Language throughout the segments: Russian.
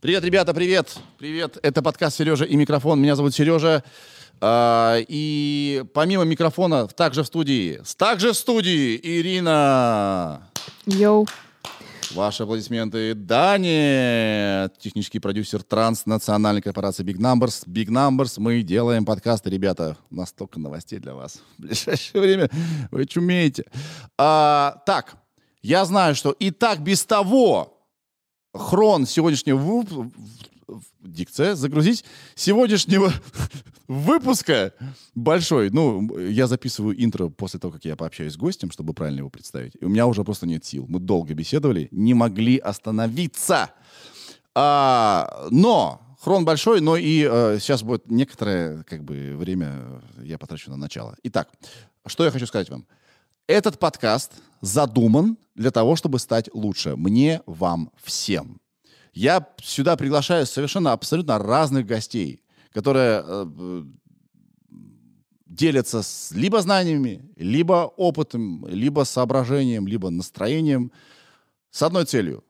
Привет, ребята, привет. Привет. Это подкаст Сережа и микрофон. Меня зовут Сережа. А, и помимо микрофона, также в студии, также в студии Ирина. Йоу. Ваши аплодисменты. Дани, технический продюсер транснациональной корпорации Big Numbers. Big Numbers, мы делаем подкасты, ребята. У нас столько новостей для вас в ближайшее время. Вы чумеете. А, так, я знаю, что и так без того хрон сегодняшнего вып- дикция, загрузить сегодняшнего выпуска большой. Ну, я записываю интро после того, как я пообщаюсь с гостем, чтобы правильно его представить. И у меня уже просто нет сил. Мы долго беседовали, не могли остановиться. А, но хрон большой, но и э, сейчас будет некоторое как бы время я потрачу на начало. Итак, что я хочу сказать вам. Этот подкаст задуман для того, чтобы стать лучше. Мне, вам, всем. Я сюда приглашаю совершенно абсолютно разных гостей, которые э, делятся с, либо знаниями, либо опытом, либо соображением, либо настроением с одной целью.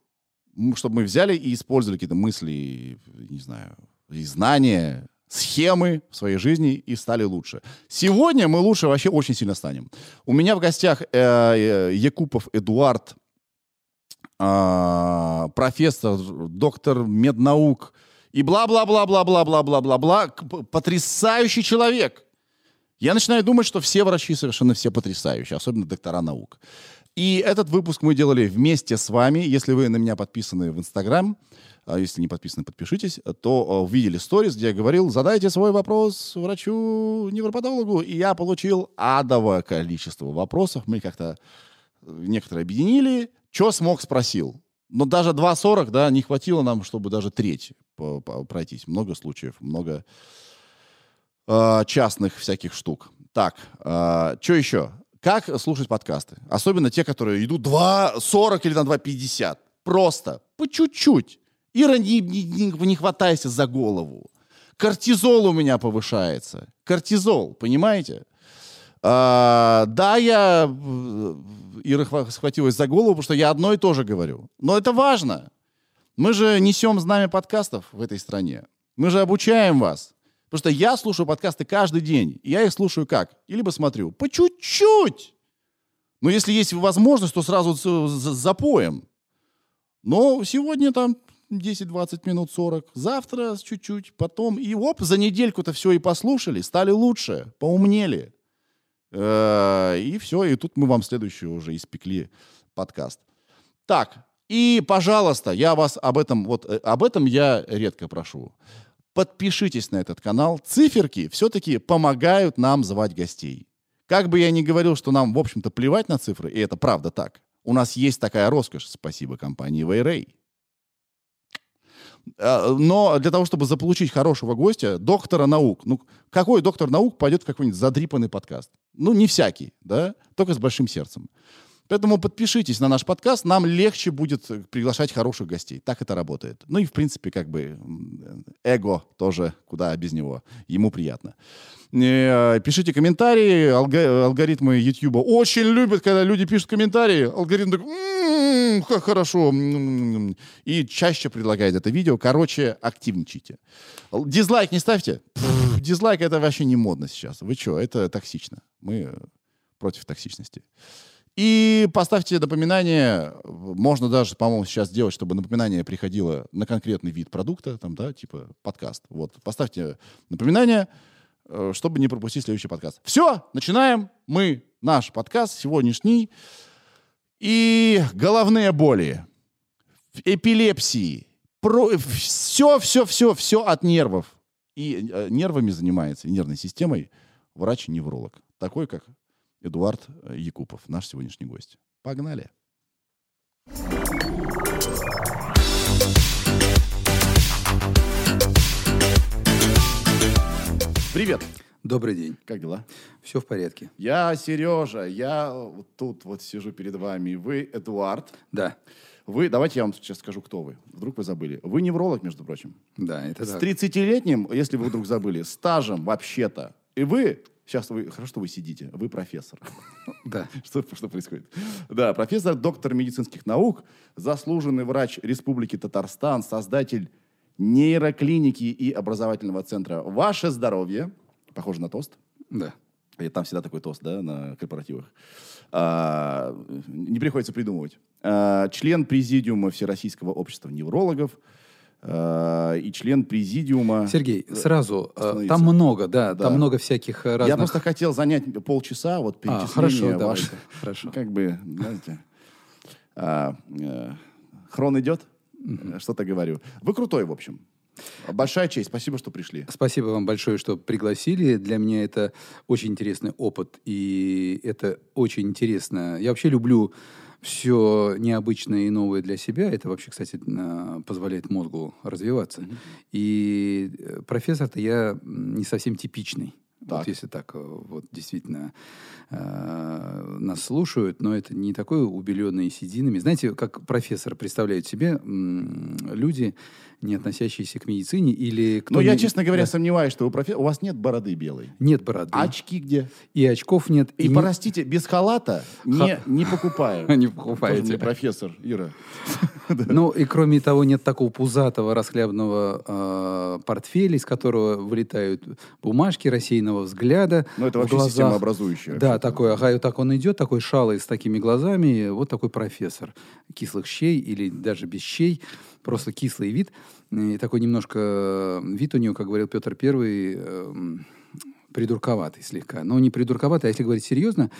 Чтобы мы взяли и использовали какие-то мысли, не знаю, и знания, схемы в своей жизни и стали лучше. Сегодня мы лучше вообще очень сильно станем. У меня в гостях э, э, Якупов Эдуард, а, профессор, доктор меднаук и бла-бла-бла-бла-бла-бла-бла-бла-бла. Потрясающий человек. Я начинаю думать, что все врачи совершенно все потрясающие, особенно доктора наук. И этот выпуск мы делали вместе с вами. Если вы на меня подписаны в Инстаграм, а если не подписаны, подпишитесь, то а, увидели сторис, где я говорил, задайте свой вопрос врачу-невропатологу. И я получил адовое количество вопросов. Мы как-то э, некоторые объединили. Что смог, спросил. Но даже 2.40, да, не хватило нам, чтобы даже треть пройтись. Много случаев, много э, частных всяких штук. Так, что еще? Как слушать подкасты? Особенно те, которые идут 2.40 или на 2.50. Просто, по чуть-чуть. Ира, не, не, не- хватайся за голову. Кортизол у меня повышается. Кортизол, понимаете? А, да, я... э, Ира хва- схватилась за голову, потому что я одно и то же говорю. Но это важно. Мы же несем знамя подкастов в этой стране. Мы же обучаем вас. Потому что я слушаю подкасты каждый день. И я их слушаю как? И либо смотрю по чуть-чуть. Но если есть возможность, то сразу запоем. Но сегодня там 10, 20 минут, 40. Завтра чуть-чуть. Потом. И оп, за недельку-то все и послушали. Стали лучше. Поумнели. Э, И все. И тут мы вам следующий уже испекли подкаст. Так, и, пожалуйста, я вас об этом, вот э, об этом я редко прошу. Подпишитесь на этот канал. Циферки все-таки помогают нам звать гостей. Как бы я ни говорил, что нам, в общем-то, плевать на цифры, и это правда так, у нас есть такая роскошь, спасибо компании Вейрей. Э, Но для того, чтобы заполучить хорошего гостя, доктора наук, ну, какой доктор наук пойдет в какой-нибудь задрипанный подкаст? Ну, не всякий, да, только с большим сердцем. Поэтому подпишитесь на наш подкаст, нам легче будет э, приглашать хороших гостей. Так это работает. Ну и, в принципе, как бы эго тоже, куда без него. Ему приятно. Э, Пишите комментарии. Алго- алгоритмы YouTube очень любят, когда люди пишут комментарии. Алгоритм такой, «М, как хорошо. м-м-м». И чаще предлагает это видео. Короче, активничайте. Дизлайк не ставьте. Пф, Дизлайк это вообще не модно сейчас. Вы что, это токсично. Мы э, против токсичности. И поставьте напоминание, можно даже, по-моему, сейчас сделать, чтобы напоминание приходило на конкретный вид продукта, там, да, типа подкаст. Вот, поставьте напоминание, э, чтобы не пропустить следующий подкаст. Все, начинаем. Мы, наш подкаст сегодняшний. И головные боли, эпилепсии, все, все, все, все от нервов. И э, нервами занимается, нервной системой врач-невролог, такой как Эдуард э, Якупов, наш сегодняшний гость. Погнали. Привет. Добрый день. Как дела? Все в порядке. Я Сережа, я вот тут вот сижу перед вами. Вы Эдуард. Да, Вы, давайте я вам сейчас скажу, кто вы. Вдруг вы забыли. Вы невролог, между прочим. да, это С так. 30-летним, если вы вдруг забыли, стажем вообще-то. И вы Сейчас вы, хорошо, что вы сидите, вы профессор. Да. Что, что происходит? Да, профессор, доктор медицинских наук, заслуженный врач Республики Татарстан, создатель нейроклиники и образовательного центра «Ваше здоровье». Похоже на тост. Да. И там всегда такой тост, да, на корпоративах. А, не приходится придумывать. А, член президиума Всероссийского общества неврологов и член президиума... Сергей, сразу, э, там много, да, Да. там много всяких э, разных... Я просто хотел занять полчаса, вот А, перечисление хорошо, ваше. давайте, хорошо. Как бы, знаете, а, э, хрон идет, э, что-то говорю. Вы крутой, в общем. Большая честь, спасибо, что пришли. Спасибо вам большое, что пригласили. Для меня это очень интересный опыт, и это очень интересно. Я вообще люблю все необычное и новое для себя. Это вообще, кстати, на- позволяет мозгу развиваться. И э, профессор-то я не совсем типичный. Так. Вот если так э, вот действительно э, нас слушают, но это не такой убеленный сединами. Знаете, как профессор представляют себе м, люди, не относящиеся к медицине или кто Но Ну, я, честно говоря, Да. сомневаюсь, что у, профе- у вас нет бороды белой. Нет бороды. Очки где? И очков нет. И, не- простите, без халата не, не покупаю. Не Тоже покупаете. мне профессор, Ира. Ну, и кроме того, нет такого пузатого, расхлябного э, портфеля, из которого вылетают бумажки рассеянного взгляда. Ну, это вообще системообразующее. Да, такой, ага, и так он идет, такой шалый с такими глазами, вот такой профессор кислых щей или даже без щей, просто кислый вид. И такой немножко э, вид у него, как говорил Петр Первый, эм, придурковатый слегка. Но не придурковатый, а если говорить серьезно,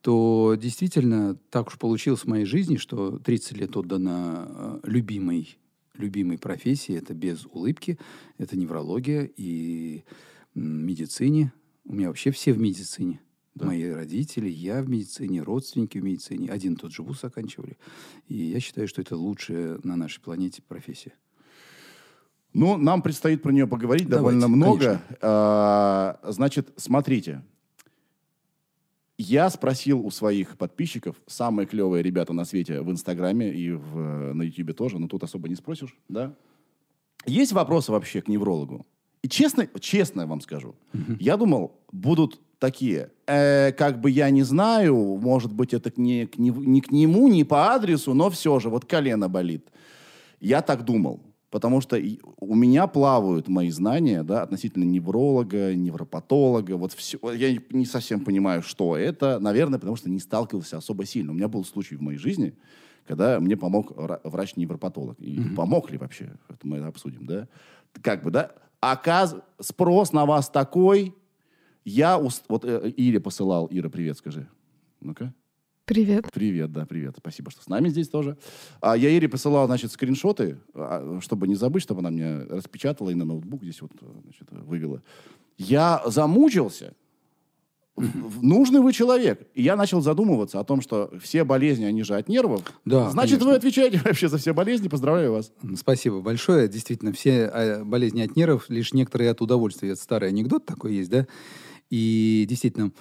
то действительно так уж получилось в моей жизни, что 30 лет отдано э, любимой, любимой профессии. Это без улыбки, это неврология и медицине. У меня вообще все в медицине. Мои родители, я в медицине, родственники в медицине. Один тот же вуз оканчивали. И я считаю, что это лучшая на нашей планете профессия. Ну, нам предстоит про нее поговорить Давайте, довольно много. А, значит, смотрите. Я спросил у своих подписчиков, самые клевые ребята на свете в Инстаграме и в, на Ютубе тоже, но тут особо не спросишь, да? Есть вопросы вообще к неврологу? И честно, честно вам скажу, я думал, будут такие, «Э, как бы я не знаю, может быть, это не, к нев- не к нему, не по адресу, но все же, вот колено болит. Я так думал, потому что у меня плавают мои знания да, относительно невролога, невропатолога. Вот все, я не- не совсем понимаю, что это. Наверное, потому что не сталкивался особо сильно. У меня был случай в моей жизни, когда мне помог вра- врач-невропатолог. И помог ли вообще? Это мы обсудим, да? Как бы, да? Оказ... Спрос на вас такой. Я... уст- Вот э, Ире посылал. Ира, привет, скажи. Ну-ка. Привет. Привет, да, привет. Спасибо, что с нами здесь тоже. А, я Ире посылал, значит, скриншоты, а, чтобы не забыть, чтобы она мне распечатала и на ноутбук здесь вот, значит, вывела. Я замучился. Нужный вы человек. И я начал задумываться о том, что все болезни, они же от нервов. Да, Значит, вы конечно. отвечаете вообще за все болезни. Поздравляю вас. Спасибо большое. Действительно, все э, болезни от нервов, лишь некоторые от удовольствия. Это старый анекдот такой есть, да? И действительно,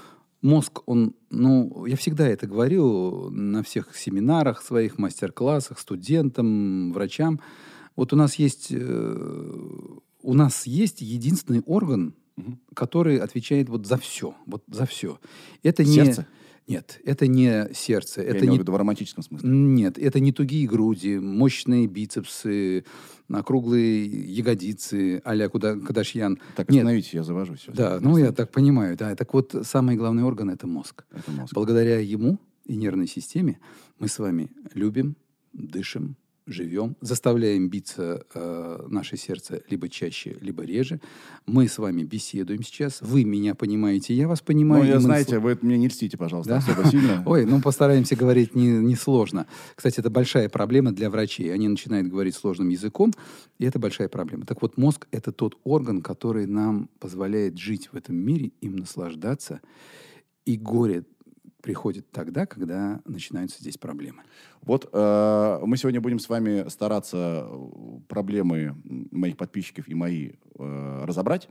мозг, он, ну, я всегда это говорю на всех семинарах своих, мастер-классах, студентам, врачам. Вот у нас есть, э, у нас есть единственный орган, который отвечает вот за все, вот за все. Это не... Нет, это не сердце, Я это не в виду в романтическом смысле. нет, это не тугие груди, мощные бицепсы, округлые ягодицы а-ля Куда- Кадашьян. Так, Нет, остановитесь, я завожусь. сейчас. да, ну я так понимаю, да. Так вот, самый главный орган – это мозг. Это мозг. Благодаря ему и нервной системе мы с вами любим, дышим, живем, заставляем биться э, наше сердце либо чаще, либо реже. Мы с вами беседуем сейчас. Вы меня понимаете, я вас понимаю. Ну, я, мы знаете, вы мне не льстите, пожалуйста, Да? особо сильно. Ой, ну постараемся говорить не, не сложно. Кстати, это большая проблема для врачей. Они начинают говорить сложным языком, и это большая проблема. Так вот, мозг – это тот орган, который нам позволяет жить в этом мире, им наслаждаться. И горе приходит тогда, когда начинаются здесь проблемы. Вот э, мы сегодня будем с вами стараться э, проблемы моих подписчиков и мои э, разобрать.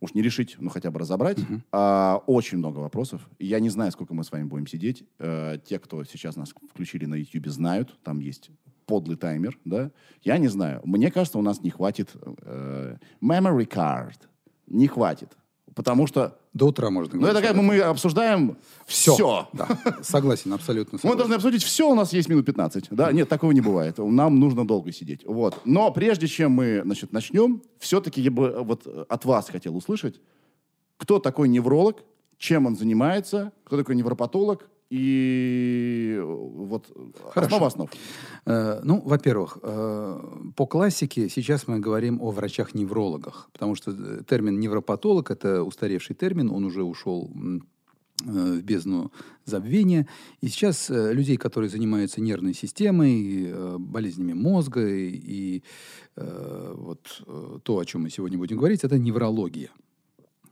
Уж не решить, но хотя бы разобрать. А, очень много вопросов. Я не знаю, сколько мы с вами будем сидеть. Э, те, кто сейчас нас включили на YouTube, знают. Там есть подлый таймер, да? Я не знаю. Мне кажется, у нас не хватит э, memory card. Не хватит. Потому что... До утра можно Ну, это как бы мы обсуждаем все. Да, согласен, абсолютно Мы согласен. должны обсудить все, у нас есть минут 15. Да, нет, такого не бывает. Нам нужно долго сидеть. Вот. Но прежде чем мы, значит, начнем, все-таки я бы э, вот э, от вас хотел услышать, кто такой невролог, чем он занимается, кто такой невропатолог и э, вот Хорошо. основа основ. Э, Ну, во-первых, э, по классике сейчас мы говорим о врачах-неврологах, потому что термин невропатолог – это устаревший термин, он уже ушел в бездну забвения. И сейчас э, людей, которые занимаются нервной системой, э, болезнями мозга и, и, э, вот то, о чем мы сегодня будем говорить, это неврология.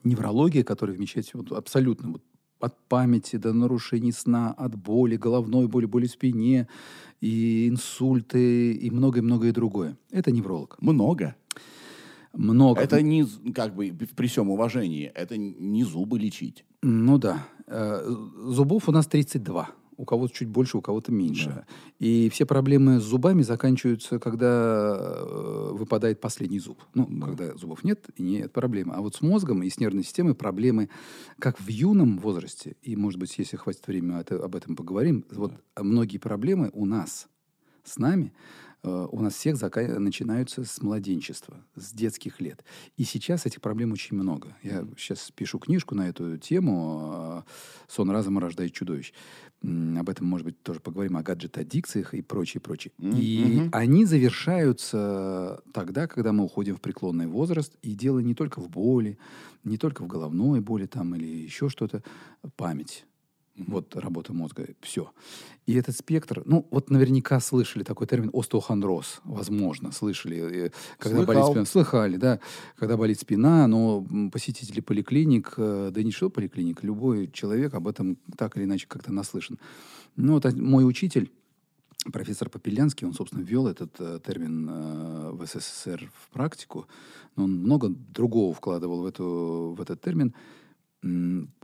Неврология, которая вмещает вот абсолютно вот от памяти до нарушений сна, от боли, головной боли, боли в спине, и инсульты, и многое-многое другое. Это невролог. Много. Много. Это не, как бы, при всем уважении, это не зубы лечить. Ну да. Э, Зубов у нас 32. У кого-то чуть больше, у кого-то меньше. И все проблемы с зубами заканчиваются, когда э, выпадает последний зуб. Ну, когда зубов нет, и нет проблемы. А вот с мозгом и с нервной системой проблемы как в юном возрасте, и, может быть, если хватит времени, это- об этом поговорим, вот многие проблемы у нас, с нами, у нас всех зака- начинаются с младенчества, с детских лет. И сейчас этих проблем очень много. Я сейчас пишу книжку на эту тему э, «Сон разума рождает чудовищ». Об этом, может быть, тоже поговорим, о гаджет-аддикциях и прочее, прочее. И Мгм. они завершаются тогда, когда мы уходим в преклонный возраст. И дело не только в боли, не только в головной боли там или еще что-то. Память. Вот работа мозга, все. И этот спектр, ну, вот наверняка слышали такой термин остеохондроз, возможно, слышали. э, Когда болит Слыхал. спина. Слыхали, да. Когда болит спина, но посетители поликлиник, э, да не что поликлиник, любой человек об этом так или иначе как-то наслышан. Ну, вот мой учитель, профессор Попелянский, он, собственно, ввел этот э, термин э, в СССР в практику, но он много другого вкладывал в, эту, в этот термин.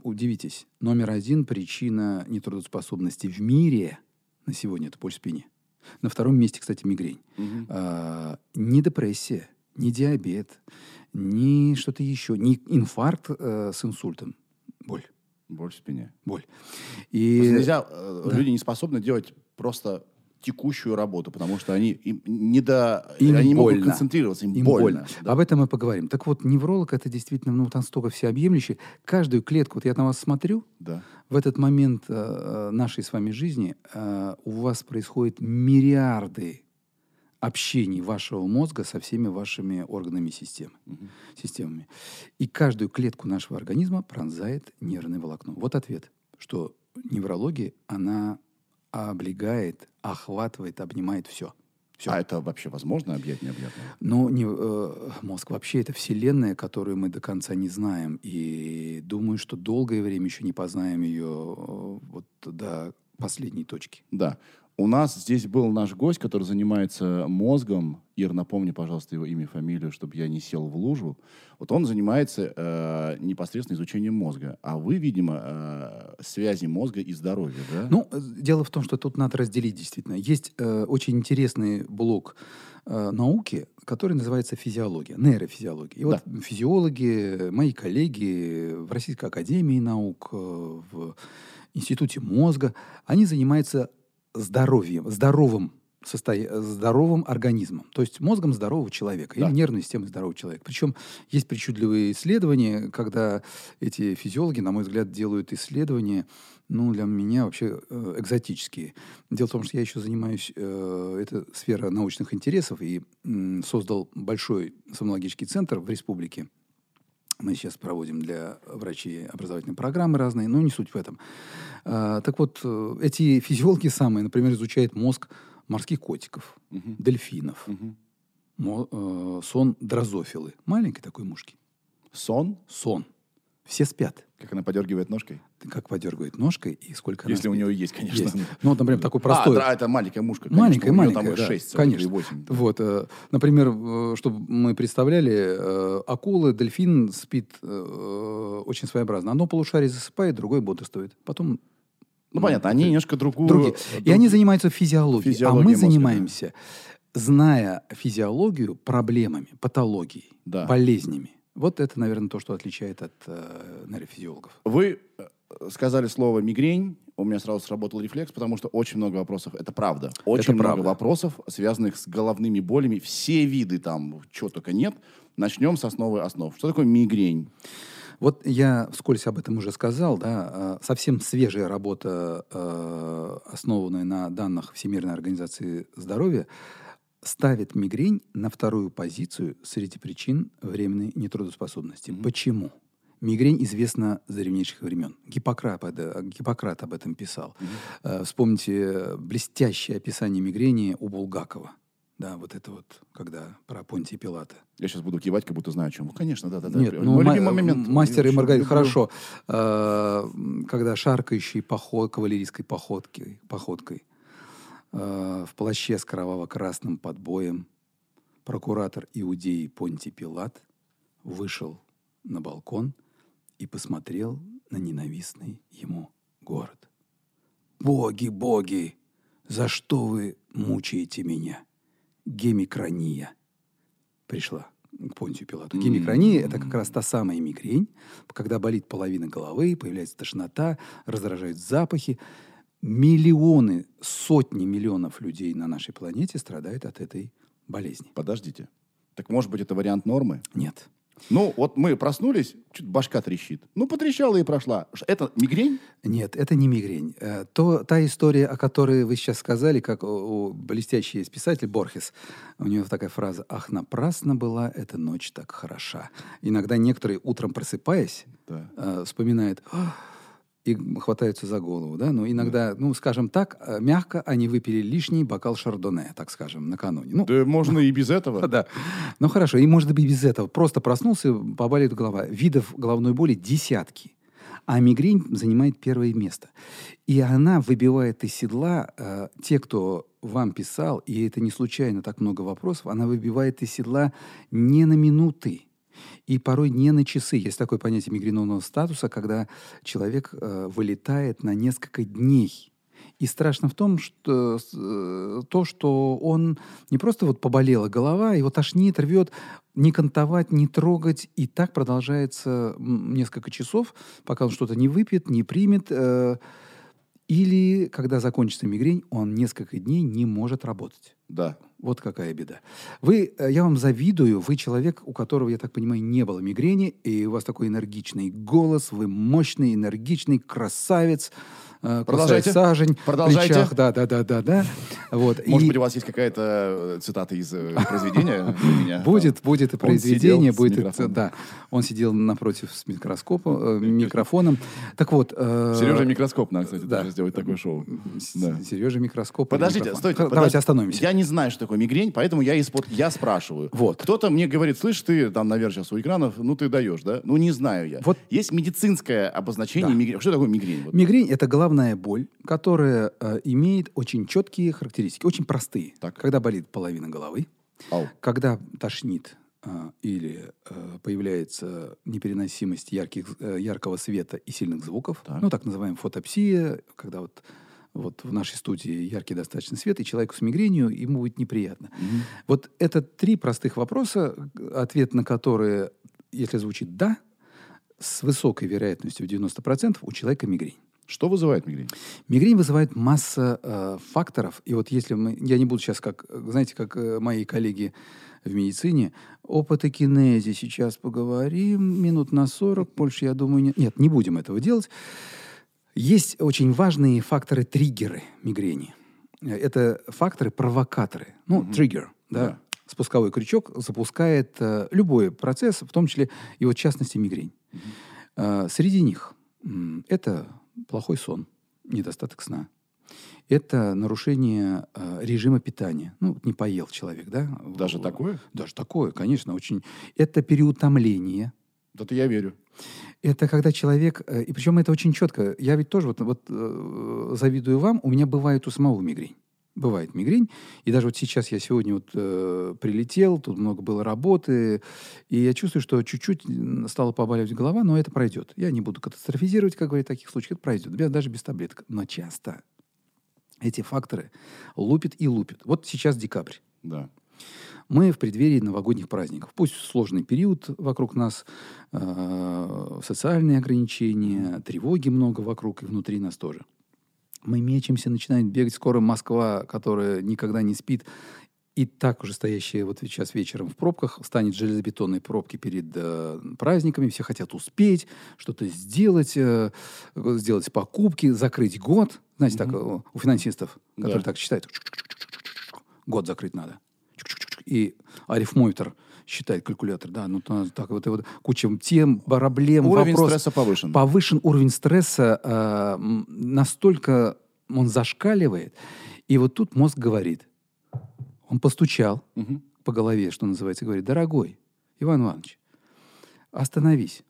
Удивитесь, номер один причина нетрудоспособности в мире на сегодня – это боль в спине. На втором месте, кстати, мигрень. Мгм. А, ни депрессия, ни диабет, ни что-то еще, ни инфаркт э, с инсультом. Боль. Боль в спине. Боль. Просто И нельзя, э, люди не способны делать просто текущую работу, потому что они им не до, Им они не могут больно. концентрироваться, им, им больно. больно. да. Об этом мы поговорим. Так вот, невролог это действительно, ну, там столько всеобъемлющий. Каждую клетку, вот я на вас смотрю, Да. в этот момент э, нашей с вами жизни э, у вас происходит миллиарды общений вашего мозга со всеми вашими органами системы, системами. И каждую клетку нашего организма пронзает нервное волокно. Вот ответ, что неврология, она облегает, охватывает, обнимает все. Всё. А это вообще возможно объять необъятно? Но не, э, мозг вообще это вселенная, которую мы до конца не знаем. И думаю, что долгое время еще не познаем ее э, вот до последней точки. Да. У нас здесь был наш гость, который занимается мозгом. Ир, напомни, пожалуйста, его имя и фамилию, чтобы я не сел в лужу. Вот он занимается э, непосредственно изучением мозга. А вы, видимо, э, связи мозга и здоровья, да? Ну, э, дело в том, что тут надо разделить действительно. Есть э, очень интересный блок э, науки, который называется физиология, нейрофизиология. И вот физиологи, мои коллеги в Российской академии наук, э, в Институте мозга, они занимаются здоровьем, здоровым состоя- здоровым организмом, то есть мозгом здорового человека Да. или нервной системой здорового человека. Причем есть причудливые исследования, когда эти физиологи, на мой взгляд, делают исследования, ну, для меня вообще э, экзотические. Дело в том, что я еще занимаюсь, э, это сфера научных интересов, и м, создал большой сомнологический центр в республике. Мы сейчас проводим для врачей образовательные программы разные, но не суть в этом. А, так вот, э, эти физиологи самые, например, изучают мозг морских котиков, Мгм. дельфинов, Мгм. мо- э, сон дрозофилы, маленькой такой мушки. Сон, Сон. Все спят. как она подергивает ножкой. Как подергивает ножкой и сколько Если у него есть, конечно. Есть. Ну, вот, например, такой простой. А, да, это маленькая мушка. конечно. Маленькая, У маленькая, там да, 6 конечно. 8. Вот, э, например, э, чтобы мы представляли, э, акулы, дельфин спит э, очень своеобразно. Одно полушарие засыпает, другое бодрствует. Потом Ну, понятно, они немножко другую... другие. И они занимаются физиологией. Физиологией а мы мозга, да. занимаемся, зная физиологию, проблемами, патологией, Да. болезнями. Вот это, наверное, то, что отличает от э, нейрофизиологов. Вы э, сказали слово мигрень, у меня сразу сработал рефлекс, потому что очень много вопросов. Это правда. Очень Это много правда. вопросов, связанных с головными болями. Все виды там, чего только нет. Начнем с основы основ. Что такое мигрень? Вот я вскользь об этом уже сказал, да, э, совсем свежая работа, э, основанная на данных Всемирной организации здоровья, ставит мигрень на вторую позицию среди причин временной нетрудоспособности. Почему? Мигрень известна с древнейших времен. Гиппократ, об- Гиппократ об этом писал. Э, Вспомните блестящее описание мигрени у Булгакова. Да, вот это вот, когда про Понтия Пилата. Я сейчас буду кивать, как будто знаю о чем. Конечно, да, да, да. Нет, ну, ма- любимый момент. мастер и Маргарита, хорошо. Э, когда шаркающей поход, кавалерийской походкой, походкой э, в плаще с кроваво-красным подбоем прокуратор Иудеи Понтий Пилат вышел на балкон и посмотрел на ненавистный ему город. «Боги, боги, за что вы мучаете меня? Гемикрания!» Пришла к Понтию Пилату. Гемикрания – это как раз та самая мигрень, когда болит половина головы, появляется тошнота, раздражают запахи. Миллионы, сотни миллионов людей на нашей планете страдают от этой болезни. Подождите. Так может быть это вариант нормы? Нет. Ну, вот мы проснулись, чуть башка трещит. Ну, потрещала и прошла. Это мигрень? Нет, это не мигрень. Э, То, та история, о которой вы сейчас сказали, как у, у блестящий есть писатель Борхес, у него такая фраза «Ах, напрасно была эта ночь так хороша». Иногда некоторые утром просыпаясь, Да. э, вспоминают и хватаются за голову, да, но иногда, ну, скажем так, э, мягко они выпили лишний бокал шардоне, так скажем, накануне. Ну, Да можно и без этого. да. Ну хорошо, и может быть без этого. Просто проснулся, поболит голова. Видов головной боли десятки. А мигрень занимает первое место. И она выбивает из седла э, те, кто вам писал, и это не случайно так много вопросов, она выбивает из седла не на минуты, и порой не на часы. Есть такое понятие мигренозного статуса, когда человек э, вылетает на несколько дней. И страшно в том, что э, то, что он не просто вот поболела голова, его тошнит, рвет, не кантовать, не трогать, и так продолжается несколько часов, пока он что-то не выпьет, не примет. э, или, когда закончится мигрень, он несколько дней не может работать. Да. Вот какая беда. Вы, э, я вам завидую, вы человек, у которого, я так понимаю, не было мигрени, и у вас такой энергичный голос, вы мощный, энергичный, красавец, Продолжайте. кусай сажень, Продолжайте. плечах, да, да, да, да, да. Вот. Может и быть, у вас есть какая-то э, цитата из э, произведения? будет, будет и произведение, будет, да. Он сидел напротив с микроскопом, э, микрофоном. Так вот. э, Сережа микроскоп, надо, кстати, да. тоже сделать такое шоу. Сережа микроскоп. Подождите, стойте. Давайте остановимся. Я не знаю, что такое мигрень, поэтому я, я спрашиваю. Вот. Кто-то мне говорит, слышь, ты там, наверное, сейчас у экранов, ну ты даешь, да? Ну не знаю я. Вот. Есть медицинское обозначение Да. мигрени. Что такое мигрень? Мигрень – это головная боль, которая э, имеет очень четкие характеристики, очень простые. Так. Когда болит половина головы, Ау. когда тошнит э, или э, появляется непереносимость ярких, э, яркого света и сильных звуков, Так. ну, так называемая фотопсия, когда вот, вот в нашей студии яркий достаточно свет, и человеку с мигренью ему будет неприятно. Вот это три простых вопроса, ответ на которые, если звучит «да», с высокой вероятностью в 90% у человека мигрень. Что вызывает мигрень? Мигрень вызывает масса э, факторов. И вот если мы... Я не буду сейчас, как, э, знаете, как э, мои коллеги в медицине, о патокинезе сейчас поговорим, минут на 40, больше, я думаю, нет. Нет, не будем этого делать. Есть очень важные факторы-триггеры мигрени. Э, Это факторы-провокаторы. Ну, триггер, да. Да. Спусковой крючок запускает э, любой процесс, в том числе и вот в частности мигрень. Э, среди них м, это плохой сон, недостаток сна. Это нарушение э, режима питания. Ну, не поел человек, да? Даже В- такое? Даже такое, конечно, очень. Это переутомление. Это я верю. Это когда человек, э, и причем это очень четко. Я ведь тоже вот, вот э, завидую вам, у меня бывает у самого мигрень. Бывает мигрень. И даже вот сейчас я сегодня вот э, прилетел, тут много было работы, и я чувствую, что чуть-чуть стала побаливать голова, но это пройдет. Я не буду катастрофизировать, как говорят в таких случаях, это пройдет. Даже без таблеток. Но часто эти факторы лупят и лупят. Вот сейчас декабрь. Да. Мы в преддверии новогодних праздников. Пусть сложный период вокруг нас, э, социальные ограничения, тревоги много вокруг и внутри нас тоже. Мы мечемся, начинает бегать. Скоро Москва, которая никогда не спит, и так уже стоящая вот сейчас вечером в пробках, станет железобетонной пробки перед э, праздниками. Все хотят успеть, что-то сделать, э, сделать покупки, закрыть год. Знаете, так э, у финансистов, которые Да. так считают, год закрыть надо. И арифмометр считает калькулятор, да, ну так вот, вот куча тем, проблем, Уровень вопросов. стресса повышен. Повышен уровень стресса, э, настолько он зашкаливает. И вот тут мозг говорит, он постучал Мгм. по голове, что называется, говорит, дорогой Иван Иванович, остановись.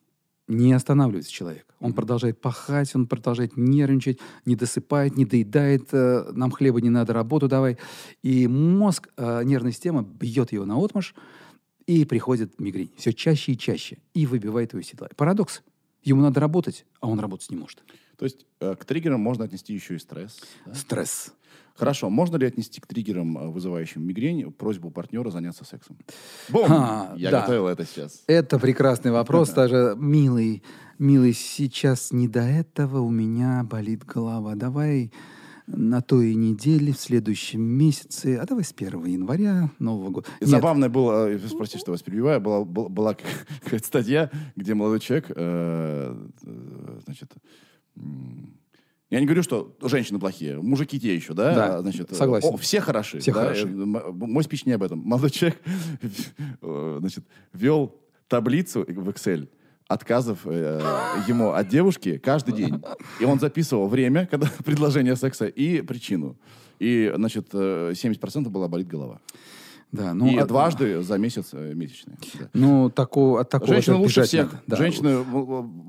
Не останавливается человек. Он продолжает пахать, он продолжает нервничать, не досыпает, не доедает, э, нам хлеба не надо, работу давай. И мозг, э, нервная система бьет его на отмаш, и приходит мигрень. Все чаще и чаще. И выбивает его из седла. Парадокс. Ему надо работать, а он работать не может. То есть э, к триггерам можно отнести еще и стресс. да? Стресс. Хорошо, можно ли отнести к триггерам, э, вызывающим мигрень, просьбу партнера заняться сексом? Бум! Ха, Я да. готовил это сейчас. Это прекрасный вопрос. Даже, милый, милый, сейчас не до этого у меня болит голова. Давай на той неделе, в следующем месяце, а давай с 1 января Нового года. Нет, Забавно было, э, простите, что вас перебиваю, была, был- была какая-то статья, где молодой человек, э, э, значит, я не говорю, что женщины плохие, мужики те еще, да? Да, значит, э, согласен. о, все хороши. Все да? хороши. Мой спич не об этом. Молодой человек, значит, вел таблицу в Excel отказов э, ему от девушки каждый день. И он записывал время, когда предложение секса, и причину. И, значит, э, 70% была болит голова. Да, ну, и а- дважды за месяц э, месячные. Да. Ну, такого, от такого Женщины лучше всех. надо. Да. Женщины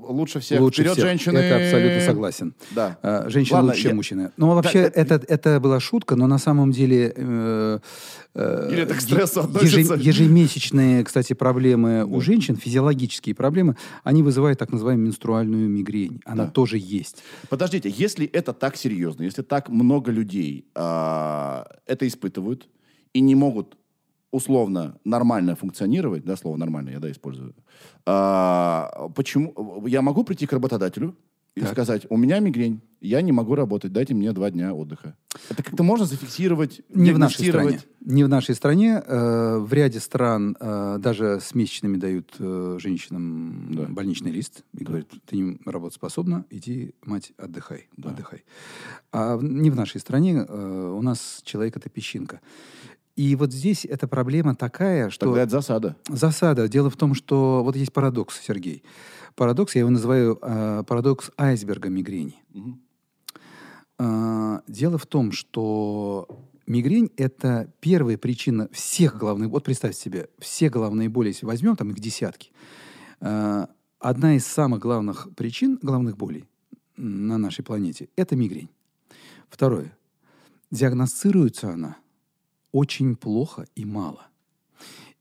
лучше всех. Лучше Вперед, всех. женщины. Это абсолютно согласен. Да. А, Женщина Ладно, лучше, я- мужчина. Ну, вообще, Так, это, это была шутка, но на самом деле... э, э, Или это к стрессу относится? ежемесячные, кстати, проблемы у женщин, физиологические проблемы, они вызывают так называемую менструальную мигрень. Она Да. тоже есть. Подождите, если это так серьезно, если так много людей а, это испытывают и не могут условно нормально функционировать, да, слово нормально я, да, использую, а, почему, я могу прийти к работодателю и Так. сказать, у меня мигрень, я не могу работать, дайте мне два дня отдыха. Это как-то можно зафиксировать, Не в нашей стране. Не в нашей стране. Э, в ряде стран э, даже с месячными дают э, женщинам Да. больничный лист и говорят, ты не работоспособна, иди, мать, отдыхай. Да. отдыхай. А не в нашей стране. э, у нас человек это песчинка. И вот здесь эта проблема такая, что... Тогда это засада. Засада. Дело в том, что вот есть парадокс, Сергей. Парадокс, я его называю э, парадокс айсберга мигрени. Мгм. А, Дело в том, что мигрень – это первая причина всех головных... Вот представьте себе, все головные боли, если возьмем, там их десятки. а, Одна из самых главных причин головных болей на нашей планете – это мигрень. Второе. Диагностируется она очень плохо и мало.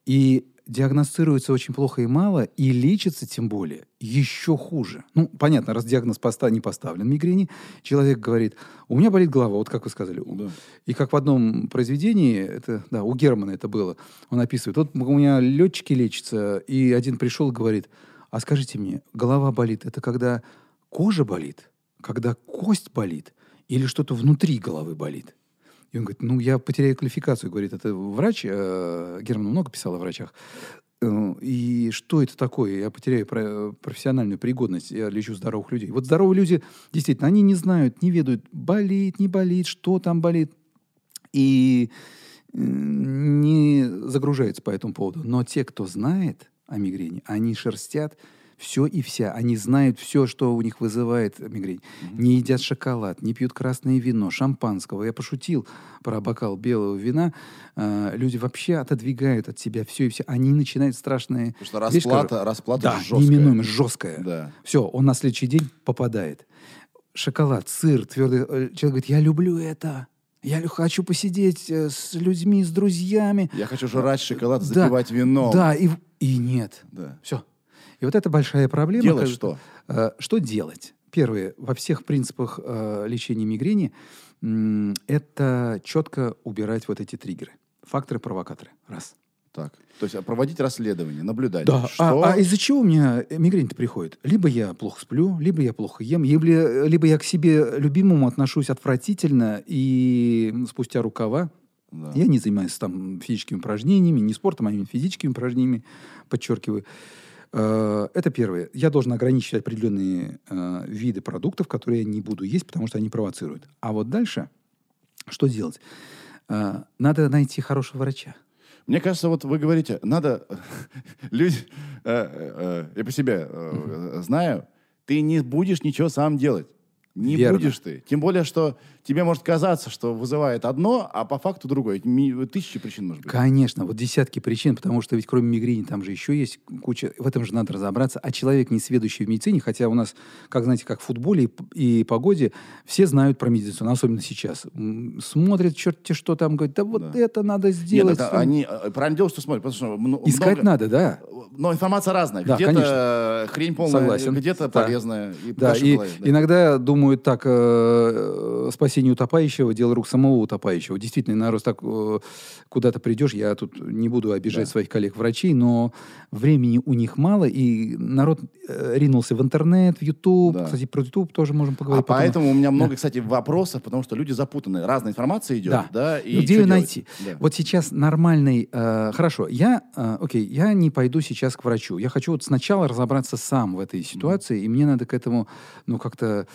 И диагностируется очень плохо и мало, и лечится тем более еще хуже. Ну, понятно, раз диагноз поста- не поставлен мигрени, человек говорит, у меня болит голова, вот как вы сказали. Да. И как в одном произведении, это, да, у Германа это было, он описывает, вот у меня летчики лечатся, и один пришел и говорит, а скажите мне, голова болит, это когда кожа болит, когда кость болит, или что-то внутри головы болит? И он говорит, ну, я потеряю квалификацию. Говорит, это врач, э, Герман много писал о врачах. Э, И что это такое? Я потеряю про- профессиональную пригодность, я лечу здоровых людей. Вот здоровые люди, действительно, они не знают, не ведают, болит, не болит, что там болит. И э, не загружаются по этому поводу. Но те, кто знает о мигрени, они шерстят все и вся. Они знают все, что у них вызывает мигрень. Не едят шоколад, не пьют красное вино, шампанского. Я пошутил про бокал белого вина. Э, люди вообще отодвигают от себя все и все. Они начинают страшные... Потому что вещи, расплата, которые- расплата да, жесткая. неминуемо жесткая. Да. Все, он на следующий день попадает. Шоколад, сыр, твердый. э, Человек говорит, я люблю это. Я хочу посидеть э, с людьми, с друзьями. Я хочу жрать шоколад, Да, запивать вином. Да, и, и нет. Да. Все. И вот это большая проблема. Делать что? Э, Что делать? Первое, во всех принципах э, лечения мигрени это четко убирать вот эти триггеры, факторы-провокаторы. Раз. Так. То есть а, проводить расследование, наблюдать. Да. Что... А, а из-за чего у меня мигрень-то приходит? Либо я плохо сплю, либо я плохо ем, либо, либо я к себе любимому отношусь отвратительно и спустя рукава. Да. Я не занимаюсь там физическими упражнениями, не спортом, а именно физическими упражнениями, подчеркиваю. Э, Это первое. Я должен ограничить определенные э, виды продуктов, которые я не буду есть, потому что они провоцируют. А вот дальше что делать? Э, Надо найти хорошего врача. Мне кажется, вот вы говорите, надо... Люди... э, э, Я по себе э, знаю, ты не будешь ничего сам делать. Не Верно. будешь ты. Тем более, что тебе может казаться, что вызывает одно, а по факту другое. Ми- Тысячи причин может быть. Конечно, вот десятки причин, потому что ведь кроме мигрени там же еще есть куча, в этом же надо разобраться. А человек, не сведущий в медицине, хотя у нас, как знаете, как в футболе и, и погоде, все знают про медицину, особенно сейчас. М, Смотрят, черти что там, говорят, да вот Да. это надо Нет, сделать. это они э, правильно делают, что смотрят, потому что мно- Искать много- надо, да. Но информация разная. Да, где-то хрень полная, Согласен. где-то Да. полезная. И Да, каша в и голове, да. иногда думают так, э, спасение утопающего, дело рук самого утопающего. Действительно, народ так э, куда-то придешь, я тут не буду обижать Да. своих коллег-врачей, но времени у них мало, и народ э, ринулся в интернет, в YouTube. Да. Кстати, про YouTube тоже можем А поговорить. потом. поэтому у меня много, кстати, вопросов, потому что люди запутаны. Разная информация идет, Да. да, и где ее найти? Да. Вот сейчас нормальный... э, хорошо, я, э, окей, я не пойду сейчас к врачу. Я хочу вот сначала разобраться сам в этой ситуации, и мне надо к этому, ну, как-то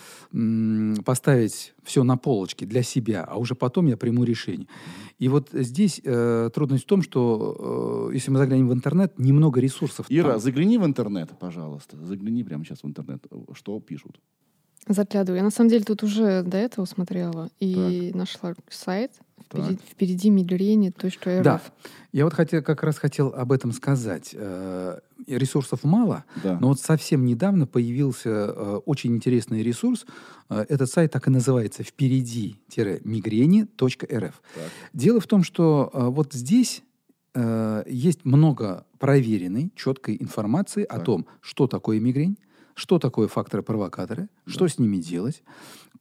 поставить все на полочке для себя, а уже потом я приму решение. И вот здесь э, трудность в том, что э, если мы заглянем в интернет, немного ресурсов. Ира, там. загляни в интернет, пожалуйста. Загляни прямо сейчас в интернет, что пишут. Заглядываю. Я на самом деле тут уже до этого смотрела и нашла сайт впереди, Так. впереди мигрени.рф. Да. Я вот хотел, как раз хотел об этом сказать. Ресурсов мало, Да. Но вот совсем недавно появился э, очень интересный ресурс. Э, этот сайт так и называется впереди-мигрени.рф. Дело в том, что э, вот здесь э, есть много проверенной, четкой информации о Так. том, что такое мигрень, что такое факторы-провокаторы, что с ними делать,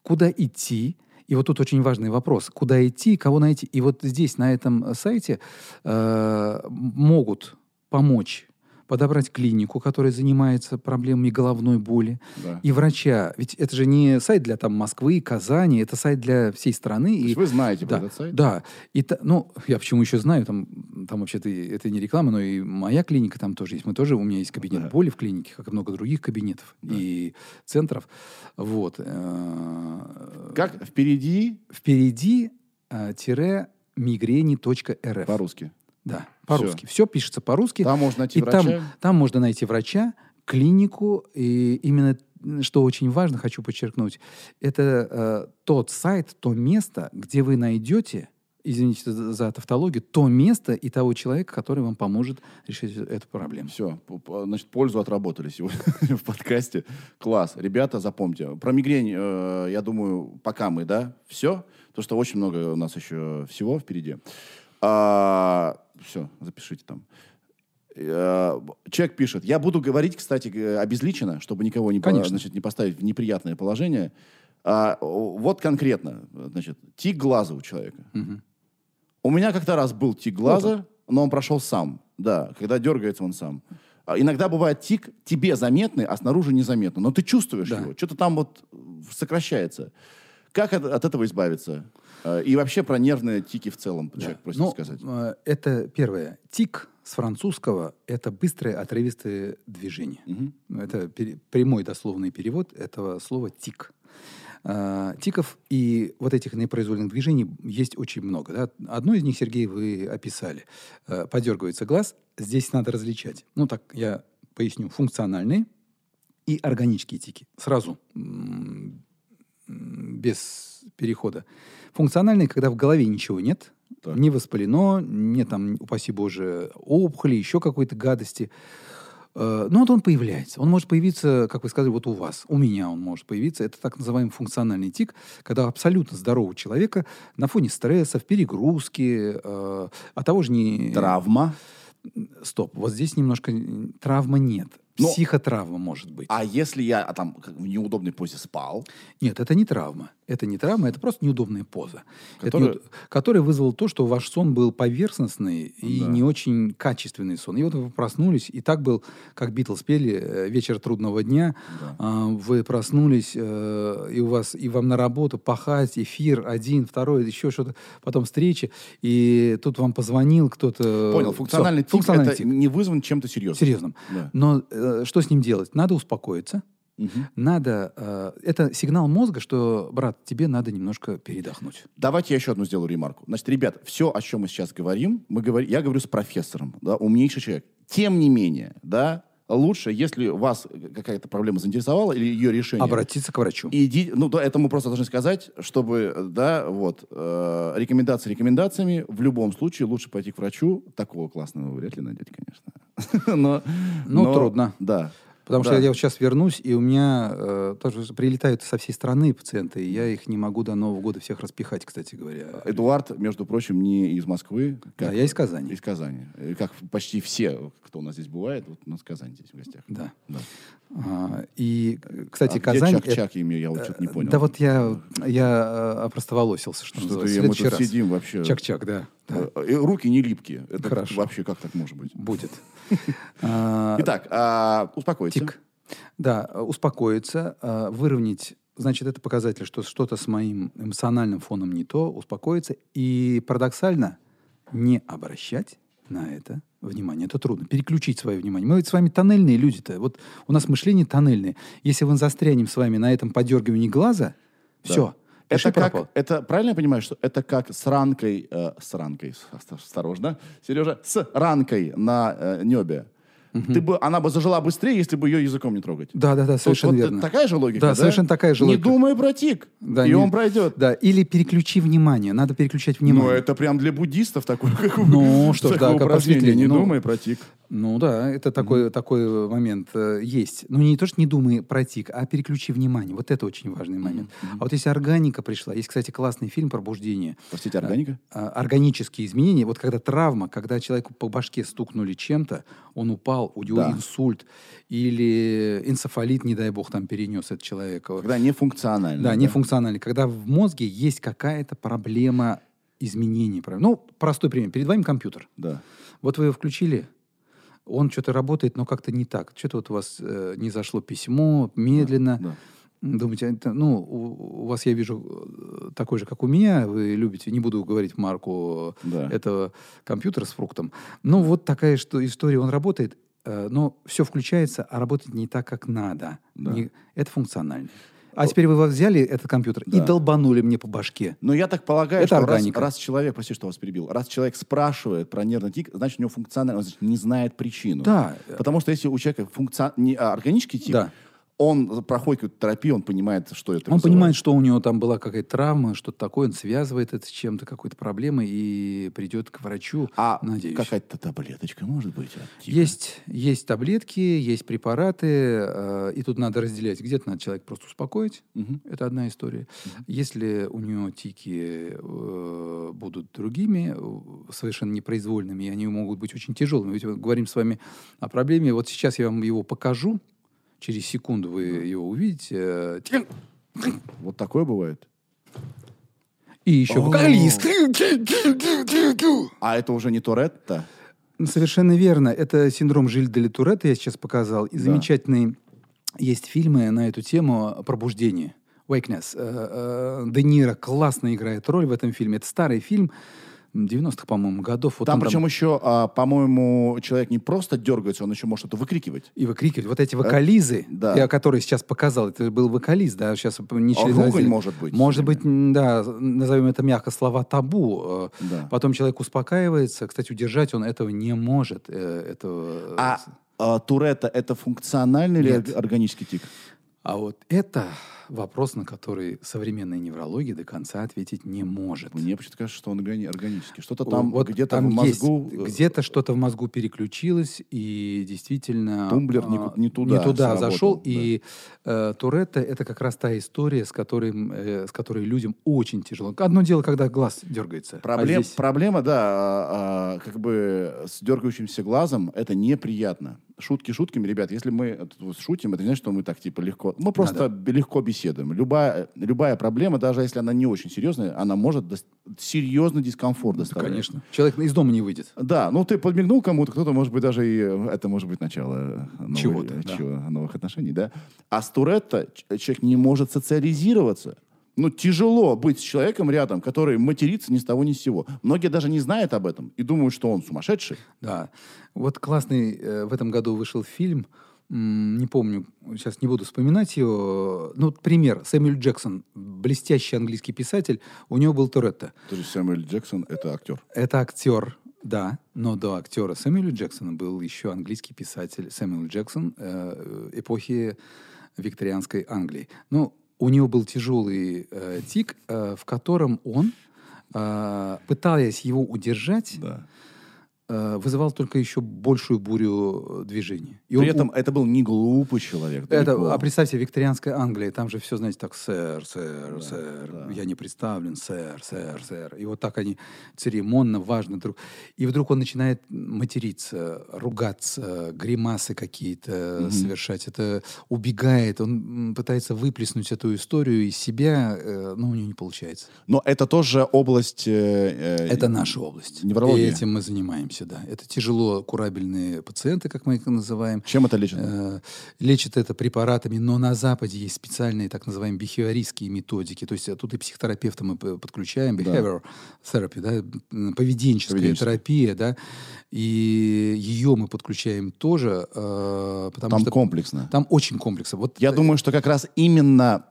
куда идти. И вот тут очень важный вопрос, куда идти, кого найти. И вот здесь, на этом э, сайте, э, могут помочь подобрать клинику, которая занимается проблемами головной боли, Да. и врача. Ведь это же не сайт для там, Москвы, Казани, это сайт для всей страны. То и вы знаете да, этот сайт? Да. И ну, я почему еще знаю, там, там вообще-то это не реклама, но и моя клиника там тоже есть. Мы тоже, у меня есть кабинет Да. боли в клинике, как и много других кабинетов Да. и центров. Вот. Э, Как впереди Впереди э, тире мигрени.рф. по-русски. Да, по-русски. Все пишется по-русски. Там можно найти И там, врача. там можно найти врача, клинику. И именно, что очень важно, хочу подчеркнуть, это э, тот сайт, то место, где вы найдете, извините за, тавтологию, то место и того человека, который вам поможет решить эту проблему. Все, значит, пользу отработали сегодня в подкасте. Класс. Ребята, запомните. Про мигрень, э, я думаю, пока мы, да, все. Потому что очень много у нас еще всего впереди. Все, запишите там. Э, Человек пишет, я буду говорить, кстати, г- обезличенно, чтобы никого не, Конечно. значит, не поставить в неприятное положение. А, вот конкретно, значит, тик глаза у человека. Мгм. У меня как-то раз был тик глаза, но он прошел сам. Да, когда дергается он сам. А Иногда бывает тик тебе заметный, а снаружи незаметно. Но ты чувствуешь Да. его. Что-то там вот э, сокращается. Как от, от этого избавиться? Э, И вообще про нервные тики в целом человек просит Ну, сказать. э, это первое. Тик с французского – это быстрые отрывистые движения. Мгм. Ну, Это пере- прямой дословный перевод этого слова «тик». А, Тиков и вот этих непроизвольных движений есть очень много. да. Одно из них, Сергей, вы описали. Э, Подергивается глаз. Здесь надо различать. Ну, так я поясню. Функциональные и органические тики. Сразу, м, без перехода. Функциональные, когда в голове ничего нет, Так. не воспалено, нет там, упаси боже, опухоли, еще какой-то гадости. Э, Ну, вот он появляется. Он может появиться, как вы сказали, вот у вас. У меня он может появиться. Это так называемый функциональный тик, когда абсолютно здорового человека на фоне стрессов, перегрузки, э, а того же не... Травма. Стоп, вот здесь немножко м, травмы нет. Но- Психотравма может быть. А если я а, там как в неудобной позе спал, Нет, это не травма. Это не травма, это просто неудобная поза. Это Которая- неуд- которая вызвала то, что ваш сон был поверхностный и Да. не очень качественный сон. И вот вы проснулись, и так был, как Битлз пели, э, «Вечер трудного дня». Да. А, Вы проснулись, э, и у вас и вам на работу пахать, эфир один, второй, еще что-то, потом встречи, и тут вам позвонил кто-то. понял, функциональный тик функциональный это тик. не вызван чем-то серьезным. Серьезным. Да. Но э, что с ним делать? Надо успокоиться. Мгм. Надо, э, это сигнал мозга, что, брат, тебе надо немножко передохнуть. Давайте я еще одну сделаю ремарку. Значит, ребят, все, о чем мы сейчас говорим, мы говорим, я говорю с профессором, да, умнейший человек. Тем не менее, да, лучше, если вас какая-то проблема заинтересовала или ее решение, Обратиться к врачу. иди, ну, да, это мы просто должны сказать, чтобы, да, вот, э, рекомендации рекомендациями, в любом случае лучше пойти к врачу. Такого классного вы вряд ли найдете, конечно. Но, Ну, но- трудно. Да. Потому Да. что я вот сейчас вернусь, и у меня э, тоже прилетают со всей страны пациенты, и я их не могу до Нового года всех распихать, кстати говоря. Эдуард, между прочим, не из Москвы. Да, я из Казани. Из Казани. Э, Как почти все, кто у нас здесь бывает, вот у нас Казань здесь в гостях. Да. Да. А, и, э, кстати, А где Казань... Чак, это- Чак имя, я вот что-то не понял. Да вот я, я э, опростоволосился, что, Что-то называется. мы тут сидим вообще. Чак-чак, да. Да, Э, э, Руки не липкие. Это Хорошо. вообще как так может быть? будет. А, Итак, а, успокойся. Тик. Да, успокоиться, э, выровнять, значит, это показатель, что что-то с моим эмоциональным фоном не то, успокоиться и парадоксально не обращать на это внимание. Это трудно. Переключить свое внимание. Мы ведь с вами тоннельные люди-то. Вот у нас мышление тоннельное. Если мы застрянем с вами на этом подергивании глаза, Да. все. Это как, это правильно я понимаю, что это как с ранкой, э, с ранкой, осторожно, Сережа, с ранкой на э, небе. Ты бы, она бы зажила быстрее, если бы ее языком не трогать. Да, да, да, Тут совершенно вот верно. такая же логика, Да, да? совершенно такая же Не логика. думай про тик, Да, и не- он пройдет. Да, или переключи внимание. Надо переключать внимание. Ну, это прям для буддистов такое, как Ну, что ж, да, как упражнение. Не просветление. Ну, думай про тик. Ну да, это такой, такой момент э, есть. Ну не то, что не думай про тик, а переключи внимание. Вот это очень важный момент. А вот если органика пришла, есть, кстати, классный фильм «Пробуждение». Простите, органика? А, Органические изменения, вот когда травма, когда человеку по башке стукнули чем-то, он упал, у него Да. инсульт или энцефалит, не дай бог, там перенес этот человек. Когда нефункционально. Да, нефункциональный. Когда в мозге есть какая-то проблема изменений. Ну, простой пример. Перед вами компьютер. Да. Вот вы его включили, он что-то работает, но как-то не так. Что-то вот у вас э, не зашло письмо, медленно. да. Думаете, это, ну, у, у вас, я вижу, э, такой же, как у меня, вы любите, не буду говорить марку Да. этого компьютера с фруктом. Ну, вот такая что история, он работает, э, но все включается, а работает не так, как надо. Да. Не- это функционально. А теперь вы взяли этот компьютер и Да. долбанули мне по башке. Но я так полагаю, Это что раз, органика. раз человек, прости, что вас перебил, раз человек спрашивает про нервный тик, значит, у него функционально, он значит, не знает причину. Да. Потому что если у человека функцион... не, а, органический тик, Да. Он проходит какую-то терапию, он понимает, что это Он вызывает. понимает, что у него там была какая-то травма, что-то такое, он связывает это с чем-то, какой-то проблемой и придет к врачу, А надеюсь. какая-то таблеточка может быть от тика? Есть, есть таблетки, есть препараты, э, и тут надо разделять. Где-то надо человека просто успокоить, Мгм. это одна история. Если у него тики э, будут другими, э, совершенно непроизвольными, и они могут быть очень тяжелыми. Ведь мы говорим с вами о проблеме. Вот сейчас я вам его покажу, через секунду вы его увидите. Э, Вот такое бывает. И еще вокалист. А это уже не Торетто? Ну, Совершенно верно. Это синдром Жиль де Туретта я сейчас показал. И Да. замечательные есть фильмы на эту тему «Пробуждение». Wakeness. Э, э, Де Ниро классно играет роль в этом фильме. Это старый фильм 90-х, по-моему, годов. Вот там причем еще, а, по-моему, человек не просто дергается, он еще может что-то выкрикивать. И выкрикивать. Вот эти вокализы, да. я которые сейчас показал, это был вокалист, да, сейчас не А ругань может быть. Может быть, да, назовем это мягко, слова табу. э, Да. Потом человек успокаивается. Кстати, удержать он этого не может. э, этого, А, а Туретто это функциональный или Нет. органический тик? А вот это вопрос, на который современная неврология до конца ответить не может. Мне почему-то кажется, что он органи- органический. Что-то там вот где-то там в мозгу... э, где-то что-то в мозгу переключилось, и действительно... Тумблер не а, ку- не туда сработал, зашел, да. и э, Туретта — это как раз та история, с которой, э, с которой людям очень тяжело. Одно дело, когда глаз дергается. а Проблем, здесь- Проблема, да, а, а, как бы с дергающимся глазом это неприятно. Шутки шутками, ребят, если мы шутим, это не значит, что мы так типа легко... Мы просто б- легко беседуем. Любая, любая проблема, даже если она не очень серьезная, она может дос- серьезный дискомфорт Да, доставлять. конечно. Человек из дома не выйдет. Да, ну ты подмигнул кому-то, кто-то, может быть, даже и... э, Это может быть начало новой- Чего-то, э, да. чего- новых отношений, да? А с Туретто человек не может социализироваться. Ну, тяжело быть с человеком рядом, который матерится ни с того ни с сего. Многие даже не знают об этом и думают, что он сумасшедший. Да. Вот классный э, в этом году вышел фильм, не помню, сейчас не буду вспоминать его. Ну, вот пример. Сэмюэль Джексон, блестящий английский писатель, у него был Туретто. То есть Сэмюэль Джексон — это актер. Это актер, да, но до актера Сэмюэля Джексона был еще английский писатель Сэмюэл Джексон э, эпохи викторианской Англии. Ну, у него был тяжелый э, тик, э, в котором он, э, пытаясь его удержать, Да. Э, вызывал только еще большую бурю э, движений. И При он- этом это был не глупый человек. это, далеко. а представьте, викторианская Англия, там же все, знаете, так, сэр, сэр, Да, сэр, да. я не представлен, сэр, сэр, сэр. И вот так они церемонно, важно друг. И вдруг он начинает материться, ругаться, гримасы какие-то Мгм. совершать. Это убегает, он пытается выплеснуть эту историю из себя, э, но у него не получается. Но это тоже область... э, э, Это наша область. неврология. И этим мы занимаемся, да. Это тяжело курабельные пациенты, как мы их называем. Чем это лечит? Э, лечат это препаратами, но на Западе есть специальные так называемые бихевиористские методики. То есть тут и психотерапевта мы подключаем, Да. behavior therapy, да, поведенческая Поведенческая. терапия, да, и ее мы подключаем тоже, э, потому Там что комплексно. там очень комплексно. Вот Я э, думаю, что как раз именно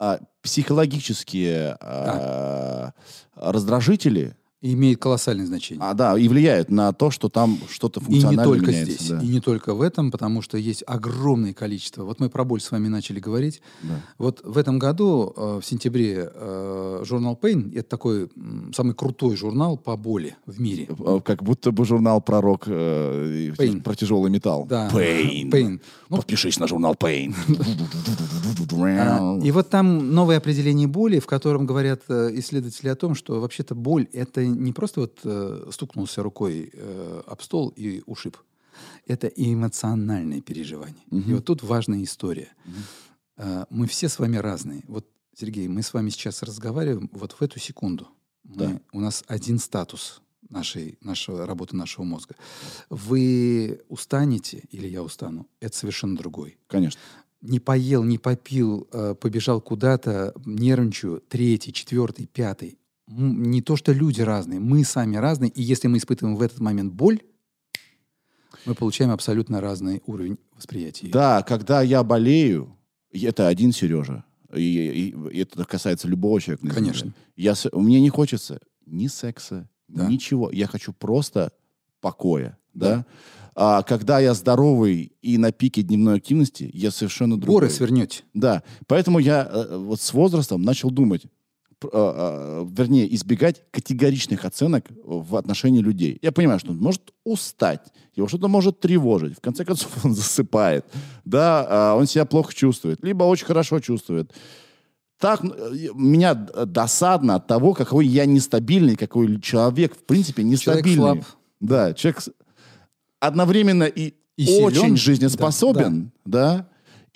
а, психологические а, раздражители, имеет колоссальное значение. а, да, и влияют на то, что там что-то И не функционально только меняется. здесь, да. и не только в этом, потому что есть огромное количество. Вот мы про боль с вами начали говорить. Да. Вот в этом году, э, в сентябре, э, журнал Pain, это такой самый крутой журнал по боли в мире. А, Как будто бы журнал про рок, э, и Pain. про тяжелый металл. Да. Pain. Pain. Ну, Подпишись на журнал Pain. а, и вот там новое определение боли, в котором говорят э, исследователи о том, что вообще-то боль это не просто вот э, стукнулся рукой э, об стол и ушиб. Это и эмоциональное переживание. И Мгм. вот тут важная история. Э, мы все с вами разные. Вот, Сергей, мы с вами сейчас разговариваем вот в эту секунду. Мы- Да. У нас один статус нашей, нашего, работы нашего мозга. Вы устанете, или я устану, это совершенно другой. Конечно. Не поел, не попил, э, побежал куда-то, нервничаю, третий, четвертый, пятый. Не то, что люди разные, мы сами разные, и если мы испытываем в этот момент боль, мы получаем абсолютно разный уровень восприятия. Да, когда я болею, это один Сережа. И, и- и это касается любого человека. на земле. Конечно. Я, мне не хочется ни секса, Да. ничего. Я хочу просто покоя. Да? А когда я здоровый и на пике дневной активности, я совершенно другой. Горы свернете. Да. Поэтому я э, вот с возрастом начал думать, вернее, избегать категоричных оценок в отношении людей. Я понимаю, что он может устать, его что-то может тревожить. В конце концов, он засыпает. Да, а, он себя плохо чувствует, либо очень хорошо чувствует. Так, э, меня д- досадно от того, какой я нестабильный, какой человек, в принципе, Человек нестабильный. слаб. Да, человек одновременно и, И силен. очень жизнеспособен, да,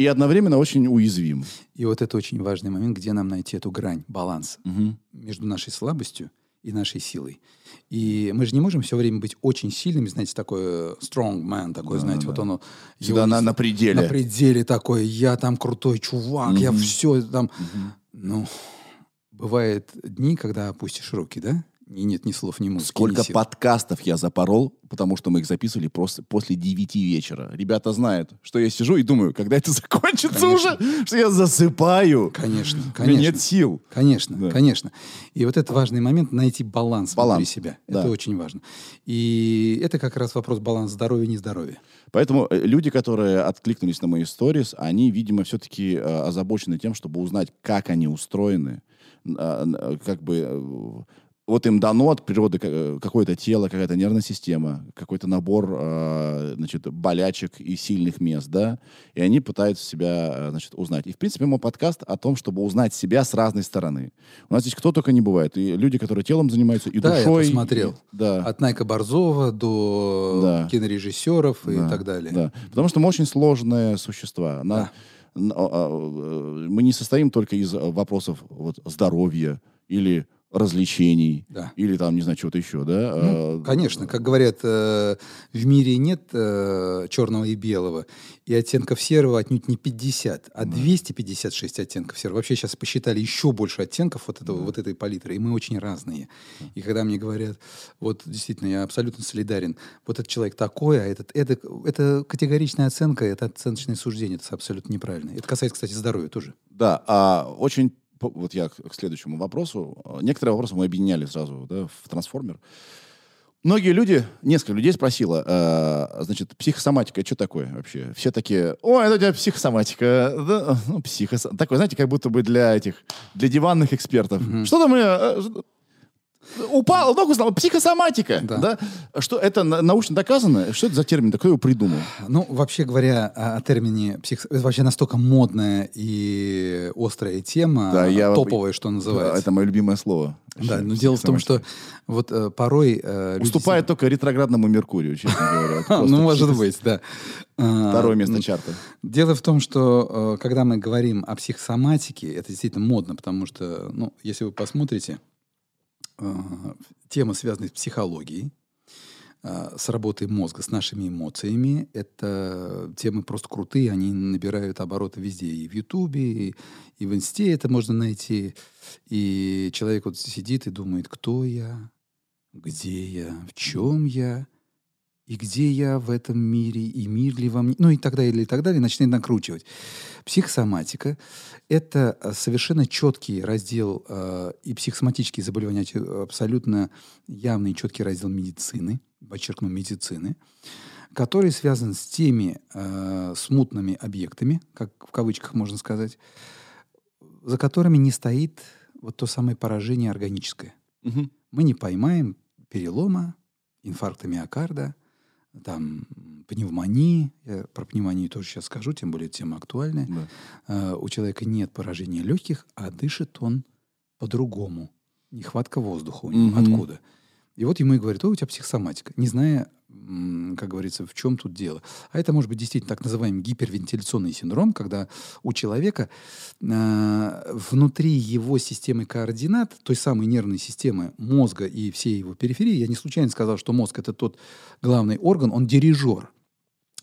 и одновременно очень уязвим. И вот это очень важный момент, где нам найти эту грань, баланс Мгм. между нашей слабостью и нашей силой. И мы же не можем все время быть очень сильными, знаете, такой э, strong man, такой, Да, знаете, да. вот он... Всегда на, на пределе. на пределе такой, я там крутой чувак, я Мгм. все там... Мгм. Ну, бывают дни, когда опустишь руки, да? И нет ни слов, ни музыки, Сколько ни подкастов я запорол, потому что мы их записывали просто после 9 вечера. Ребята знают, что я сижу и думаю, когда это закончится Конечно. уже, что я засыпаю. Конечно, У меня конечно. нет сил. Конечно, Да. конечно. И вот это важный момент найти баланс, Баланс, внутри себя. да. Это очень важно. И это как раз вопрос баланса здоровья и нездоровья. Поэтому э, люди, которые откликнулись на мои сторис, они, видимо, все-таки э, озабочены тем, чтобы узнать, как они устроены, а, как бы э, вот им дано от природы э, какое-то тело, какая-то нервная система, какой-то набор э, значит, болячек и сильных мест, да, и они пытаются себя э, значит, узнать. И, в принципе, мой подкаст о том, чтобы узнать себя с разной стороны. У нас здесь кто только не бывает. И люди, которые телом занимаются, и Да, я душой. посмотрел. и- да. От Найка Борзова до Да. кинорежиссеров и Да, так далее. Да. Потому что мы очень сложные существа. На- Да. а, а, э, мы не состоим только из вопросов вот, здоровья или развлечений, Да. или там, не знаю, чего-то еще, да? Ну, А, конечно, как говорят, э, в мире нет э, черного и белого, и оттенков серого отнюдь не 50, а 256 оттенков серого. Вообще сейчас посчитали еще больше оттенков вот, этого, вот этой палитры, и мы очень разные. И когда мне говорят, вот действительно, я абсолютно солидарен, вот этот человек такой, а этот, это, это категоричная оценка, это оценочное суждение, это абсолютно неправильно. Это касается, кстати, здоровья тоже. Да, а очень... Вот я к к следующему вопросу. А, Некоторые вопросы мы объединяли сразу да, в трансформер. Многие люди, несколько людей спросило, э, значит, психосоматика, это что такое вообще? Все такие, о, это у тебя психосоматика. Да, ну, психос... Такое, знаете, как будто бы для этих, для диванных экспертов. Что там, э, упал, ногу сломал, психосоматика. Да. Да. Что это на- научно доказано? Что это за термин? Кто его придумал? Ну, вообще говоря о, о термине псих... Это вообще настолько модная и острая тема, Да, я- топовая, что называется. Это мое любимое слово. Да, но дело в том, что вот э, порой... э, люди Уступает только ретроградному Меркурию, честно говоря. Ну, может быть, да. А, Второе место чарта. Дело в том, что э, когда мы говорим о психосоматике, это действительно модно, потому что, ну, если вы посмотрите, э, тема, связанная с психологией, э, с работой мозга, с нашими эмоциями, это темы просто крутые, они набирают обороты везде, и в Ютубе, и, и в Инсте это можно найти. И человек вот сидит и думает, кто я, где я, в чем я, и где я в этом мире, и мир ли во мне, ну и так далее, и так далее, начинает накручивать. Психосоматика — это э, совершенно четкий раздел э, и психосоматические заболевания, абсолютно явный четкий раздел медицины, подчеркну, медицины, который связан с теми э, смутными объектами, как в кавычках можно сказать, за которыми не стоит вот то самое поражение органическое Мгм. мы не поймаем перелома, инфаркта миокарда, там, пневмонии. Я про пневмонию тоже сейчас скажу, тем более тема актуальная. Да. А, у человека нет поражения легких, а дышит он по-другому. Нехватка воздуха у него. Мгм. Откуда? И вот ему и говорят, о, у тебя психосоматика, не зная, как говорится, в чем тут дело. А это может быть действительно так называемый гипервентиляционный синдром, когда у человека э, внутри его системы координат, той самой нервной системы мозга и всей его периферии, я не случайно сказал, что мозг это тот главный орган, он дирижер.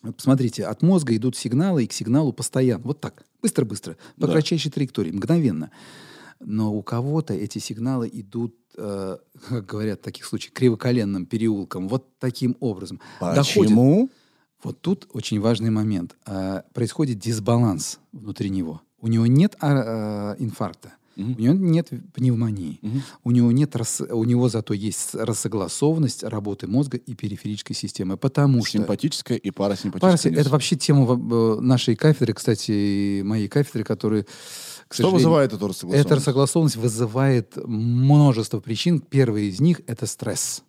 Вот посмотрите, от мозга идут сигналы, и к сигналу постоянно. Вот так, быстро-быстро, по Да. кратчайшей траектории, мгновенно. Но у кого-то эти сигналы идут, э, как говорят в таких случаях, кривоколенным переулком, вот таким образом. Доходит. Почему? Вот тут очень важный момент. А, происходит дисбаланс внутри него. У него нет а, а, инфаркта, у него нет пневмонии, Мгм. у него нет рас- у него зато есть рассогласованность работы мозга и периферической системы, потому что Симпатическая и парасимпатическая. Параси- это вообще тема э, нашей кафедры, кстати, моей кафедры, которая к Что вызывает эту рассогласованность? эта рассогласованность вызывает множество причин. Первый из них — это стресс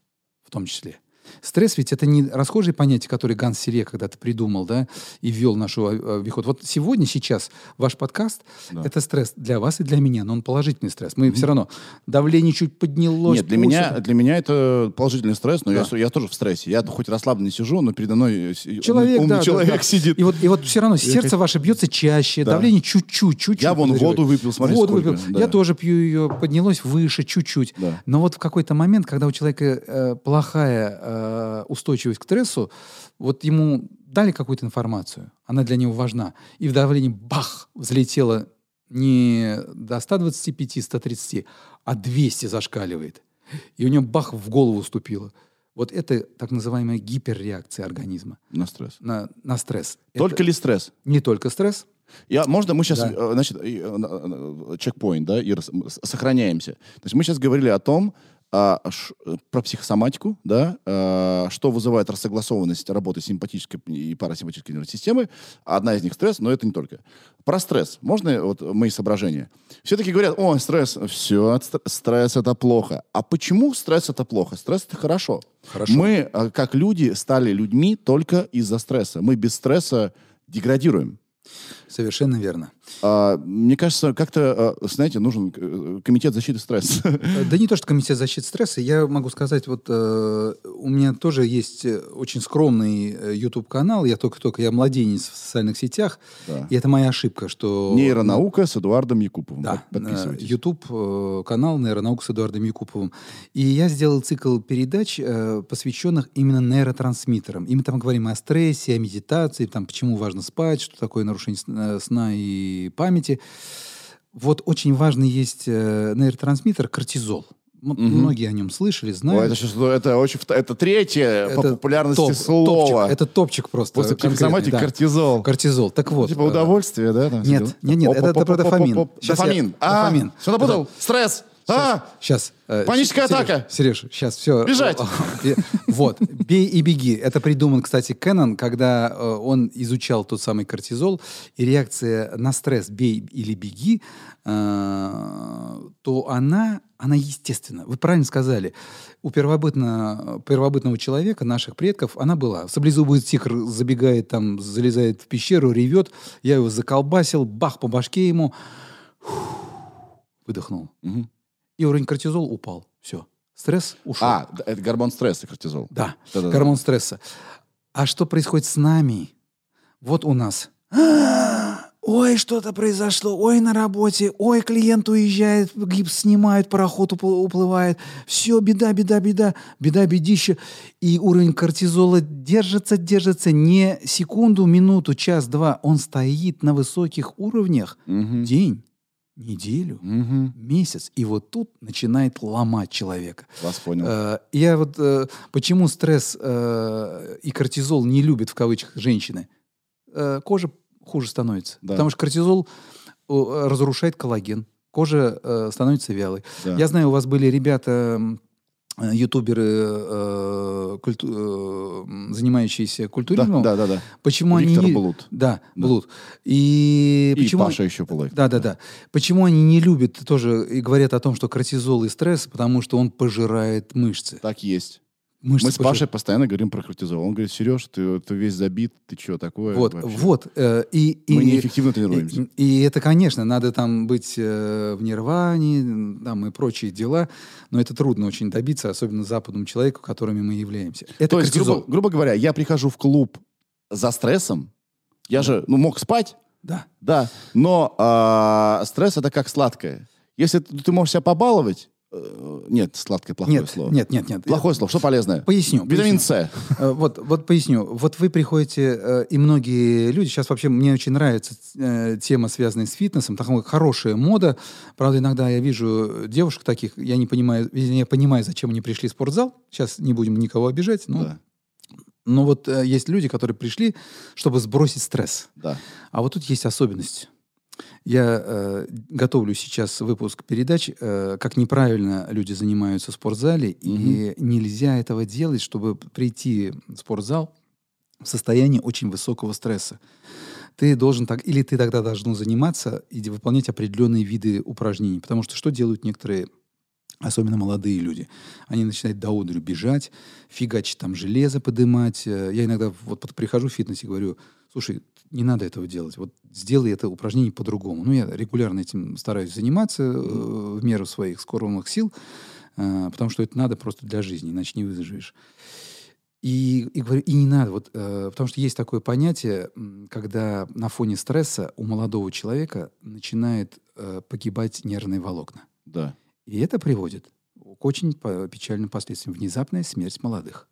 в том числе. Стресс ведь это не расхожее понятие, которое Ганс Сире когда-то придумал, да, и ввел нашу э, обиход. Вот сегодня, сейчас ваш подкаст Да. это стресс для вас и для меня, но он положительный стресс. Мы все равно давление чуть поднялось. Нет, для пульс- меня, для меня это положительный стресс, но я, Да. с- я тоже в стрессе. Я хоть расслабленно сижу, но передо мной э, Человек, умный да, человек да. сидит. И вот, и вот все равно сердце ваше бьется чаще, Да. давление чуть-чуть, чуть-чуть. Я вон воду выпил, смотри, Воду сколько. выпил. Да. Я тоже пью ее, поднялось выше чуть-чуть. Да. Но вот в какой-то момент, когда у человека э, плохая э, устойчивость к стрессу, вот ему дали какую-то информацию, она для него важна, и в давлении бах, взлетело не до 125-130, а 200 зашкаливает. и у него бах в голову ступило. Вот это так называемая гиперреакция организма На стресс. на, на стресс. Только Это ли стресс? не только стресс. Я, можно мы сейчас, Да. э, значит, э, э, э, чекпоинт, да, и сохраняемся. То есть мы сейчас говорили о том, а, ш- э, про психосоматику, да, а, что вызывает рассогласованность работы симпатической и парасимпатической нервной системы. Одна из них стресс, но это не только. Про стресс. Можно вот мои соображения? Все-таки говорят, о, стресс, все, стресс это плохо. А почему стресс это плохо? Стресс это хорошо. Хорошо. Мы, э, как люди, стали людьми только из-за стресса. Мы без стресса деградируем. Совершенно верно. А, мне кажется, как-то, а, знаете, нужен э, комитет защиты стресса. Э, Да не то, что комитет защиты стресса. Я могу сказать, вот э, у меня тоже есть очень скромный YouTube-канал. Я только-только, я младенец в социальных сетях. Да. И это моя ошибка, что... Нейронаука с Эдуардом Якуповым. Да, Под- Подписывайтесь. YouTube э, канал «Нейронаука с Эдуардом Якуповым». И я сделал цикл передач, э, посвященных именно нейротрансмиттерам. И мы там говорим о стрессе, о медитации, там, почему важно спать, что такое нарушение сна- э, сна и памяти. Вот очень важный есть э, нейротрансмиттер кортизол. Мгм. Многие о нем слышали, Ой, знают. это, сейчас, это очень это третье по Это популярности топ- слово. Топчик, это топчик просто. После психосоматики да. кортизол. Кортизол. Так вот. типа э, удовольствие, да? там Нет, нет, нет, это- это про дофамин. Дофамин. А. Все напутал? Стресс. А, Сейчас. Паническая атака. Сереж, сейчас все. Бежать. Вот. Бей и беги. Это придуман, кстати, Кеннон, когда э, он изучал тот самый кортизол, и реакция на стресс «бей или беги», э, то она, она естественна. Вы правильно сказали. У первобытно, первобытного человека, наших предков, она была. Саблезубый тигр забегает там, залезает в пещеру, ревет. Я его заколбасил, бах по башке ему. Выдохнул. Мгм. И уровень кортизола упал. Все. Стресс ушел. А, это гормон стресса, кортизол. Да, Да-да-да. гормон стресса. А что происходит с нами? Вот у нас. «А, Ой, что-то произошло. Ой, на работе. Ой, клиент уезжает, гипс снимают, пароход упл- уплывает. Все, беда, беда, беда. Беда, бедища. И уровень кортизола держится, держится не секунду, минуту, час, два. Он стоит на высоких уровнях Мгм. день, неделю, Мгм. месяц. И вот тут начинает ломать человека. Вас понял. Э, Я вот э, почему стресс э, и кортизол не любят в кавычках женщины? Кожа хуже становится, Да. потому что кортизол разрушает коллаген, кожа становится вялой. Да. Я знаю, у вас были ребята ютуберы, э, культу- э, занимающиеся Да, культуризмом. да, да, да. Почему Виктор они не- Блуд. Да, Да. блуд. И, И почему Паша еще Пулаев. да, да, да. Почему они не любят тоже и говорят о том, что кортизол и стресс, потому что он пожирает мышцы. Так есть. Мышцы Мы с. Пашей постоянно говорим про кортизол. Он говорит, Сереж, ты, ты весь забит, ты что такое? Вот, вообще?» вот. э, и, и, Мы неэффективно тренируемся. и, и это, конечно, надо там быть э, в нирване, там и прочие дела, но это трудно очень добиться, особенно западному человеку, которыми мы являемся. Это То есть, грубо, грубо говоря, я прихожу в клуб за стрессом, я же, ну, мог спать, Да. да, но а, стресс это как сладкое. Если ты, ты можешь себя побаловать, э, нет, сладкое плохое Нет, слово. нет, нет, нет. Плохое слово, что полезное? Поясню. Витамин. С. Э, Вот, вот поясню. Вот вы приходите, э, и многие люди, сейчас вообще мне очень нравится э, тема, связанная с фитнесом, такая хорошая мода. Правда, иногда я вижу девушек таких, я не понимаю, я понимаю, зачем они пришли в спортзал. Сейчас не будем никого обижать, но, Да, но вот э, есть люди, которые пришли, чтобы сбросить стресс. да. А вот тут есть особенность. Я э, готовлю сейчас выпуск передач, э, как неправильно люди занимаются в спортзале, и нельзя этого делать, чтобы прийти в спортзал в состоянии очень высокого стресса. Ты должен так, или ты тогда должен заниматься и выполнять определенные виды упражнений, потому что что делают некоторые Особенно молодые люди. Они начинают до одурю бежать, фигачить там железо подымать. Э, Я иногда вот прихожу в фитнес и говорю, слушай, не надо этого делать. Вот сделай это упражнение по-другому. Ну, я регулярно этим стараюсь заниматься э, в меру своих скромных сил, э, потому что это надо просто для жизни, иначе не выживешь. И, и говорю, и не надо, вот, э, потому что есть такое понятие, когда на фоне стресса у молодого человека начинает э, погибать нервные волокна. Да. И это приводит к очень печальным последствиям. Внезапная смерть молодых.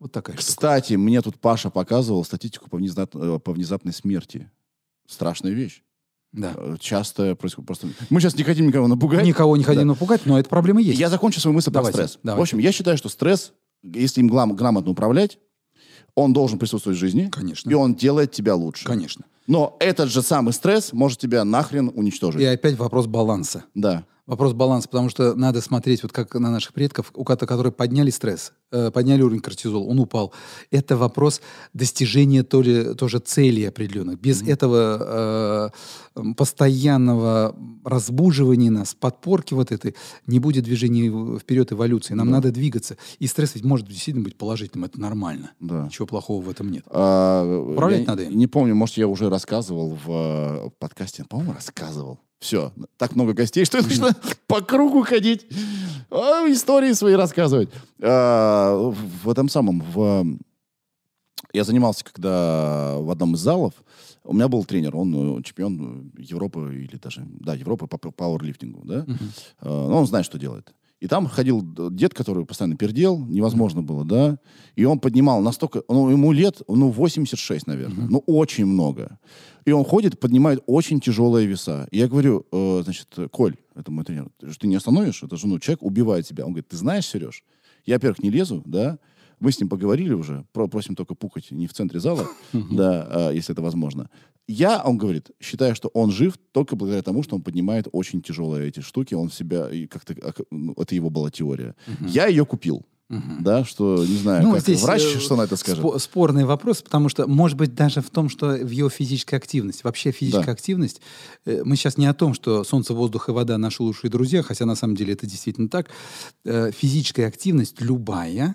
Вот такая штука. Кстати, мне тут Паша показывал статистику по, внезап- э, по внезапной смерти. Страшная вещь. Да. Э, Часто происходит просто... Мы сейчас не хотим никого напугать. Никого не хотим напугать, но эта проблема есть. Я закончу свою мысль Давайте, про стресс. давайте. В общем, я считаю, что стресс, если им глам- грамотно управлять, он должен присутствовать в жизни. Конечно. И он делает тебя лучше. Конечно. Но этот же самый стресс может тебя нахрен уничтожить. И опять вопрос баланса. Да. Вопрос баланса, потому что надо смотреть, вот как на наших предков, у которые подняли стресс, э, подняли уровень кортизола, он упал. Это вопрос достижения то ли, тоже целей определенных. Без этого э, постоянного разбуживания нас, подпорки вот этой, не будет движения вперед эволюции. Нам надо двигаться. И стресс ведь может действительно быть положительным, это нормально. Да. Ничего плохого в этом нет. А, Управлять я надо им. Не помню, может, я уже рассказывал в э, подкасте. По-моему, рассказывал. Все. Так много гостей, что я начинаю по кругу ходить. а, истории свои рассказывать. А, в этом самом... В, я занимался, когда в одном из залов, у меня был тренер, он э, чемпион Европы или даже, да, Европы по пауэрлифтингу, да. А, ну, он знает, что делает. И там ходил дед, который постоянно пердел, невозможно было, да. И он поднимал настолько, ну, ему лет, ну, 86, наверное. Ну, очень много. И он ходит, поднимает очень тяжелые веса. И я говорю, э, значит, Коль, это мой тренер, ты не остановишь? Это же, ну, человек убивает себя. Он говорит, ты знаешь, Сереж, я, во-первых, не лезу, да, мы с ним поговорили уже, про- просим только пукать не в центре зала, да, а, если это возможно. Я, он говорит, считаю, что он жив только благодаря тому, что он поднимает очень тяжелые эти штуки, он себя, как-то, ак- ну, это его была теория. Я ее купил, да, что, не знаю, Ну, как здесь, врач, э, что на это скажет. спо- спорный вопрос, потому что, может быть, даже в том, что в его физической активности. Вообще физическая Да. активность, э, мы сейчас не о том, что солнце, воздух и вода наши лучшие друзья, хотя на самом деле это действительно так. Э, Физическая активность любая,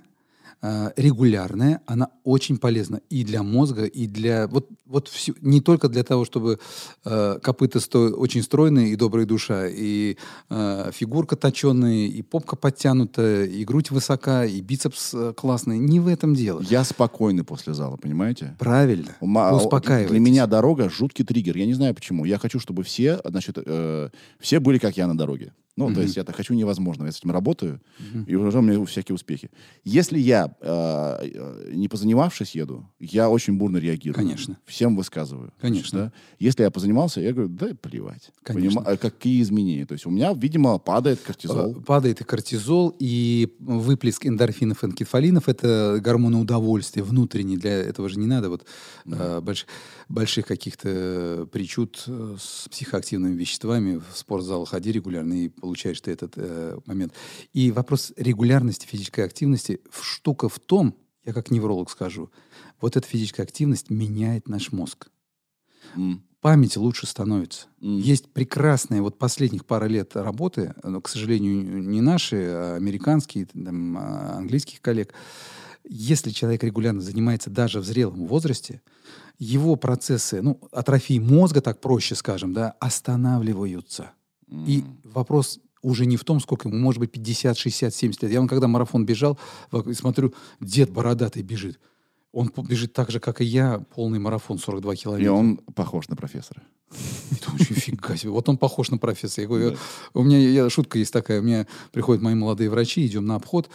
регулярная, она очень полезна и для мозга, и для... Вот, вот всю- не только для того, чтобы э, копыта сто- очень стройные и добрая душа, и э, фигурка точеная, и попка подтянутая, и грудь высока, и бицепс э, классный. Не в этом дело. Я спокойный после зала, понимаете? Правильно. Ума- Вы Для меня дорога жуткий триггер. Я не знаю почему. Я хочу, чтобы все, значит, э, все были как я на дороге. Ну, то есть я так хочу невозможного. Я с этим работаю, и уже у меня всякие успехи. Если я, э, э, не позанимавшись, еду, я очень бурно реагирую. Конечно. Всем высказываю. Конечно. Да? Если я позанимался, я говорю, да плевать. Конечно. Понима- а какие изменения? То есть у меня, видимо, падает кортизол. Э, Падает и кортизол, и выплеск эндорфинов и энкефалинов. Это гормоны удовольствия внутренние. Для этого же не надо вот э, больш- больших каких-то э, причуд э, с психоактивными веществами. В спортзал ходи регулярно и получаешь ты этот э, момент. И вопрос регулярности физической активности штука в том, я как невролог скажу, вот эта физическая активность меняет наш мозг. М. Память лучше становится. М. Есть прекрасные, вот последних пара лет работы, но, к сожалению, не наши, а американские, там, а, английских коллег. Если человек регулярно занимается даже в зрелом возрасте, его процессы, ну, атрофии мозга, так проще скажем, да, останавливаются. И вопрос уже не в том, сколько ему, может быть, 50, 60, 70 лет. Я вон когда марафон бежал, смотрю, дед бородатый бежит. Он бежит так же, как и я, полный марафон, 42 И километра. он похож на профессора. И думаю, фига себе. Вот он похож на профессора. Я говорю, у меня я- шутка есть такая. У меня приходят мои молодые врачи, идем на обход.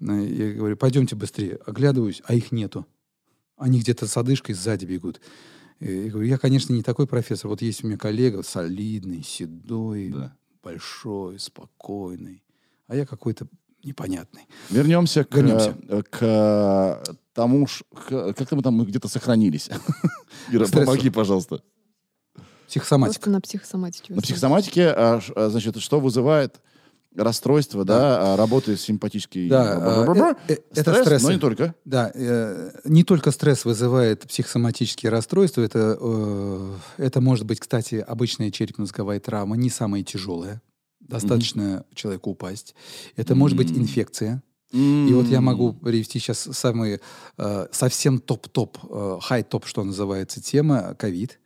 Э, Я говорю, пойдемте быстрее. Оглядываюсь, а их нету. Они где-то с одышкой сзади бегут. И Я говорю, я, конечно, не такой профессор. Вот есть у меня коллега, солидный, седой, Да. большой, спокойный. А я какой-то непонятный. Вернемся к, Вернемся. э, к тому, ш- к- как-то мы там мы где-то сохранились. Ира, помоги, пожалуйста. Психосоматика. Просто на психосоматике. На психосоматике, а, а, значит, что вызывает расстройство, да, а, работы симпатической... Да, бла-бла-бла-бла. э, э, это Стресс, но не только. Да, э, не только стресс вызывает психосоматические расстройства, это, э, это может быть, кстати, обычная черепно-мозговая травма, не самая тяжелая. Достаточно человеку упасть. Это может быть инфекция. И вот я могу привести сейчас самые э, совсем топ-топ, э, хай-топ, что называется, тема ковид.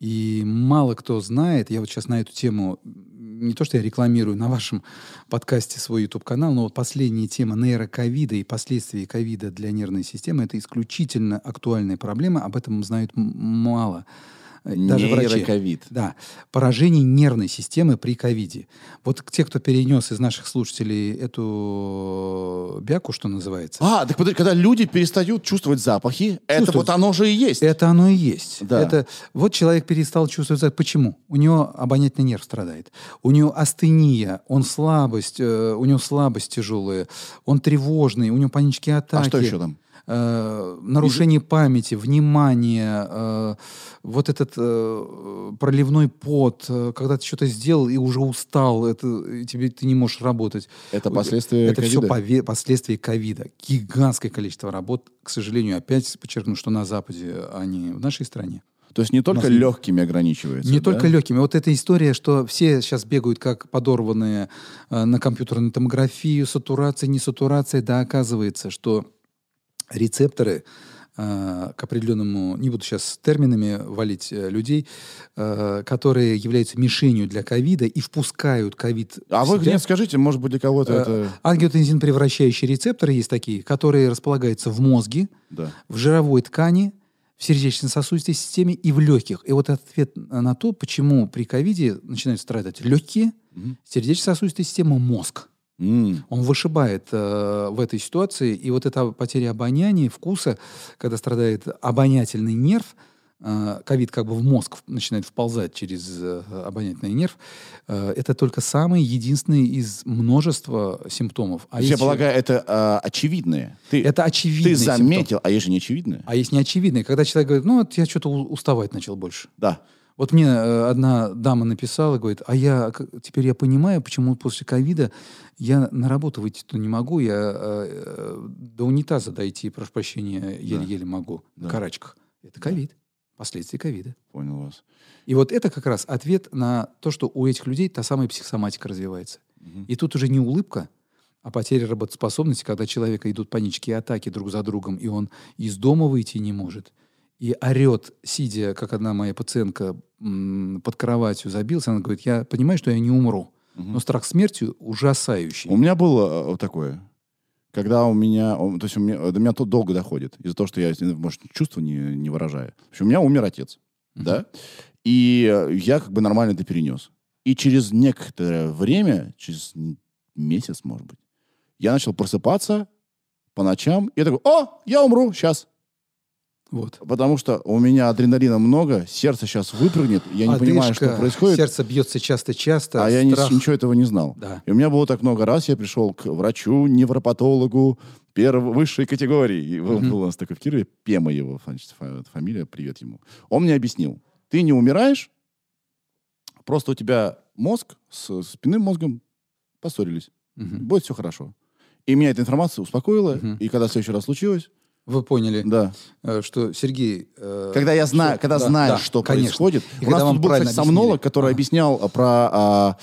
И мало кто знает, я вот сейчас на эту тему, не то что я рекламирую на вашем подкасте свой YouTube-канал, но вот последняя тема нейроковида и последствий ковида для нервной системы – это исключительно актуальная проблема, об этом знают мало даже врачи. Нейроковид. Да, поражение нервной системы при ковиде. Вот те, кто перенес из наших слушателей эту бяку, что называется, А, так подожди, когда люди перестают чувствовать запахи, это Чувствуют. вот оно же и есть. это оно и есть. Да. Это вот человек перестал чувствовать запах. Почему? У него обонятельный нерв страдает. У него астения, он слабость, э, у него слабость тяжелая, он тревожный, у него панические атаки. А что еще там? Э, нарушение памяти, внимание, э, вот этот э, проливной пот, э, когда ты что-то сделал и уже устал, это тебе ты не можешь работать. Это У- последствия Это все ковида? последствия ковида. Гигантское количество работ, к сожалению, опять подчеркну, что на Западе, а не в нашей стране. То есть не только легкими ограничивается. Не да? только легкими. Вот эта история, что все сейчас бегают как подорванные э, на компьютерную томографию, сатурация, не сатурация, да, оказывается, что рецепторы э, к определенному, не буду сейчас терминами валить э, людей, э, которые являются мишенью для ковида и впускают ковид А вы мне скажите, может быть, для кого-то это... Ангиотензин превращающие рецепторы есть такие, которые располагаются в мозге, Да. в жировой ткани, в сердечно-сосудистой системе и в легких. И вот ответ на то, почему при ковиде начинают страдать легкие, Мгм. сердечно-сосудистая система, мозг. М. Он вышибает э, в этой ситуации. И вот эта потеря обоняния, вкуса, когда страдает обонятельный нерв, э, ковид как бы в мозг начинает вползать через э, обонятельный нерв, э, это только самый единственный из множества симптомов. А есть я полагаю, это а, очевидное. Ты, это очевидный ты заметил, а есть же неочевидное. А есть неочевидные, когда человек говорит, ну вот я что-то уставать начал больше. Да. Вот мне э, одна дама написала, говорит, а я теперь я понимаю, почему после ковида я на работу выйти-то не могу, я э, до унитаза дойти, прошу прощения, еле-еле могу на Да. карачках. Это ковид, последствия ковида. Понял вас. И вот это как раз ответ на то, что у этих людей та самая психосоматика развивается. Мгм. И тут уже не улыбка, а потеря работоспособности, когда человека идут панические атаки друг за другом, и он из дома выйти не может. И орет, сидя, как одна моя пациентка под кроватью забился, она говорит, я понимаю, что я не умру, Мгм. но страх смерти ужасающий. У меня было э, такое. Когда у меня, то есть у меня, до меня тут долго доходит, из-за того, что я, может, чувства не, не выражаю. В общем, у меня умер отец, Мгм. да, и э, я как бы нормально это перенес. И через некоторое время, через месяц, может быть, я начал просыпаться по ночам, и я такой, о, я умру сейчас. Вот. Потому что у меня адреналина много, сердце сейчас выпрыгнет, я не понимаю, что Одышка, происходит, Сердце бьется часто-часто. а я ни- страх- ничего этого не знал. Да. И у меня было так много раз, я пришел к врачу, невропатологу первой, высшей категории. И он Мгм. был у нас такой в Кирове, Пема его значит, фа- фамилия, привет ему. Он мне объяснил, ты не умираешь, просто у тебя мозг с спинным мозгом поссорились. Мгм. Будет все хорошо. И меня эта информация успокоила, Мгм. и когда в следующий раз случилось, Вы поняли, да. э, что Сергей... э, Когда я знаю, что- когда да, знаешь, да, что конечно. происходит. И У нас тут был, кстати, сомнолог, который Ага. объяснял а, про, а,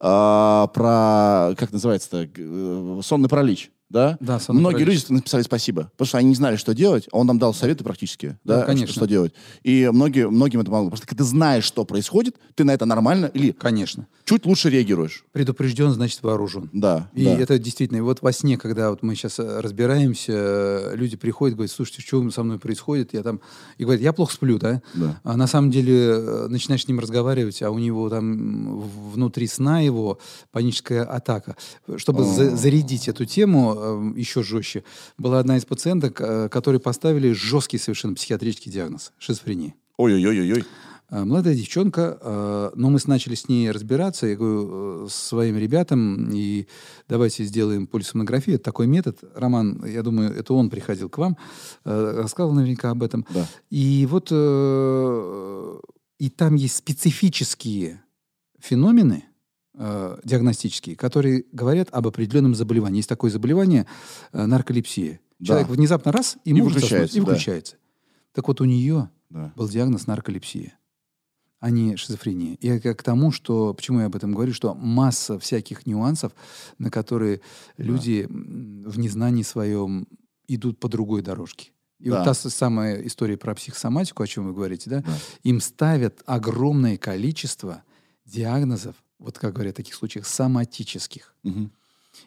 а, про как называется-то, э, сонный паралич. Да? Да, сонный Многие люди написали спасибо, потому что они не знали, что делать, а он нам дал советы практически, Да, да, конечно. Что, что делать. И многие, многим это помогло. Просто когда ты знаешь, что происходит, ты на это нормально или Конечно. чуть лучше реагируешь. Предупрежден, значит вооружен. Да, И да. это действительно, и вот во сне, когда вот мы сейчас разбираемся, э, люди приходят, говорят, слушайте, что со мной происходит? Я там, и говорят, я плохо сплю, да? Да. А на самом деле э, начинаешь с ним разговаривать, а у него там внутри сна его паническая атака. Чтобы за- зарядить эту тему э, еще жестче, была одна из пациенток, э, которой поставили жесткий совершенно психиатрический диагноз – шизофрения. Ой-ой-ой-ой. А, Молодая девчонка, э, но мы начали с ней разбираться, я говорю, э, своим ребятам, и давайте сделаем полисомнографию. Это такой метод. Роман, я думаю, это он приходил к вам, э, рассказывал наверняка об этом. Да. И вот э, и там есть специфические феномены э, диагностические, которые говорят об определенном заболевании. Есть такое заболевание э, нарколепсия. Да. Человек внезапно раз и, И может выключается, и да. выключается. Так вот у нее Да. был диагноз нарколепсия, а не шизофрения. И к тому, что, почему я об этом говорю, что масса всяких нюансов, на которые люди м, в незнании своем идут по другой дорожке. И Да. вот та самая история про психосоматику, о чем вы говорите, да, Да. им ставят огромное количество диагнозов, вот как говорят в таких случаях, соматических. Мгм.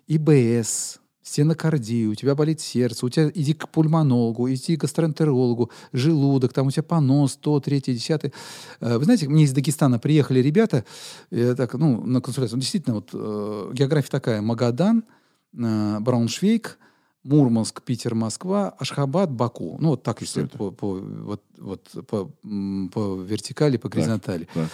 ИБС, стенокардия, у тебя болит сердце, у тебя иди к пульмонологу, иди к гастроэнтерологу, желудок, там у тебя понос, то, третье, десятое. Э, Вы знаете, мне из Дагестана приехали ребята, так, ну, на консультацию. Действительно, вот э, география такая. Магадан, э, Брауншвейг, Мурманск, Питер, Москва, Ашхабад, Баку. Ну, вот так, если по, по- вот, вот по, по вертикали, по горизонтали. так.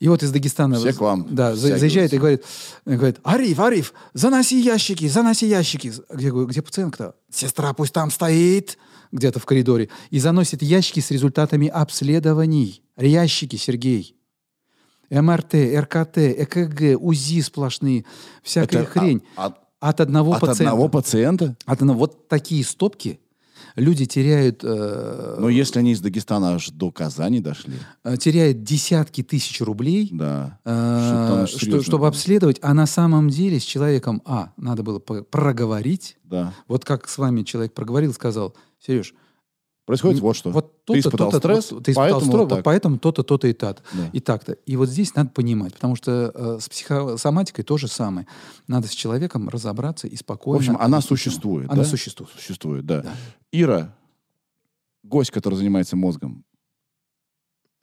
И вот из Дагестана... Все к вам Да, заезжает и говорит, говорит, Ариф, Ариф, заноси ящики, заноси ящики. Где, где пациентка-то? Сестра пусть там стоит, где-то в коридоре, и заносит ящики с результатами обследований. Ящики, Сергей. МРТ, РКТ, ЭКГ, УЗИ сплошные, всякая Это, хрень. а- от, От одного от пациента. одного пациента? От одного. Вот такие стопки люди теряют, э, Но если они из Дагестана аж до Казани дошли, э, теряют десятки тысяч рублей, да. э, что- чтобы обследовать, а на самом деле с человеком, а, надо было проговорить, Да. вот как с вами человек проговорил, сказал, Сереж, Происходит вот что. вот Ты то-то, испытал то-то, стресс, вот ты испытал поэтому стресс, вот вот поэтому то-то, то-то и так. Да. И так-то. И вот здесь надо понимать, потому что э, с психосоматикой то же самое. Надо с человеком разобраться и В спокойно... общем, она существует. Она да? существует. Существует, да. Да. Ира, гость, который занимается мозгом,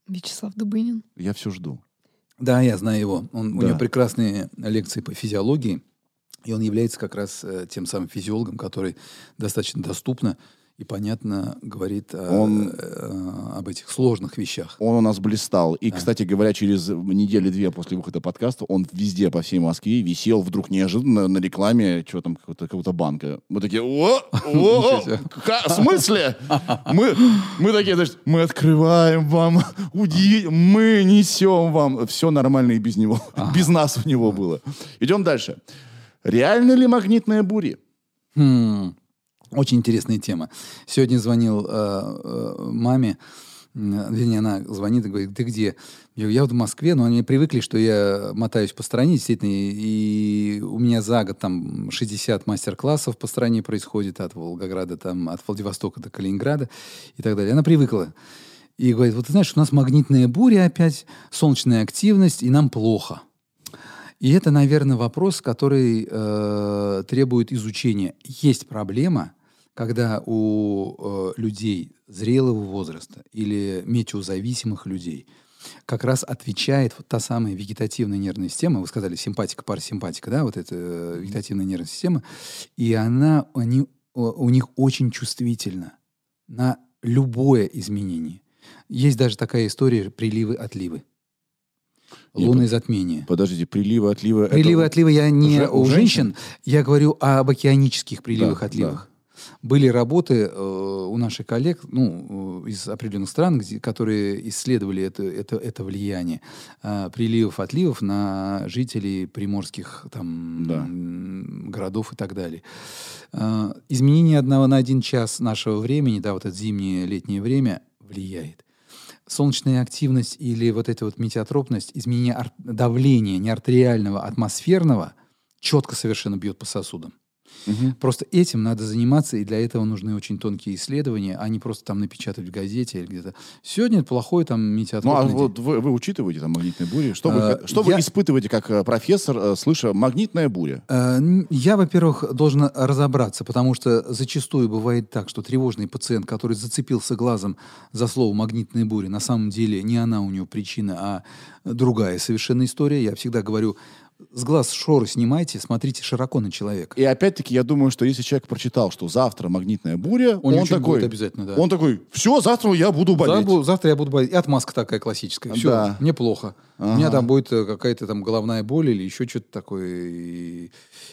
Вячеслав Дубынин. я все жду. Да, я знаю его. Он, У Да. него прекрасные лекции по физиологии. И он является как раз э, тем самым физиологом, который достаточно доступно и понятно говорит о- Он- э, об этих сложных вещах. Он у нас блистал. И, кстати говоря, через недели-две после выхода подкаста он везде по всей Москве висел вдруг неожиданно на рекламе чего там какого-то какого банка. Мы такие, о, о, в смысле? Мы, мы такие, значит, мы открываем вам, уди, мы несем вам. Все нормально и без него. Без нас у него было. Идем дальше. Реально ли магнитные бури? Хм, Очень интересная тема. Сегодня звонил э, э, маме, вернее, она звонит и говорит, ты где? Я говорю, я вот в Москве, но они привыкли, что я мотаюсь по стране, действительно, и и у меня за год там 60 мастер-классов по стране происходит, от Волгограда, там, от Владивостока до Калининграда и так далее. Она привыкла. И говорит, вот ты знаешь, у нас магнитная буря опять, солнечная активность, и нам плохо. И это, наверное, вопрос, который э, требует изучения. Есть проблема, когда у э, людей зрелого возраста или метеозависимых людей как раз отвечает вот та самая вегетативная нервная система, вы сказали симпатика, парасимпатика, да, вот эта э, вегетативная нервная система, и она, они, у них очень чувствительна на любое изменение. Есть даже такая история приливы-отливы. Я Лунные по- затмения. Подождите, приливы, отливы. это- Приливы, отливы я не у у женщин, женщин? я говорю об океанических приливах, Да, отливах. Были работы э, у наших коллег, ну, э, из определенных стран, где, которые исследовали это, это, это влияние э, приливов, отливов на жителей приморских там, Да. городов и так далее. Э, изменение одного на один час нашего времени, да, вот это зимнее, летнее время, влияет солнечная активность или вот эта вот метеотропность, изменение ар- давления не артериального, атмосферного, четко совершенно бьет по сосудам. Мгм. Просто этим надо заниматься, и для этого нужны очень тонкие исследования, а не просто там напечатать в газете или где-то. Сегодня плохой там Ну, а день. вот вы, вы учитываете там магнитные бури? Что, вы, Э, что вы я- испытываете как э, профессор, э, слыша магнитная буря? Н- Я, во-первых, должен разобраться, потому что зачастую бывает так, что тревожный пациент, который зацепился глазом за слово «магнитная буря», на самом деле не она у него причина, а другая совершенно история. Я всегда говорю, с глаз шоры снимайте, смотрите широко на человека. И опять-таки, я думаю, что если человек прочитал, что завтра магнитная буря, Он он, такой, будет обязательно, да. он такой, все, завтра я буду болеть. Завтра, завтра я буду болеть. И отмазка такая классическая. Все, Да. мне плохо. У Ага. меня там будет э, какая-то там головная боль или еще что-то такое. И,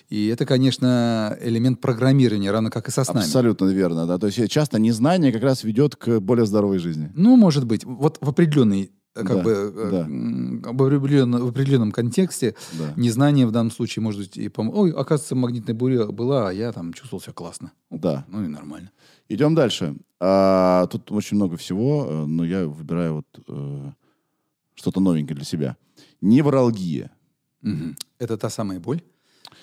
и это, конечно, элемент программирования, равно как и со снами. Абсолютно верно, да. То есть э, часто незнание как раз ведет к более здоровой жизни. Ну, может быть. Вот в определенной как Да, бы э, да. в определенном, в определенном контексте Да. незнание в данном случае может быть и пом- Ой, оказывается, магнитная буря была, а я там чувствовал себя классно. Да. Ну и нормально. Идем дальше. А, тут очень много всего, э, но я выбираю вот э, что-то новенькое для себя. Невралгия. Мгм. Это та самая боль,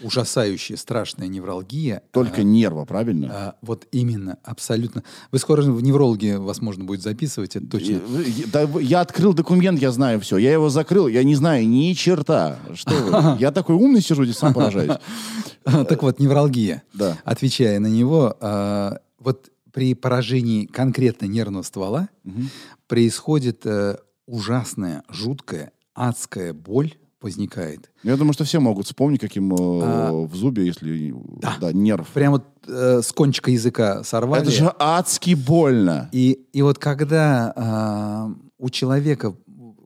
ужасающая, страшная невралгия. Только а, нерва, правильно? а, вот именно, абсолютно. Вы скоро в неврологи вас можно будет записывать, это точно. И- вы- да я открыл документ, я знаю все. Я его закрыл, я не знаю ни черта. Что вы? Я такой умный сижу здесь, сам поражаюсь. Так вот, невралгия. Да. Отвечая на него, а, вот при поражении конкретно нервного ствола происходит э, ужасная, жуткая, адская боль возникает. Я думаю, что все могут вспомнить, каким э, А, в зубе, если да. да, нерв. Прям вот э, с кончика языка сорвали. Это же адски больно. И, и вот когда а, у человека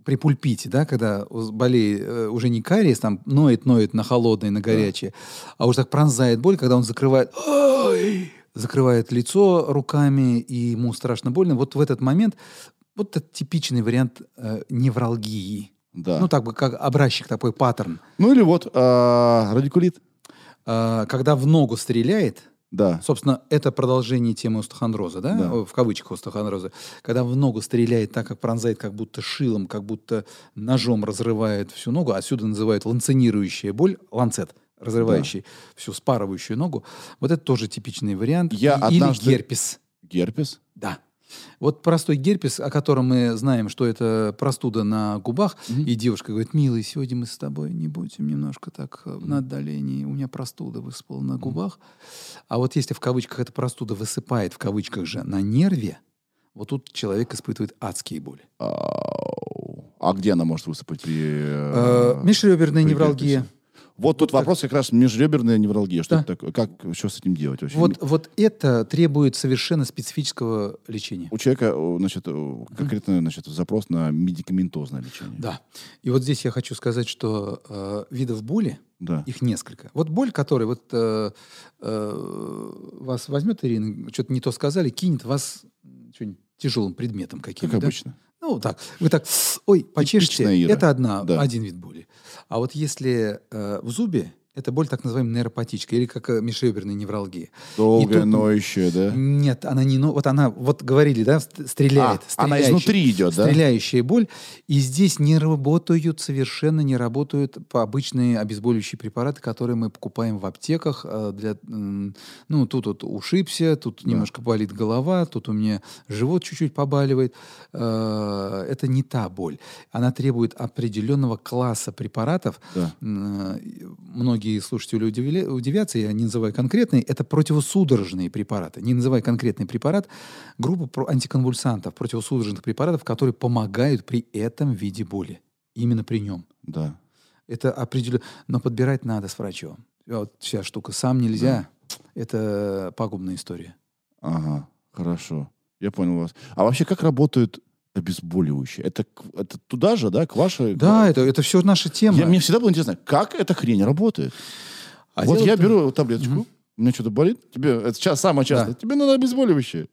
при пульпите, да, когда болеет э, уже не кариес, там ноет, ноет на холодное, на горячее, а уже так пронзает боль, когда он закрывает, «Ай!» закрывает лицо руками, и ему страшно больно. Вот в этот момент, вот это типичный вариант э, невралгии. Да. Ну, так бы как образчик, такой паттерн. Ну или вот а, радикулит. А, когда в ногу стреляет, Да. Собственно, это продолжение темы остеохондроза, да? Да. В кавычках остеохондроза. Когда в ногу стреляет так, как пронзает, как будто шилом, как будто ножом разрывает всю ногу. Отсюда называют ланценирующая боль, ланцет, разрывающий всю спарывающую ногу. Вот это тоже типичный вариант. Я И- Или однажды- герпес. Герпес. Да. Вот простой герпес, о котором мы знаем, что это простуда на губах, и девушка говорит, милый, сегодня мы с тобой не будем немножко так э, на отдалении, у меня простуда высыпала на губах. А вот если в кавычках эта простуда высыпает, в кавычках же, на нерве, вот тут человек испытывает адские боли. А где она может высыпать при... Э, э, Межреберная невралгия. Вот тут вопрос как раз межреберная невралгия. Что Да. это такое? Как, что с этим делать вообще? Вот, вот это требует совершенно специфического лечения. У человека, значит, конкретно, значит, запрос на медикаментозное лечение. Да. И вот здесь я хочу сказать, что э, видов боли, Да. Их несколько. Вот боль, которая вот э, э, вас возьмет, Ирина, что-то не то сказали, кинет вас тяжелым предметом Как каким-то. да? обычно. Ну, так. Вы так, ой, почешете. Это одна, Да. один вид боли. А вот если э, в зубе, это боль так называемая нейропатическая, или как э, межреберная невралгия. Долгая, тут- ноющая, да? Нет, она не... но- Вот она, вот говорили, да, ст- стреляет. А, она изнутри идет, да? Стреляющая боль. И здесь не работают, совершенно не работают по обычные обезболивающие препараты, которые мы покупаем в аптеках. э, Для, ну, тут вот ушибся, тут немножко болит голова, тут у меня живот чуть-чуть побаливает. Э, Это не та боль. Она требует определенного класса препаратов. Да. М, э, Многие слушатели удивили- удивятся, я не называю конкретные, это противосудорожные препараты. Не называя конкретный препарат, группа про- антиконвульсантов, противосудорожных препаратов, которые помогают при этом виде боли. Именно при нем. Да. Это определенно. Но подбирать надо с врачом. Вот вся штука. Сам нельзя. Это пагубная история. Ага, хорошо. Я понял вас. А вообще, как работают обезболивающие? Это, к- это туда же, да, к вашей... Да, это, это все наша тема. Я, мне всегда было интересно, как эта хрень работает? А вот я в том- беру таблеточку, у меня что-то болит, тебе, это сейчас самое частое, тебе надо обезболивающее.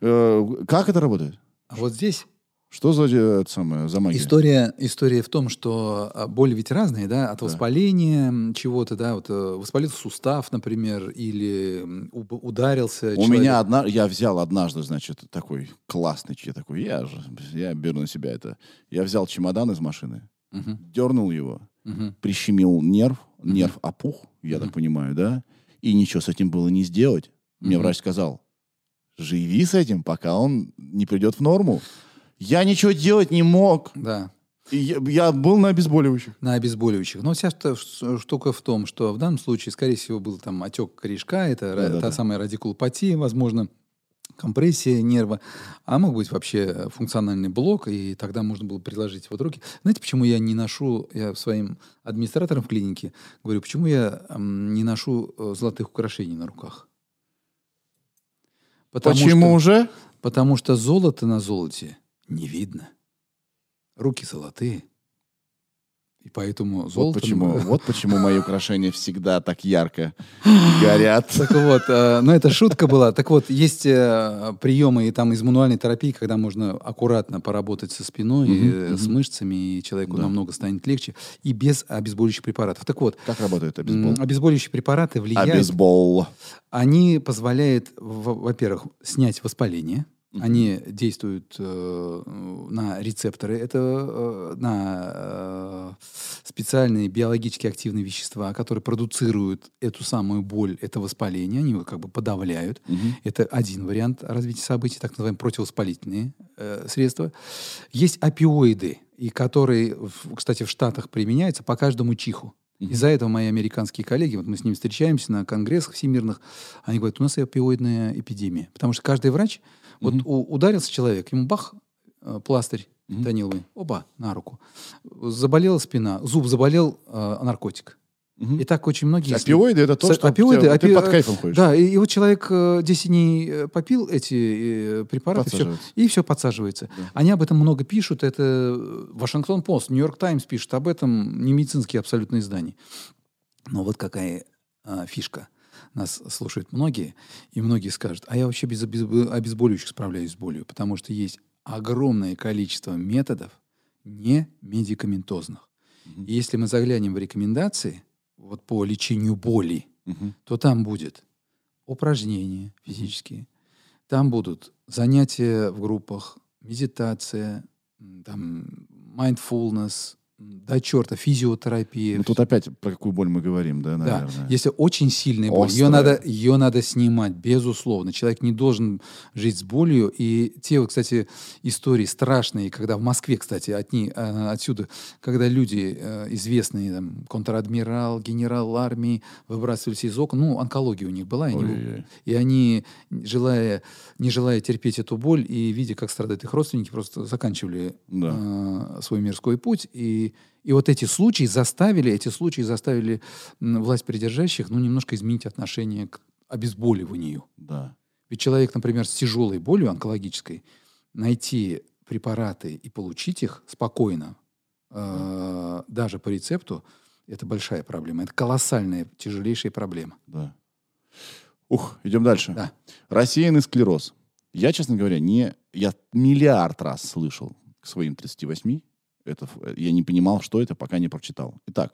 Э, как это работает? А вот здесь Что за, э, это самое, за магия? История, история в том, что а, боли ведь разные, да, от Да. воспаления чего-то, да, вот э, воспалился сустав, например, или ударился У человек. меня одна, я взял однажды, значит, такой классный, я такой, я же, я беру на себя это. Я взял чемодан из машины, Мгм, дернул его, мгм. прищемил нерв, нерв опух, я так понимаю, да, и ничего с этим было не сделать. Мне Мгм. врач сказал, живи с этим, пока он не придет в норму. Я ничего делать не мог. Да, Я, я был на обезболивающих. на обезболивающих. Но вся штука в том, что в данном случае, скорее всего, был там отек корешка, это Да-да-да. та самая радикулопатия, возможно, компрессия нерва, а мог быть вообще функциональный блок, и тогда можно было предложить вот руки. Знаете, почему я не ношу, я своим администраторам в клинике говорю, почему я не ношу э, золотых украшений на руках? Потому Почему что- уже? Потому что золото на золоте не видно. Руки золотые. И поэтому Вот золото... почему, вот почему мои украшения всегда так ярко горят. Так вот, э, ну это шутка была. Так вот, есть э, приемы и там из мануальной терапии, когда можно аккуратно поработать со спиной, Мгм, э, с мышцами, и человеку Да. намного станет легче, и без обезболивающих препаратов. Так вот, Как работает м, обезбол? обезболивающие препараты влияют Обезбол. Они позволяют, во-первых, снять воспаление. Они действуют э, на рецепторы. Это э, на э, специальные биологически активные вещества, которые продуцируют эту самую боль, это воспаление. Они его как бы подавляют. Мгм. Это один вариант развития событий, так называемые противовоспалительные э, средства. Есть опиоиды, и которые, в- кстати, в Штатах применяются по каждому чиху. Из-за этого мои американские коллеги, вот мы с ними встречаемся на конгрессах всемирных, они говорят, у нас опиоидная эпидемия. Потому что каждый врач, вот у- ударился человек, ему бах, э, пластырь тониловый, оба, на руку. Заболела спина, зуб заболел, э, наркотик. Мгм. И так очень многие... Опиоиды это то, что опиоиды, тебя- ты опи- под кайфом ходишь. Да, и, и вот человек э, 10 дней э, попил эти э, препараты, Подсаживается. и все подсаживается. Они об этом много пишут. Это э, Вашингтон Пост, Нью-Йорк Таймс пишет об этом, не медицинские абсолютно издания. Но вот какая а, фишка. Нас слушают многие, и многие скажут, а я вообще без обез- обезболивающих справляюсь с болью, потому что есть огромное количество методов не медикаментозных. И если мы заглянем в рекомендации вот по лечению боли, Мгм. то там будет упражнения физические, там будут занятия в группах, медитация, там mindfulness, до черта, физиотерапия. Ну, тут опять про какую боль мы говорим, да, Да, наверное. если очень сильная боль, ее Острая. надо, ее надо снимать, безусловно. Человек не должен жить с болью. И те, вот, кстати, истории страшные, когда в Москве, кстати, от ни- а, отсюда, когда люди э, известные, там, контр-адмирал, генерал армии, выбрасывались из окон, ну, онкология у них была, и, они- и они, желая, не желая терпеть эту боль и видя, как страдают их родственники, просто заканчивали Да. э, свой мирской путь. И, и вот эти случаи заставили, эти случаи заставили власть придержащих, ну, немножко изменить отношение к обезболиванию. Да. Ведь человек, например, с тяжелой болью онкологической, найти препараты и получить их спокойно, э, даже по рецепту, это большая проблема. Это колоссальная, тяжелейшая проблема. Да. Ух, идем дальше. Да. Рассеянный склероз. Я, честно говоря, не... Я миллиард раз слышал к своим 38. Это, ф- я не понимал, что это, пока не прочитал. Итак,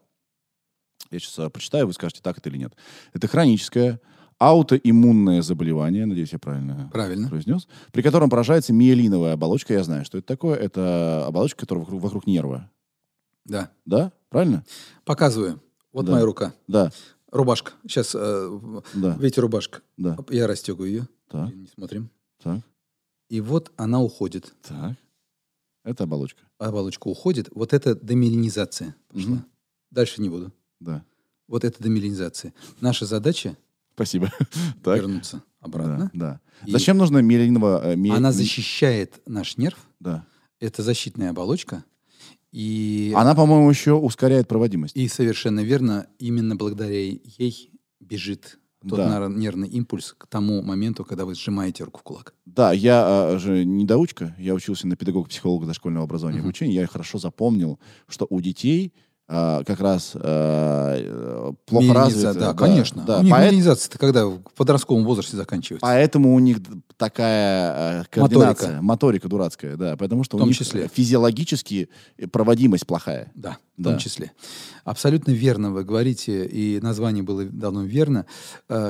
я сейчас прочитаю, вы скажете, так это или нет. Это хроническое аутоиммунное заболевание, надеюсь, я правильно Правильно. произнес, при котором поражается миелиновая оболочка. Я знаю, что это такое. Это оболочка, которая вокруг, вокруг нерва. Да. Да? Правильно? Показываю. Вот Да. моя рука. Да. Рубашка. Сейчас, э, Да. видите, рубашка. Да. Я расстегиваю ее. Так. Не смотрим. Так. И вот она уходит. Так. Это оболочка. Оболочка уходит. Вот это демелинизация пошла. Мгм. Дальше не буду. Да. Вот это демелинизация. Наша задача Спасибо. Вернуться обратно. Да. да. И Зачем нужно миелиновая... э, ми- Она защищает наш нерв. Да. Это защитная оболочка. И, Она, по-моему, еще ускоряет проводимость. и совершенно верно, именно благодаря ей бежит тот Да. нар- нервный импульс к тому моменту, когда вы сжимаете руку в кулак. Да, я а, же недоучка. Я учился на педагога-психолога дошкольного образования и Мгм. обучения. Я хорошо запомнил, что у детей а, как раз а, э, плохо Миелиниза- развита. Да, конечно. Да, У них поэт- миелинизация-то когда в подростковом возрасте заканчивается. Поэтому у них такая э, координация, моторика. дурацкая, да, потому что В том у них числе. физиологически проводимость плохая. Да, в Да. том числе. Абсолютно верно вы говорите, и название было давно верно.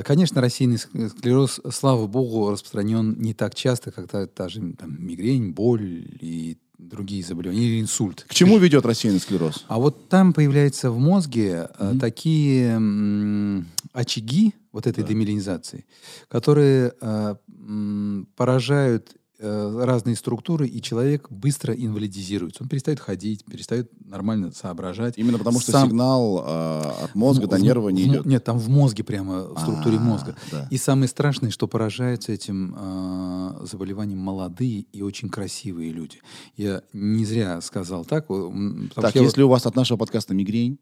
Конечно, рассеянный ск- склероз, слава богу, распространен не так часто, как та, та же там, мигрень, боль и другие заболевания, или инсульт. К чему ведет рассеянный склероз? А вот там появляются в мозге э, такие м, очаги вот этой демилинизации, которые э, м, поражают разные структуры, и человек быстро инвалидизируется. Он перестает ходить, перестает нормально соображать. Именно потому что Сам- сигнал а, от мозга В- до нерва не в идет. Нет, там в мозге прямо, в структуре А, мозга. да. И самое страшное, что поражаются этим э, заболеванием молодые и очень красивые люди. Я не зря сказал так. потому Так, что я если у вас от нашего подкаста мигрень,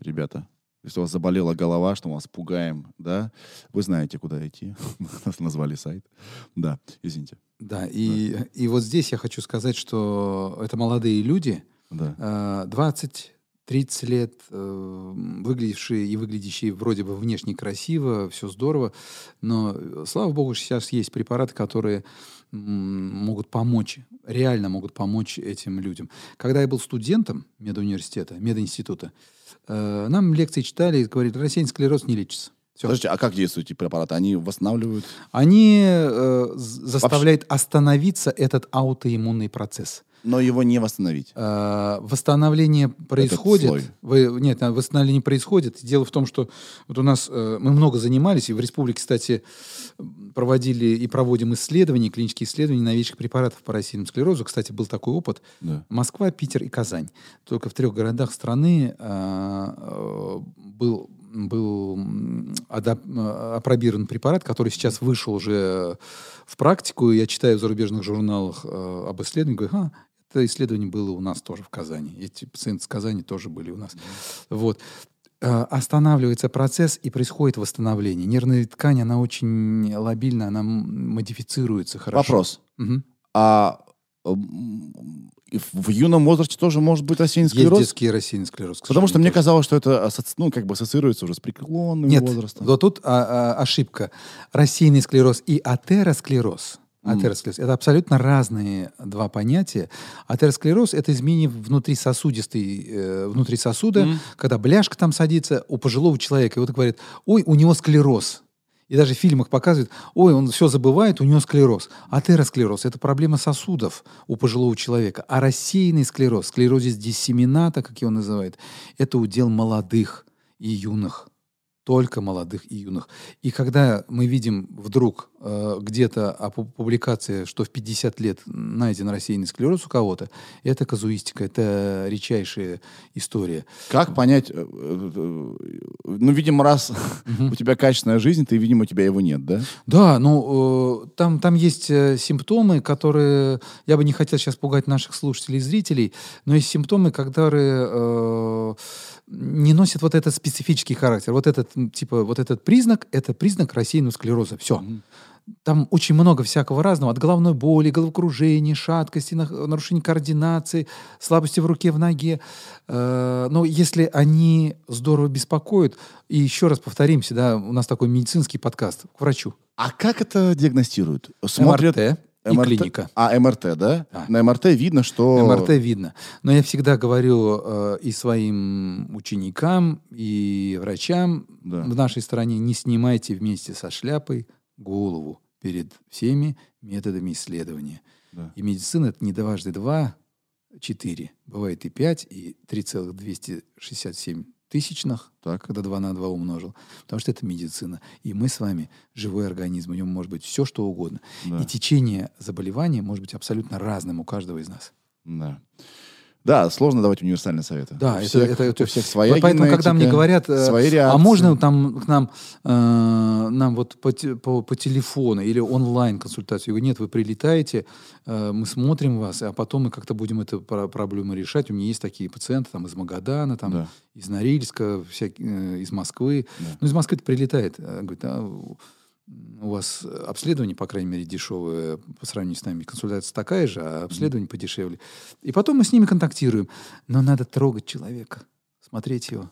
ребята, если у вас заболела голова, что мы вас пугаем, да, вы знаете, куда идти. Нас назвали сайт. Да, извините. Да, и, и вот здесь я хочу сказать, что это молодые люди, Да. э, 20 30 лет, э, выглядевшие и выглядящие вроде бы внешне красиво, все здорово, но, э, слава богу, сейчас есть препараты, которые могут помочь, реально могут помочь этим людям. Когда я был студентом медуниверситета, мединститута, э, нам лекции читали и говорили, рассеянный склероз не лечится. Всё. Подождите, а как действуют эти препараты? Они восстанавливают? Они э, заставляют остановиться этот аутоиммунный процесс. Но его не восстановить. А, восстановление происходит. Вы- нет, а, восстановление происходит. Дело в том, что вот у нас э, мы много занимались, и в республике, кстати, проводили и проводим исследования, клинические исследования новейших препаратов по рассеянному склерозу. Кстати, был такой опыт. Да. Москва, Питер и Казань. Только в трех городах страны а, был был адап- апробирован препарат, который сейчас вышел уже в практику. Я читаю в зарубежных журналах э, об исследовании, говорю, а, это исследование было у нас тоже в Казани. Эти пациенты с Казани тоже были у нас. Вот. Э, Останавливается процесс и происходит восстановление. Нервная ткань, она очень лобильна, она модифицируется хорошо. Вопрос. Мгм. А и в юном возрасте тоже может быть рассеянный Есть склероз? детский рассеянный склероз. Потому что мне казалось, что это асоци- ну, как бы ассоциируется уже с преклонным Нет, возрастом. вот тут а, а, ошибка. Рассеянный склероз и атеросклероз. Атеросклероз. Это абсолютно разные два понятия. Атеросклероз – это изменение внутри сосудистой, э, внутри сосуда, Мгм. когда бляшка там садится у пожилого человека. И вот говорят, ой, у него склероз. И даже в фильмах показывают, ой, он все забывает, у него склероз. Атеросклероз – это проблема сосудов у пожилого человека. А рассеянный склероз, склерозис диссемината, как его называют, это удел молодых и юных. Только молодых и юных. И когда мы видим вдруг э, где-то о пу- публикации, что в 50 лет найден рассеянный склероз у кого-то, это казуистика, это редчайшая история. Как понять, э, э, э, ну, видимо, раз у тебя качественная жизнь, ты, видимо, у тебя его нет, да? Да, ну, э, там, там есть э, симптомы, которые... Я бы не хотел сейчас пугать наших слушателей и зрителей, но есть симптомы, которые э, не носят вот этот специфический характер. Вот этот, типа, вот этот признак, это признак рассеянного склероза. Все. Там очень много всякого разного. От головной боли, головокружения, шаткости, нарушения координации, слабости в руке, в ноге. Э, Но если они здорово беспокоят, и еще раз повторимся, да, у нас такой медицинский подкаст, к врачу. А как это диагностируют? Смотрят МРТ и МРТ? клиника. А, МРТ, да? Да. На МРТ видно, что... МРТ видно. Но я всегда говорю э, и своим ученикам, и врачам Да. в нашей стране, не снимайте вместе со шляпой голову перед всеми методами исследования. Да. И медицина это не дважды два, четыре. Бывает и пять, и 3,267 тысячных, Так. когда 2 на 2 умножил. Потому что это медицина. И мы с вами живой организм. В нем может быть все, что угодно. Да. И течение заболевания может быть абсолютно разным у каждого из нас. Да. Да, сложно давать универсальные советы. Да, У это, всех- это, это- у всех своя Вот Поэтому, когда мне говорят, э, свои а реакции. можно там к нам, э, нам вот по, по, по телефону или онлайн консультацию? Я говорю, нет, вы прилетаете, э, мы смотрим вас, а потом мы как-то будем эту про- проблему решать. У меня есть такие пациенты там из Магадана, там, Да. из Норильска, всякие, э, из Москвы. Да. Ну, из Москвы прилетает. э, Говорит, а у вас обследование, по крайней мере, дешевое по сравнению с нами. Консультация такая же, а обследование подешевле. И потом мы с ними контактируем. Но надо трогать человека, смотреть его.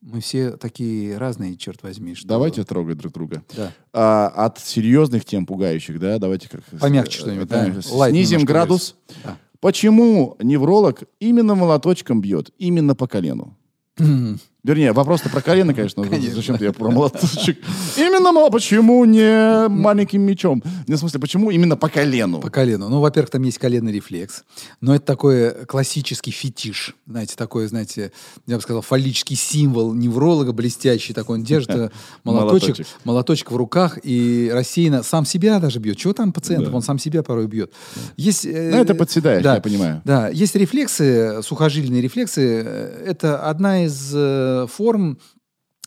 Мы все такие разные, черт возьми. Что... Давайте трогать друг друга. Да. А, от серьезных тем пугающих, да, давайте как... Помягче что-нибудь, да? помягче. Лайт Снизим градус. Да. Почему невролог именно молоточком бьет? Именно по колену. Вернее, вопрос-то про колено, конечно. Конечно. Зачем-то я про молоточек. Именно мол- почему не маленьким мечом? Не в смысле, почему именно по колену? По колену. Ну, во-первых, там есть коленный рефлекс. Но это такой классический фетиш. Знаете, такой, знаете, я бы сказал, фаллический символ невролога блестящий. Такой он держит э, молоточек, Молоточек. в руках и рассеянно сам себя даже бьет. Чего там пациентов? Он сам себя порой бьет. Есть, э, Ну, это подседаешь, да. я понимаю. Да, есть рефлексы, сухожильные рефлексы. э, Это одна из э, форм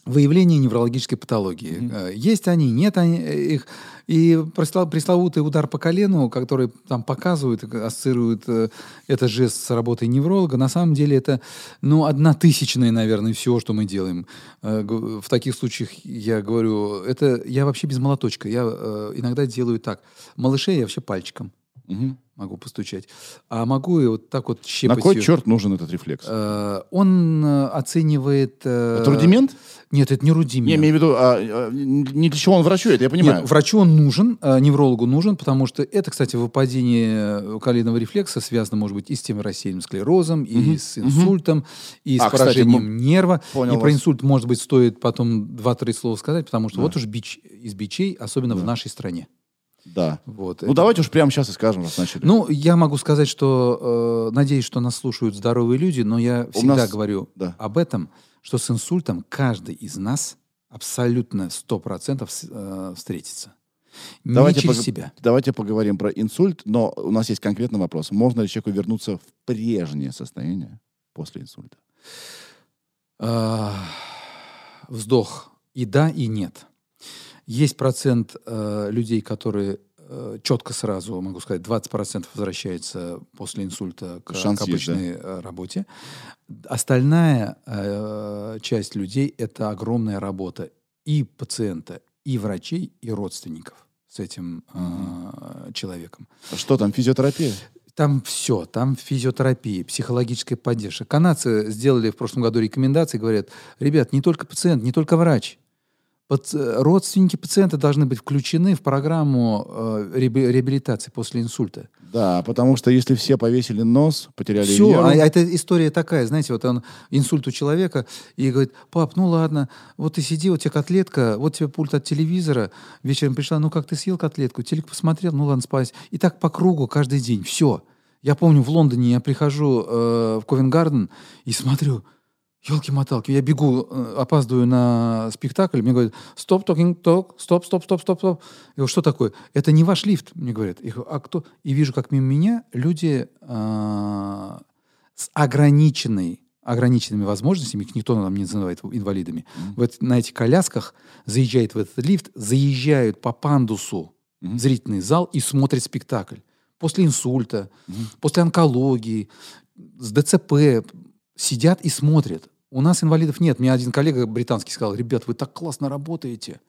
выявления неврологической патологии. Э, Есть они, нет они, э, их. И пресло- пресловутый удар по колену, который там показывают, э, ассоциируют э, это жест с работой невролога, на самом деле это, ну, одна тысячная, наверное, всего, что мы делаем. Э, В таких случаях я говорю, это я вообще без молоточка. Я э, иногда делаю так. Малышей я вообще пальчиком Мгм. могу постучать. А могу и вот так вот щепотью. На кой черт нужен этот рефлекс? Э, Он э, оценивает... э, Это рудимент? Нет, это не рудимент. Я имею в виду, а, а, не для чего он врачу, это я понимаю. Нет, врачу он нужен, э, неврологу нужен, потому что это, кстати, выпадение коленного рефлекса связано, может быть, и с тем рассеянным склерозом, и Мгм, с инсультом, и с А, кстати, поражением м- нерва. понял и про вас. инсульт, может быть, стоит потом два-три слова сказать, потому что Да. вот уж бич из бичей, особенно в Да. нашей стране. Да. Вот. Ну, Это- давайте уж прямо сейчас и скажем, раз начали. Ну, я могу сказать, что э, надеюсь, что нас слушают здоровые люди, но я всегда нас- говорю да. об этом, что с инсультом каждый из нас абсолютно 100% с- э, встретится. Давайте Не через пог- себя. Давайте поговорим про инсульт, но у нас есть конкретный вопрос. Можно ли человеку вернуться в прежнее состояние после инсульта? А, Вздох и да, и нет. Есть процент э, людей, которые э, четко сразу, могу сказать, 20% возвращается после инсульта к, Шанс к есть, да? обычной э, работе. Остальная э, часть людей — это огромная работа и пациента, и врачей, и родственников с этим э, человеком. Что там, физиотерапия? Там все, там физиотерапия, психологическая поддержка. Канадцы сделали в прошлом году рекомендации, говорят, ребят, не только пациент, не только врач. Паци- родственники пациента должны быть включены в программу э, реаби- реабилитации после инсульта. Да, потому что если все повесили нос, потеряли Все, веру, а эта история такая, знаете, вот он инсульт у человека и говорит, пап, ну ладно, вот ты сиди, вот тебе котлетка, вот тебе пульт от телевизора, вечером пришла, ну как ты съел котлетку, телек посмотрел, ну ладно, спать. И так по кругу каждый день, все. Я помню, в Лондоне я прихожу э, в Ковенгарден и смотрю, елки-моталки, я бегу, э, опаздываю на спектакль, мне говорят, стоп, токинг, ток, стоп, стоп, стоп, стоп, стоп. Я говорю, что такое? Это не ваш лифт, мне говорят. Я говорю, а кто? И вижу, как мимо меня люди э, с ограниченной, ограниченными возможностями, их никто нам не называет инвалидами, вот на этих колясках заезжает в этот лифт, заезжают по пандусу в зрительный зал и смотрят спектакль. После инсульта, после онкологии, с ДЦП сидят и смотрят. У нас инвалидов нет. Мне один коллега британский сказал, ребят, вы так классно работаете.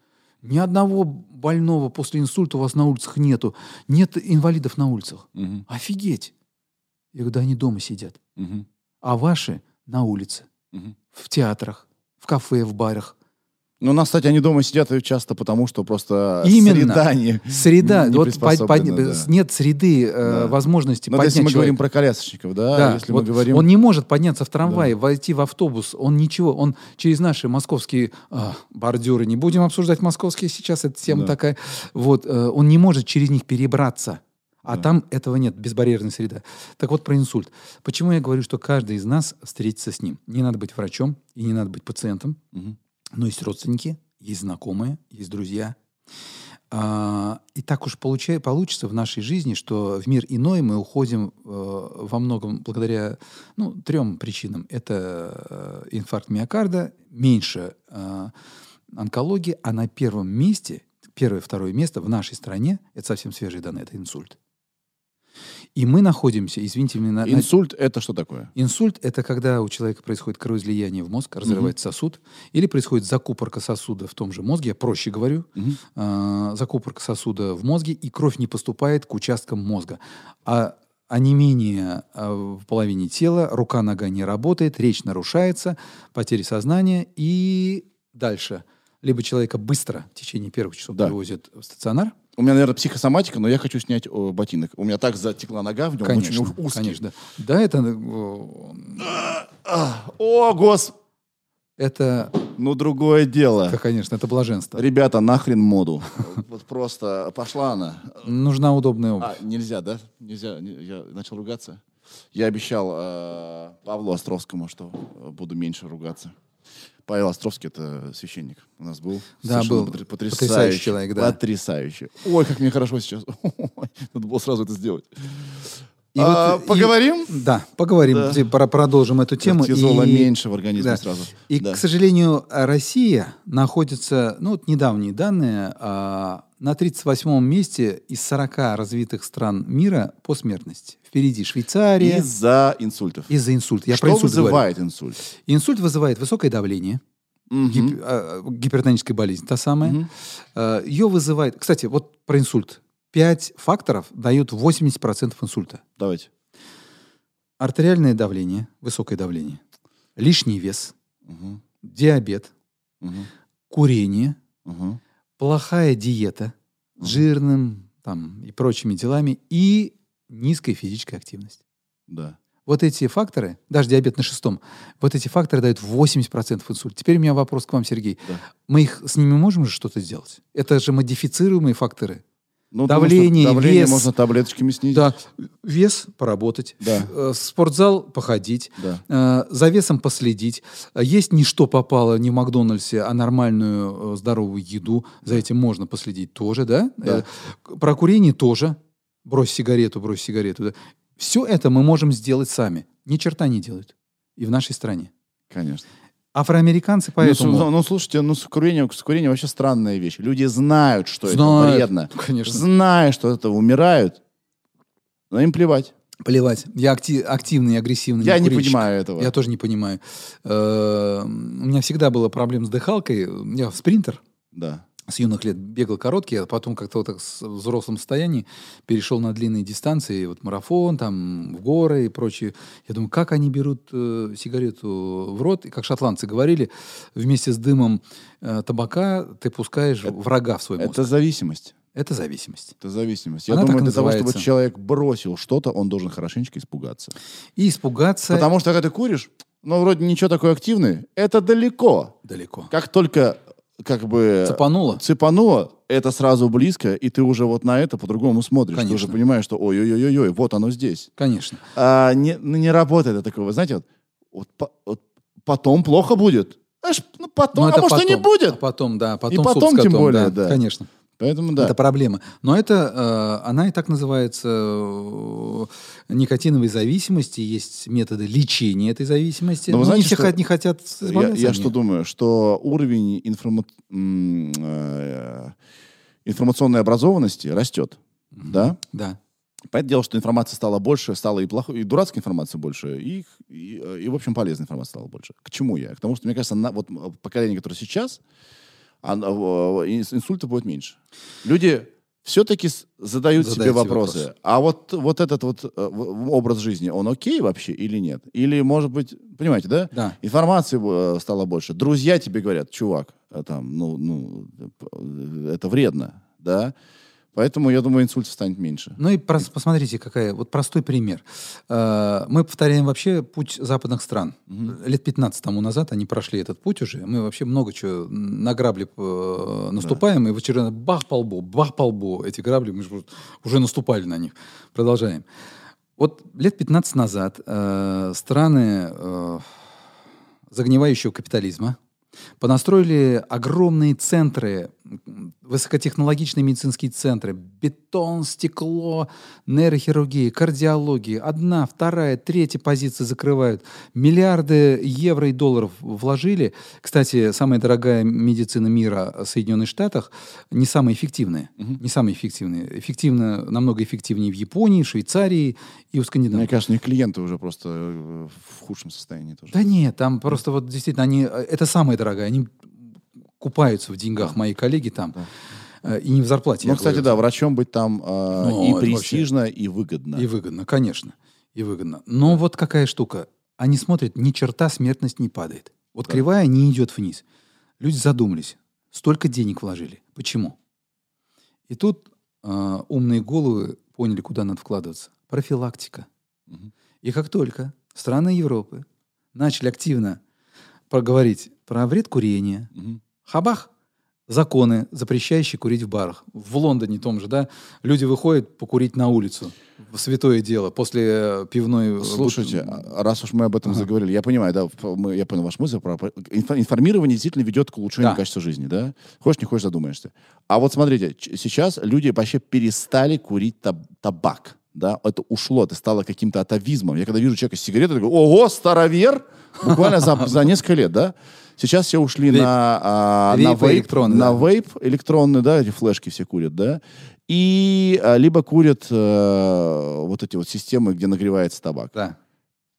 Ни одного больного после инсульта у вас на улицах нету. Нет инвалидов на улицах. Мгм, Офигеть. Я говорю, да они дома сидят. мгм, А ваши на улице, мгм. в театрах, в кафе, в барах. Ну, у нас, кстати, они дома сидят часто потому, что просто Именно. среда не... Среда, не вот под- под- да. нет среды э, Да. возможности Ну, это поднять если мы говорим человека. про колясочников, да? Да, если вот мы говорим... он не может подняться в трамвай, войти в автобус, он ничего, он через наши московские а, бордюры, не будем обсуждать московские сейчас, эта тема Да. такая, вот, э, он не может через них перебраться. А Да. там этого нет, безбарьерная среда. Так вот про инсульт. Почему я говорю, что каждый из нас встретится с ним? Не надо быть врачом и не надо быть пациентом, Мгм. Но есть родственники, есть знакомые, есть друзья. А, и так уж получай- получится в нашей жизни, что в мир иной мы уходим э, во многом благодаря ну, трем причинам. Это э, инфаркт миокарда, меньше э, онкологии, а на первом месте, первое и второе место в нашей стране, это совсем свежие данные, это инсульт. И мы находимся, извините меня, на- Инсульт — это что такое? Инсульт – это когда у человека происходит кровоизлияние в мозг, разрывается сосуд, или происходит закупорка сосуда в том же мозге, я проще говорю, Мгм. а, закупорка сосуда в мозге, и кровь не поступает к участкам мозга. А онемение а, в половине тела, рука-нога не работает, речь нарушается, потеря сознания, и дальше. Либо человека быстро в течение первых часов Да. привозят в стационар, У меня, наверное, психосоматика, но я хочу снять о, ботинок. У меня так затекла нога в нем, конечно, очень узкий. конечно. Да, это, э, А, О, гос! это, Ну, другое дело. это, конечно, это блаженство. Ребята, нахрен моду. Вот просто пошла она. Нужна удобная обувь. А, нельзя, да? Нельзя. Не- Я начал ругаться. Я обещал э, Павлу Островскому, что буду меньше ругаться. Павел Островский это священник у нас был. Да, был. потр- Потрясающий Потрясающий человек, да. Потрясающий. Ой, как мне хорошо сейчас. Надо было сразу это сделать. И А, вот- и- поговорим? Да, поговорим. Да. Пора- продолжим эту тему. Кортизола И- меньше в организме да. сразу. И, Да. к сожалению, Россия находится, ну, вот недавние данные, а, на 38-м месте из 40 развитых стран мира по смертности. Впереди Швейцария Из-за инсультов. из-за инсульта. Я Что про инсульт говорю. вызывает инсульт? Инсульт вызывает высокое давление, Мгм. гип- а, гипертоническая болезнь, та самая. Мгм. А, Ее вызывает... Кстати, вот про инсульт. Пять факторов дают 80% инсульта. Давайте. Артериальное давление, высокое давление, лишний вес, Мгм. диабет, Мгм. курение, Мгм. плохая диета Мгм. жирным там, и прочими делами и низкая физическая активность. Да. Вот эти факторы, даже диабет на шестом, вот эти факторы дают 80% инсульта. Теперь у меня вопрос к вам, Сергей. Да. Мы их с ними можем же что-то сделать? Это же модифицируемые факторы. Ну, давление, потому давление вес. можно таблеточками снизить. Да, вес поработать, Да. э, спортзал походить, Да. э, за весом последить. Есть не что попало не в Макдональдсе, а нормальную э, здоровую еду. За этим можно последить тоже, да? Да. Про курение тоже. Брось сигарету, брось сигарету. Да? Все это мы можем сделать сами. Ни черта не делают. И в нашей стране. Конечно. Афроамериканцы поэтому... Ну, ну, слушайте, ну, с курением, с курением вообще странная вещь. Люди знают, что Знают, это вредно. конечно. Зная, что это умирают, но им плевать. Плевать. Я акти- активный агрессивный Я не курильщик. понимаю этого. Я тоже не понимаю. Э, У меня всегда была проблема с дыхалкой. Я спринтер Да. С юных лет бегал короткий, а потом как-то вот так в взрослом состоянии перешел на длинные дистанции, вот марафон, там, в горы и прочее. Я думаю, как они берут э, сигарету в рот, и как шотландцы говорили, вместе с дымом э, табака ты пускаешь врага в свой мозг. Это зависимость. Это зависимость. Это зависимость. Я Она думаю, для того, чтобы человек бросил что-то, он должен хорошенечко испугаться. И испугаться Потому что когда ты куришь, ну, вроде ничего такое активное, это далеко. далеко. Как только как бы Цепануло? цепануло, это сразу близко, и ты уже вот на это по-другому смотришь. Ты Конечно. уже понимаешь, что ой-ой-ой-ой, вот оно здесь. Конечно. А, не, ну, не работает это такое. Вы знаете, вот, вот вот потом плохо будет. Знаешь, ну, потом, Ну, а может и не потом. будет. А потом, да, потом потом суп с тем котом, более, да. Конечно. Поэтому да. Это проблема. Но это, э, она и так называется э, никотиновой зависимости. Есть методы лечения этой зависимости. Но Но, вы знаете, не все не хотят Я, я что думаю, что уровень информа- э, информационной образованности растет. Да? Да. Понятное дело, что информации стало больше, стало и плохой, и дурацкой информации больше, и, и, э, и, в общем, полезной информации стало больше. К чему я? К тому, что, мне кажется, на, вот поколение, которое сейчас, инсульта будет меньше. Люди все-таки задают, себе Задают себе вопросы. А вот, вот этот вот э, образ жизни, он окей вообще или нет? Или, может быть, понимаете, да? Да. Информации э, стало больше. Друзья тебе говорят, чувак, э, там, ну, ну, это вредно, да? Поэтому, я думаю, инсультов станет меньше. Ну и прос- посмотрите, какая вот простой пример. Э, Мы повторяем вообще путь западных стран. Лет 15 тому назад они прошли этот путь уже. Мы вообще много чего на грабли э, наступаем, и в очередной бах по лбу, бах по лбу. Эти грабли, мы же уже наступали на них. Продолжаем. Вот лет 15 назад э, страны э, загнивающего капитализма понастроили огромные центры, высокотехнологичные медицинские центры, бетон, стекло, нейрохирургия, кардиология. Одна, вторая, третья позиции закрывают. Миллиарды евро и долларов вложили. Кстати, самая дорогая медицина мира в Соединенных Штатах не самая эффективная. Не самая эффективная. Эффективно, намного эффективнее в Японии, Швейцарии и у скандинавов. Мне кажется, у них клиенты уже просто э, в худшем состоянии тоже. Да нет, там просто вот действительно они... э, Это самая дорогая. Они купаются в деньгах, мои коллеги там. Э, И не в зарплате. Ну, кстати, говорю. да, врачом быть там э, Ну, и престижно, и выгодно. И выгодно, конечно. И выгодно. Но вот какая штука. Они смотрят, ни черта смертность не падает. Вот Да. кривая не идет вниз. Люди задумались. Столько денег вложили. Почему? И тут э, умные головы поняли, куда надо вкладываться. Профилактика. Мгм. И как только страны Европы начали активно проговорить про вред курения, Мгм. Хабах. Законы, запрещающие курить в барах. В Лондоне том же, да, люди выходят покурить на улицу. Святое дело. После пивной... Слушайте, а раз уж мы об этом Ага. заговорили, я понимаю, да, мы- я понял вашу мысль про про- инфо- информирование действительно ведет к улучшению Да. качества жизни, да? Хочешь, не хочешь, задумаешься. А вот смотрите, сейчас люди вообще перестали курить таб- табак, да? Это ушло, это стало каким-то атовизмом. Я когда вижу человека с сигаретой, я говорю, ого, старовер! Буквально за, за несколько лет, да? Сейчас все ушли Вейп. на, а, на Вейпы вейп, электронные, на да. вейп электронные, да, эти флешки все курят, да? И а, либо курят э, вот эти вот системы, где нагревается табак. Да.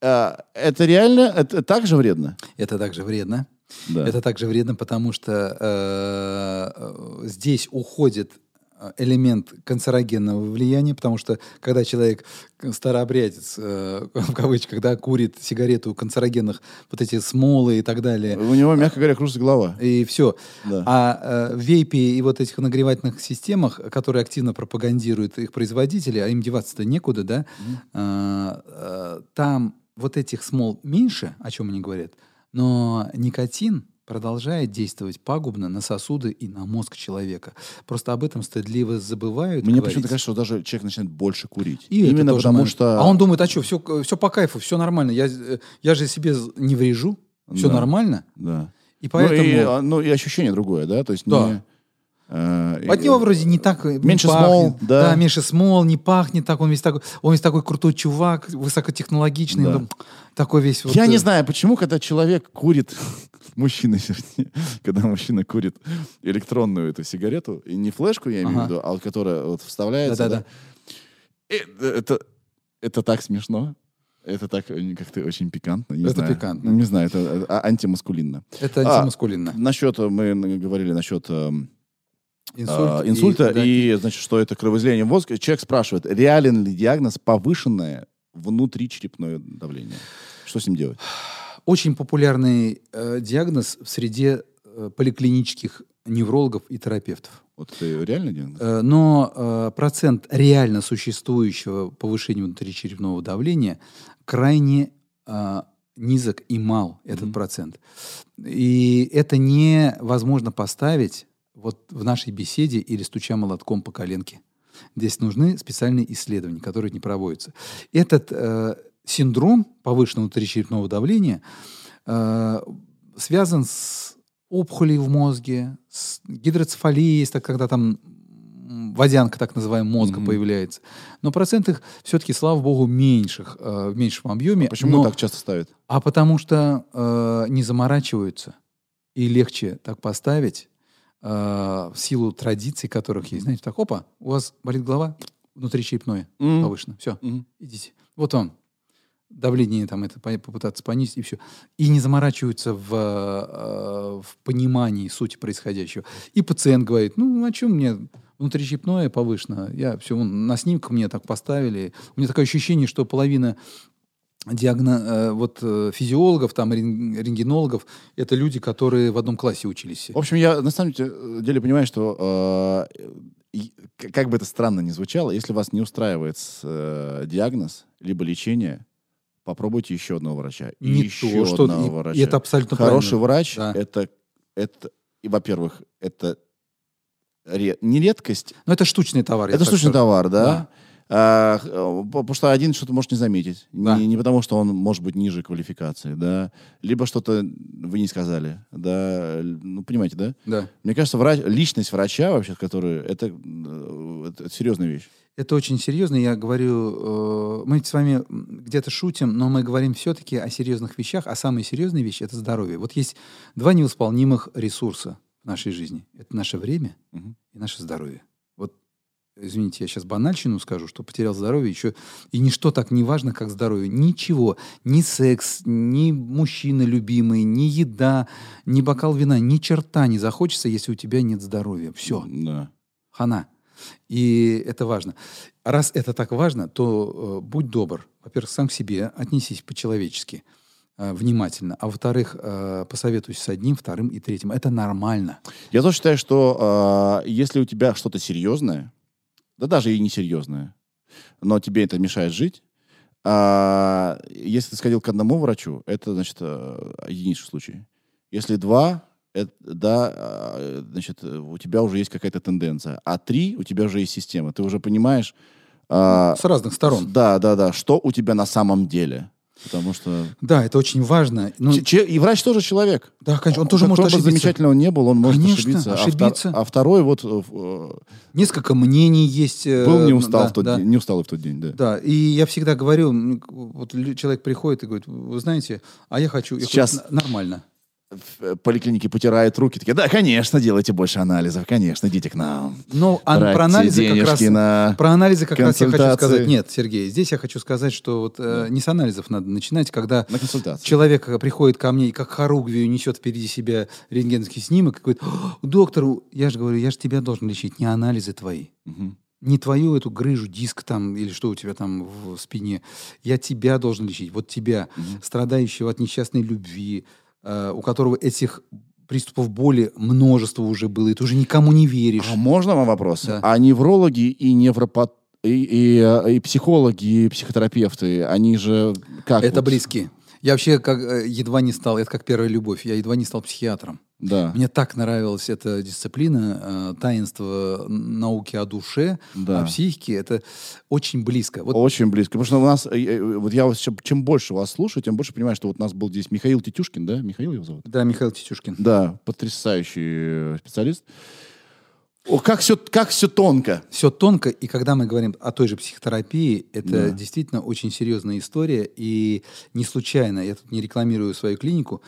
А, это реально, это так же вредно? Это также вредно. Да. Это также вредно, потому что э, э, здесь уходит элемент канцерогенного влияния, потому что когда человек к- старообрядец, э, в кавычках, да, курит сигарету канцерогенных, вот эти смолы и так далее, У него, мягко говоря, кружится голова. и все. Да. А э, в вейпе и вот этих нагревательных системах, которые активно пропагандируют их производители, а им деваться-то некуда, да, э, э, там вот этих смол меньше, о чем они говорят, но никотин продолжает действовать пагубно на сосуды и на мозг человека. Просто об этом стыдливо забывают. Мне почему-то кажется, что даже человек начинает больше курить. И Именно потому момент. что... А он думает, а что, все, все по кайфу, все нормально. Я, я же себе не врежу, все Да. нормально. Да. И поэтому... Ну, и, а, ну, и ощущение другое, да? То есть Да. не... э, От и- него вроде не так э, не Меньше пахнет. смол, да. меньше смол, не пахнет так. Он весь такой, он весь такой крутой чувак, высокотехнологичный, Да. такой весь вот. Я э, не знаю, почему, когда человек курит, мужчина, вернее, когда мужчина курит электронную эту сигарету, и не флешку, я имею в Ага. виду, а которая вот вставляется, Да-да-да. да, э, это, это так смешно. Это так э, как-то очень пикантно. Не Это знаю. пикантно. Не знаю, это э, а- антимаскулинно. Это А, антимаскулинно. Насчет, э, мы говорили насчет эм, Инсульт. а, инсульта, да. и, значит, что это кровоизлияние мозга. Человек спрашивает, реален ли диагноз повышенное внутричерепное давление? Что с ним делать? Очень популярный э, диагноз в среде э, поликлинических неврологов и терапевтов. Вот это реальный диагноз? Э, Но э, процент реально существующего повышения внутричерепного давления крайне э, низок и мал, этот Мгм. процент. И это невозможно поставить вот в нашей беседе или стуча молотком по коленке. Здесь нужны специальные исследования, которые не проводятся. Этот э, синдром повышенного внутричерепного давления э, связан с опухолей в мозге, с гидроцефалией, когда там водянка, так называемая, мозга Мгм. появляется. Но процент их все-таки, слава богу, меньших, э, в меньшем объеме. Почему но- так часто ставят? а потому что э, не заморачиваются. И легче так поставить э, в силу традиций, которых есть. Знаете, так, опа, у вас болит голова, внутричерепное М. повышено. Все, Мгм. идите. Вот вам. Давление там это по- попытаться понизить, и все. И не заморачиваются в, э, в понимании сути происходящего. И пациент говорит, ну, а что мне внутричерепное повышено? Я все, на снимках мне так поставили. У меня такое ощущение, что половина диагно, э, вот, э, физиологов, там, рен- рентгенологов, это люди, которые в одном классе учились. В общем, я на самом деле понимаю, что э, как бы это странно ни звучало, если вас не устраивает э, диагноз либо лечение, попробуйте еще одного врача. И Не еще то, что... одного и- врача. и это абсолютно Хороший правильно. врач Да. это, это, и, во-первых, это ре- не редкость, Но это штучный товар. это штучный скажу. товар, да? Да. А, потому что один что-то может не заметить. Да. Не, не потому, что он может быть ниже квалификации, да. Либо что-то вы не сказали, да. Ну, понимаете, да? Да. Мне кажется, врач, личность врача вообще, который это, э, это, это серьезная вещь. Это очень серьезно. Я говорю, э, мы с вами где-то шутим, но мы говорим все-таки о серьезных вещах, а самые серьезные вещи — это здоровье. Вот есть два невосполнимых ресурса в нашей жизни. Это наше время Мгм. и наше здоровье. Извините, я сейчас банальщину скажу, что потерял здоровье еще, и ничто так не важно, как здоровье. Ничего, ни секс, ни мужчина любимый, ни еда, ни бокал вина, ни черта не захочется, если у тебя нет здоровья. Все. Да. Хана. И это важно. Раз это так важно, то э, будь добр. Во-первых, сам к себе отнесись по-человечески, э, внимательно. А во-вторых, э, посоветуйся с одним, вторым и третьим. Это нормально. Я тоже считаю, что э, если у тебя что-то серьезное, да даже и несерьезное, но тебе это мешает жить, а, если ты сходил к одному врачу, это, значит, э, единичный случай. Если два, это, да, а, значит, э, у тебя уже есть какая-то тенденция. А три, у тебя уже есть система. Ты уже понимаешь... а, С разных сторон. Да, да, да. Что у тебя на самом деле? Потому что... Да, это очень важно. Ну, Че- и врач тоже человек. да, конечно, он тоже может ошибиться. замечательно он не был, он может Конечно, ошибиться. А втор- ошибиться. А, второй вот э, э, Несколько мнений есть. э, был не устал да, в тот да. день, не устал в тот день, да. Да, и я всегда говорю, вот человек приходит и говорит, вы знаете, а я хочу, я Сейчас- хочу нормально. В э, поликлинике потирают руки, такие, да, конечно, делайте больше анализов, конечно, идите к нам. Но а про анализы как раз... на... Про анализы как раз я хочу сказать. Нет, Сергей, здесь я хочу сказать, что вот э, не с анализов надо начинать, когда На человек э, приходит ко мне и как хоругвию несет впереди себя рентгеновский снимок и говорит, «О, доктор, я же говорю, я же тебя должен лечить, не анализы твои. Мгм. Не твою эту грыжу, диск там или что у тебя там в спине. Я тебя должен лечить. Вот тебя, Мгм. страдающего от несчастной любви, у которого этих приступов боли множество уже было, и ты уже никому не веришь. А можно вам вопрос? Да. А неврологи и невропат... И, и, э, и психологи, и психотерапевты, они же как? Это вот? близкие. Я вообще как, э, едва не стал, это как первая любовь, я едва не стал психиатром. Да. Мне так нравилась эта дисциплина, э, таинство науки о душе, Да. о психике. Это очень близко. Вот Очень близко. Потому что у нас, э, э, вот я вот чем- больше вас слушаю, тем больше понимаю, что вот у нас был здесь Михаил Тетюшкин, да? Михаил его зовут? Да, Михаил Тетюшкин. Да, потрясающий специалист. О, как все, как все тонко. Все тонко, и когда мы говорим о той же психотерапии, это Да. действительно очень серьезная история, и не случайно, я тут не рекламирую свою клинику,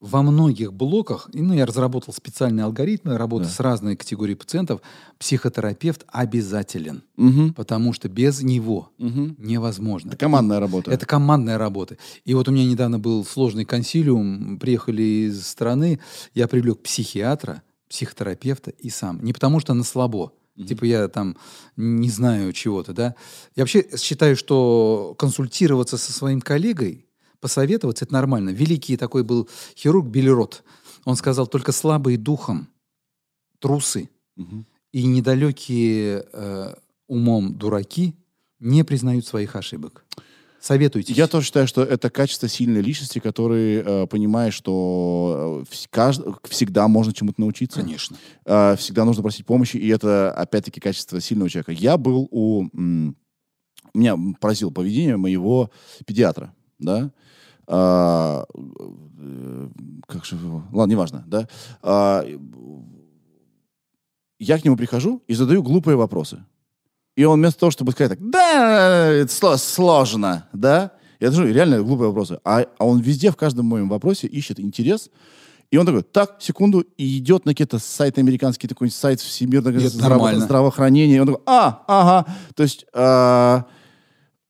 во многих блоках, и, ну, я разработал специальные алгоритмы работы Да. с разной категорией пациентов, психотерапевт обязателен, Мгм. потому что без него Мгм. невозможно. Это командная работа. Это командная работа. И вот у меня недавно был сложный консилиум, приехали из страны, я привлек психиатра, психотерапевта и сам. Не потому что на слабо, типа я там не знаю чего-то, да. Я вообще считаю, что консультироваться со своим коллегой, посоветоваться, это нормально. Великий такой был хирург Белерот. Он сказал, только слабые духом, трусы и недалекие э, умом дураки не признают своих ошибок. Советуйте. Я тоже считаю, что это качество сильной личности, который э, понимает, что э, кажд- всегда можно чему-то научиться. Конечно. Э, всегда нужно просить помощи, и это, опять-таки, качество сильного человека. Я был у... м, Меня поразило поведение моего педиатра, да, А, э, как же его... Ладно, неважно, да. А, я к нему прихожу и задаю глупые вопросы. И он вместо того, чтобы сказать так, да, это сло- сложно, да, я даже реально глупые вопросы. А, а он везде, в каждом моем вопросе ищет интерес. И он такой, так, секунду, и идет на какие-то сайты американский, такой сайт всемирного здраво- здравоохранения. И он такой, а, ага. То есть а,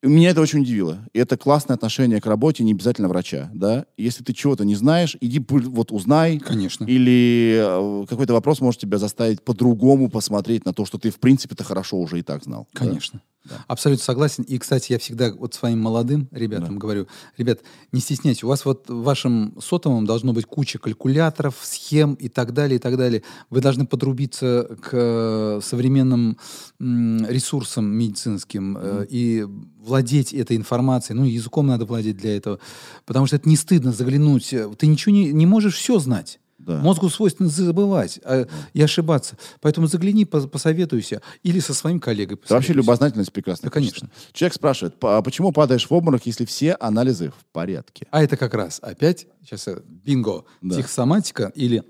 меня это очень удивило. И это классное отношение к работе, не обязательно врача, да. Если ты чего-то не знаешь, иди вот узнай, Конечно. или э, какой-то вопрос может тебя заставить по-другому посмотреть на то, что ты, в принципе-то, хорошо уже и так знал. да? Абсолютно согласен. И, кстати, я всегда вот своим молодым ребятам говорю, ребят, не стесняйтесь, у вас вот в вашем сотовом должно быть куча калькуляторов, схем и так далее, и так далее. Вы должны подрубиться к э, современным ресурсам медицинским э, и владеть этой информацией. Ну, языком надо владеть для этого. Потому что это не стыдно заглянуть. Ты ничего не, не можешь все знать. Да. Мозгу свойственно забывать а, и ошибаться. Поэтому загляни, по- посоветуйся. Или со своим коллегой Это вообще любознательность прекрасная. Да, конечно. Человек спрашивает, «Па- а почему падаешь в обморок, если все анализы в порядке? А это как раз опять, сейчас э, бинго, Да. психосоматика или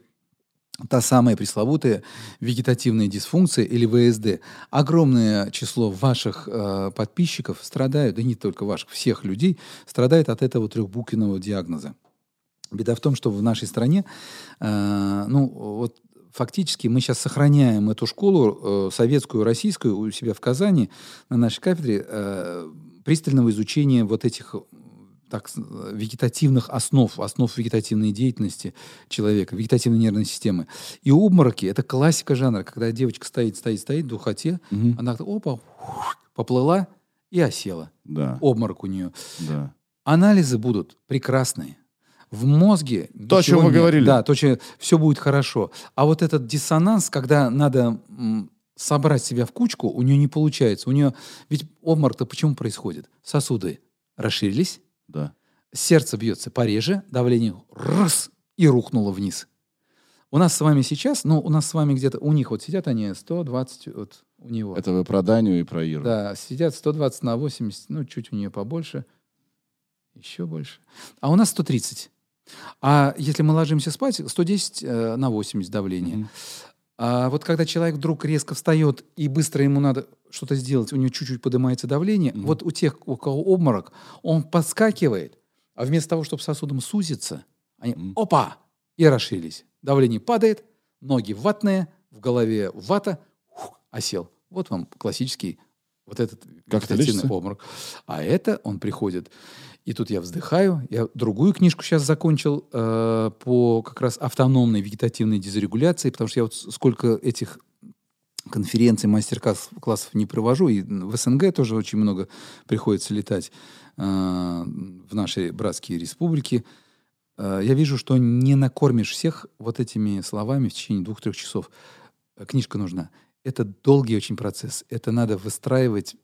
та самая пресловутая вегетативная дисфункция или ВСД. Огромное число ваших э, подписчиков страдают, да не только ваших, всех людей, страдает от этого трехбуквенного диагноза. Беда в том, что в нашей стране, э, ну, вот фактически мы сейчас сохраняем эту школу э, советскую, российскую у себя в Казани на нашей кафедре э, пристального изучения вот этих так, вегетативных основ, основ вегетативной деятельности человека, вегетативной нервной системы. И обмороки — это классика жанра, когда девочка стоит, стоит, стоит в духоте, Мгм. она опа, поплыла и осела. Да, Обморок у нее. да. Анализы будут прекрасные. В мозге То, о чем вы нет. говорили. Да, то, что все будет хорошо. А вот этот диссонанс, когда надо собрать себя в кучку, у нее не получается. У нее ведь обморок-то почему происходит? Сосуды расширились, да. сердце бьется пореже, давление раз и рухнуло вниз. У нас с вами сейчас, ну, у нас с вами где-то, у них вот сидят они 120, вот у него. Это вы про Даню и про Иру. Да, сидят 120 на 80, ну, чуть у нее побольше, еще больше. А у нас 130. А если мы ложимся спать, 110 э, на 80 давление. Мгм. А вот когда человек вдруг резко встает и быстро ему надо что-то сделать, у него чуть-чуть поднимается давление, Мгм. вот у тех, у кого обморок, он подскакивает, а вместо того, чтобы сосудом сузиться, они Мгм. опа, и расширились. Давление падает, ноги ватные, в голове вата, хух, осел. Вот вам классический вот этот Как это обморок. А это он приходит. И тут я вздыхаю. Я другую книжку сейчас закончил э, по как раз автономной вегетативной дезрегуляции, потому что я вот сколько этих конференций, мастер-классов не провожу, и в СНГ тоже очень много приходится летать э, в наши братские республики. Э, я вижу, что не накормишь всех вот этими словами в течение двух-трех часов. Э, Книжка нужна. Это долгий очень процесс. Это надо выстраивать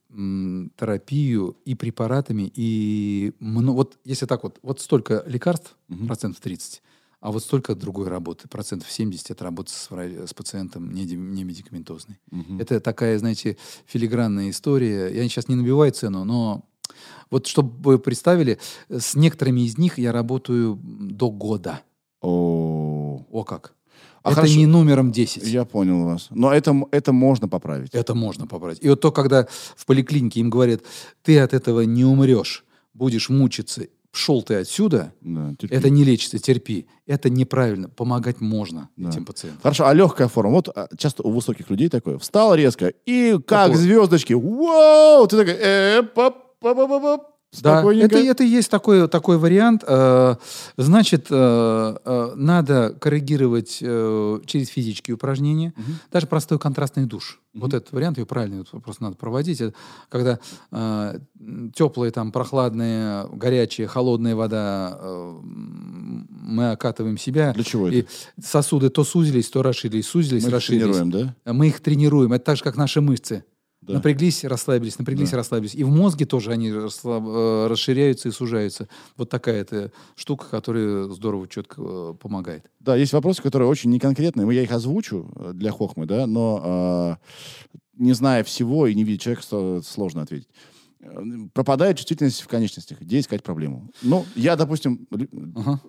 терапию и препаратами, и мно- вот если так вот, вот столько лекарств, Мгм. процентов 30, а вот столько другой работы, процентов 70 это работа с, с пациентом не, не медикаментозной. Мгм. Это такая, знаете, филигранная история. Я сейчас не набиваю цену, но вот чтобы вы представили, с некоторыми из них я работаю до года. О, О как. А это хорошо. не номером 10. я понял вас. Но это, это можно поправить. Это можно поправить. И вот то, когда в поликлинике им говорят, ты от этого не умрешь, будешь мучиться, шел ты отсюда, Да, терпи. это не лечится, терпи. Это неправильно. Помогать можно Да. этим пациентам. Хорошо, а легкая форма? Вот а, часто у высоких людей такое. Встал резко, и как Такое. звездочки. Вау! Ты такой, э, пап, пап, пап, пап, Да, это, это и есть такой, такой вариант. Э, Значит, э, э, надо коррегировать через физические упражнения, Мгм. даже простой контрастный душ. Мгм. Вот этот вариант, его правильно просто надо проводить. Это Когда теплая, там, прохладная, горячая, холодная вода, мы окатываем себя. Для чего И это? сосуды то сузились, то расширились, сузились, Мы их расширились. тренируем, да? Мы их тренируем. Это так же, как наши мышцы. Да. Напряглись, расслабились, напряглись, Да. расслабились. И в мозге тоже они расслаб- э, расширяются и сужаются. Вот такая это штука, которая здорово, четко э, помогает. Да, есть вопросы, которые очень неконкретные. Я их озвучу э, для хохмы, да, но э, не зная всего и не видя человека, сложно ответить. Пропадает чувствительность в конечностях. Где искать проблему? Ну, я, допустим... Ага.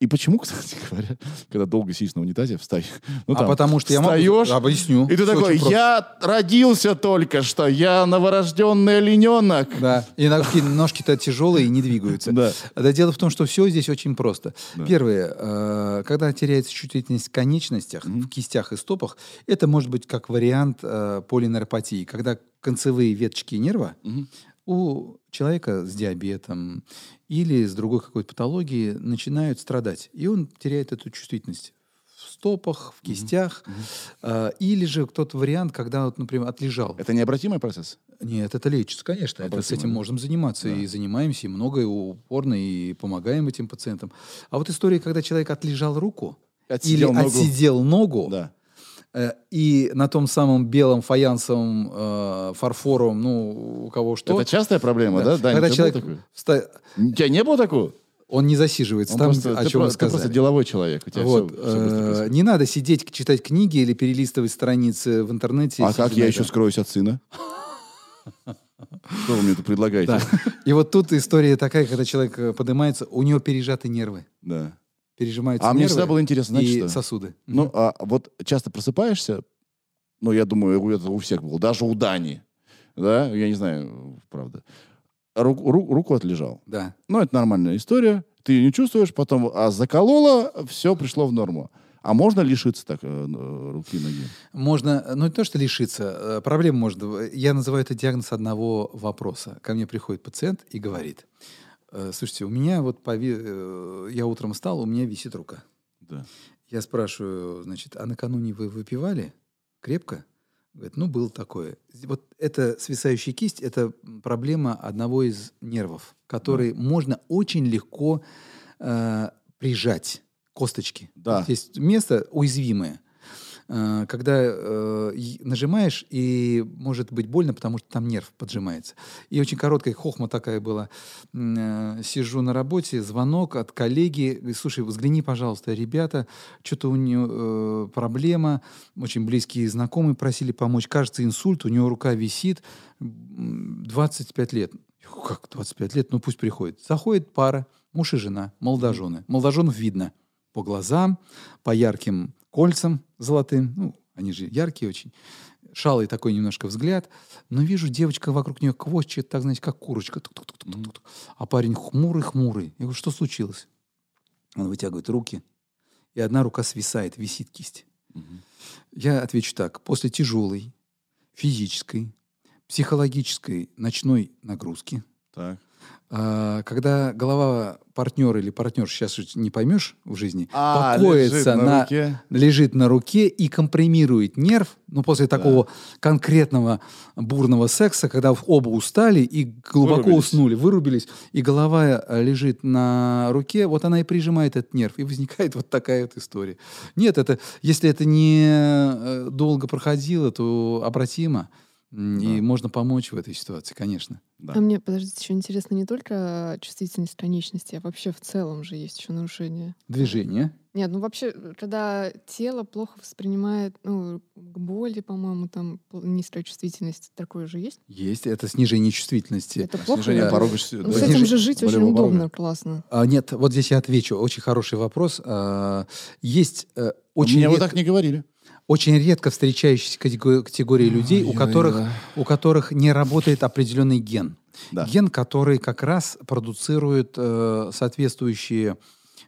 И почему, кстати говоря, когда долго сидишь на унитазе, встаешь. Ну, а там, потому что я могу... встаешь, Объясню. и ты Всё такой, я родился только что, я новорожденный олененок. Да, и ножки, ножки-то тяжелые и не двигаются. Да. Да дело в том, что все здесь очень просто. Да. Первое, э, когда теряется чувствительность в конечностях, в кистях и стопах, это может быть как вариант э, полинeuропатии, когда концевые веточки нерва Мгм. у человека с диабетом или с другой какой-то патологией начинают страдать, и он теряет эту чувствительность в стопах, в кистях, э, или же кто-то вариант, когда, вот, например, отлежал. Это необратимый процесс? Нет, это лечится, конечно. Это с этим можем заниматься. Да. И занимаемся, и много, и упорно, и помогаем этим пациентам. А вот история, когда человек отлежал руку Отсидел или ногу. отсидел ногу, Да. Э, и на том самом белом фаянсовом э, фарфоровом, ну, у кого что... Это частая проблема, да? Дань, когда у тебя человек... вста- У тебя не было такого? Он не засиживается Он там, просто- о ты, чем про- вы ты сказали. просто деловой человек. У тебя Вот, всё быстро э, не надо сидеть, читать книги или перелистывать страницы в интернете. А как я еще скроюсь от сына? Что вы мне тут предлагаете? Да. И вот тут история такая, когда человек э, поднимается, у него пережаты нервы. Да. Пережимаются А мне нервы всегда было интересно, знаешь, и что? сосуды. Ну, а вот часто просыпаешься, ну, я думаю, это у всех было, даже у Дани, да, я не знаю, правда, Ру- ру- руку отлежал. Да. Ну, это нормальная история, ты ее не чувствуешь, потом, а заколола, все пришло в норму. А можно лишиться так э, э, руки, ноги? Можно, ну не то, что лишиться, э, проблем можно. Я называю это диагноз одного вопроса. Ко мне приходит пациент и говорит, «Э, слушайте, у меня вот, пови- э, я утром встал, у меня висит рука. Да. Я спрашиваю, значит, а накануне вы выпивали крепко? Говорит, ну, было такое. Вот эта свисающая кисть – это проблема одного из нервов, который можно очень легко э, прижать косточки. Да. Вот есть место уязвимое, э, когда э, нажимаешь, и может быть больно, потому что там нерв поджимается. И очень короткая хохма такая была. Э, Сижу на работе, звонок от коллеги. Слушай, взгляни, пожалуйста, ребята, что-то у нее э, проблема. Очень близкие знакомые просили помочь. Кажется, инсульт, у него рука висит. М, 25 лет. Как 25 лет? Ну пусть приходит. Заходит пара, муж и жена, молодожены. Молодоженов видно по глазам, по ярким кольцам золотым. Ну, они же яркие очень. Шалый такой немножко взгляд. Но вижу, девочка вокруг нее квочет, так, знаете, как курочка. Тук-тук-тук-тук-тук. А парень хмурый-хмурый. Я говорю, что случилось? Он вытягивает руки, и одна рука свисает, висит кисть. Мгм. Я отвечу так. После тяжелой физической, психологической ночной нагрузки, Так. А, когда голова партнера или партнер, сейчас не поймешь в жизни, А, покоится лежит на на, руке. лежит на руке и компримирует нерв, ну, после такого конкретного бурного секса, когда оба устали и глубоко Вырубились. уснули, вырубились, и голова э, лежит на руке, вот она и прижимает этот нерв, и возникает вот такая вот история. Нет, это, если это не э, долго проходило, то обратимо. И можно помочь в этой ситуации, конечно. Да. А мне, подождите, еще интересно не только чувствительность конечности, а вообще в целом же есть еще нарушение. Движение. Нет, ну вообще, когда тело плохо воспринимает, ну, к боли, по-моему, там низкая чувствительность, такое же есть? Есть. Это снижение чувствительности. Это плохо? Снижение или- порога... Ну, да. с этим же жить очень болевого порога. удобно, классно. А, нет, вот здесь я отвечу. Очень хороший вопрос. А, есть э, Очень очень, Мне редко, так не говорили. Очень редко встречающиеся катего- категории людей, у которых, у которых не работает определенный ген. Да. Ген, который как раз продуцирует э, соответствующие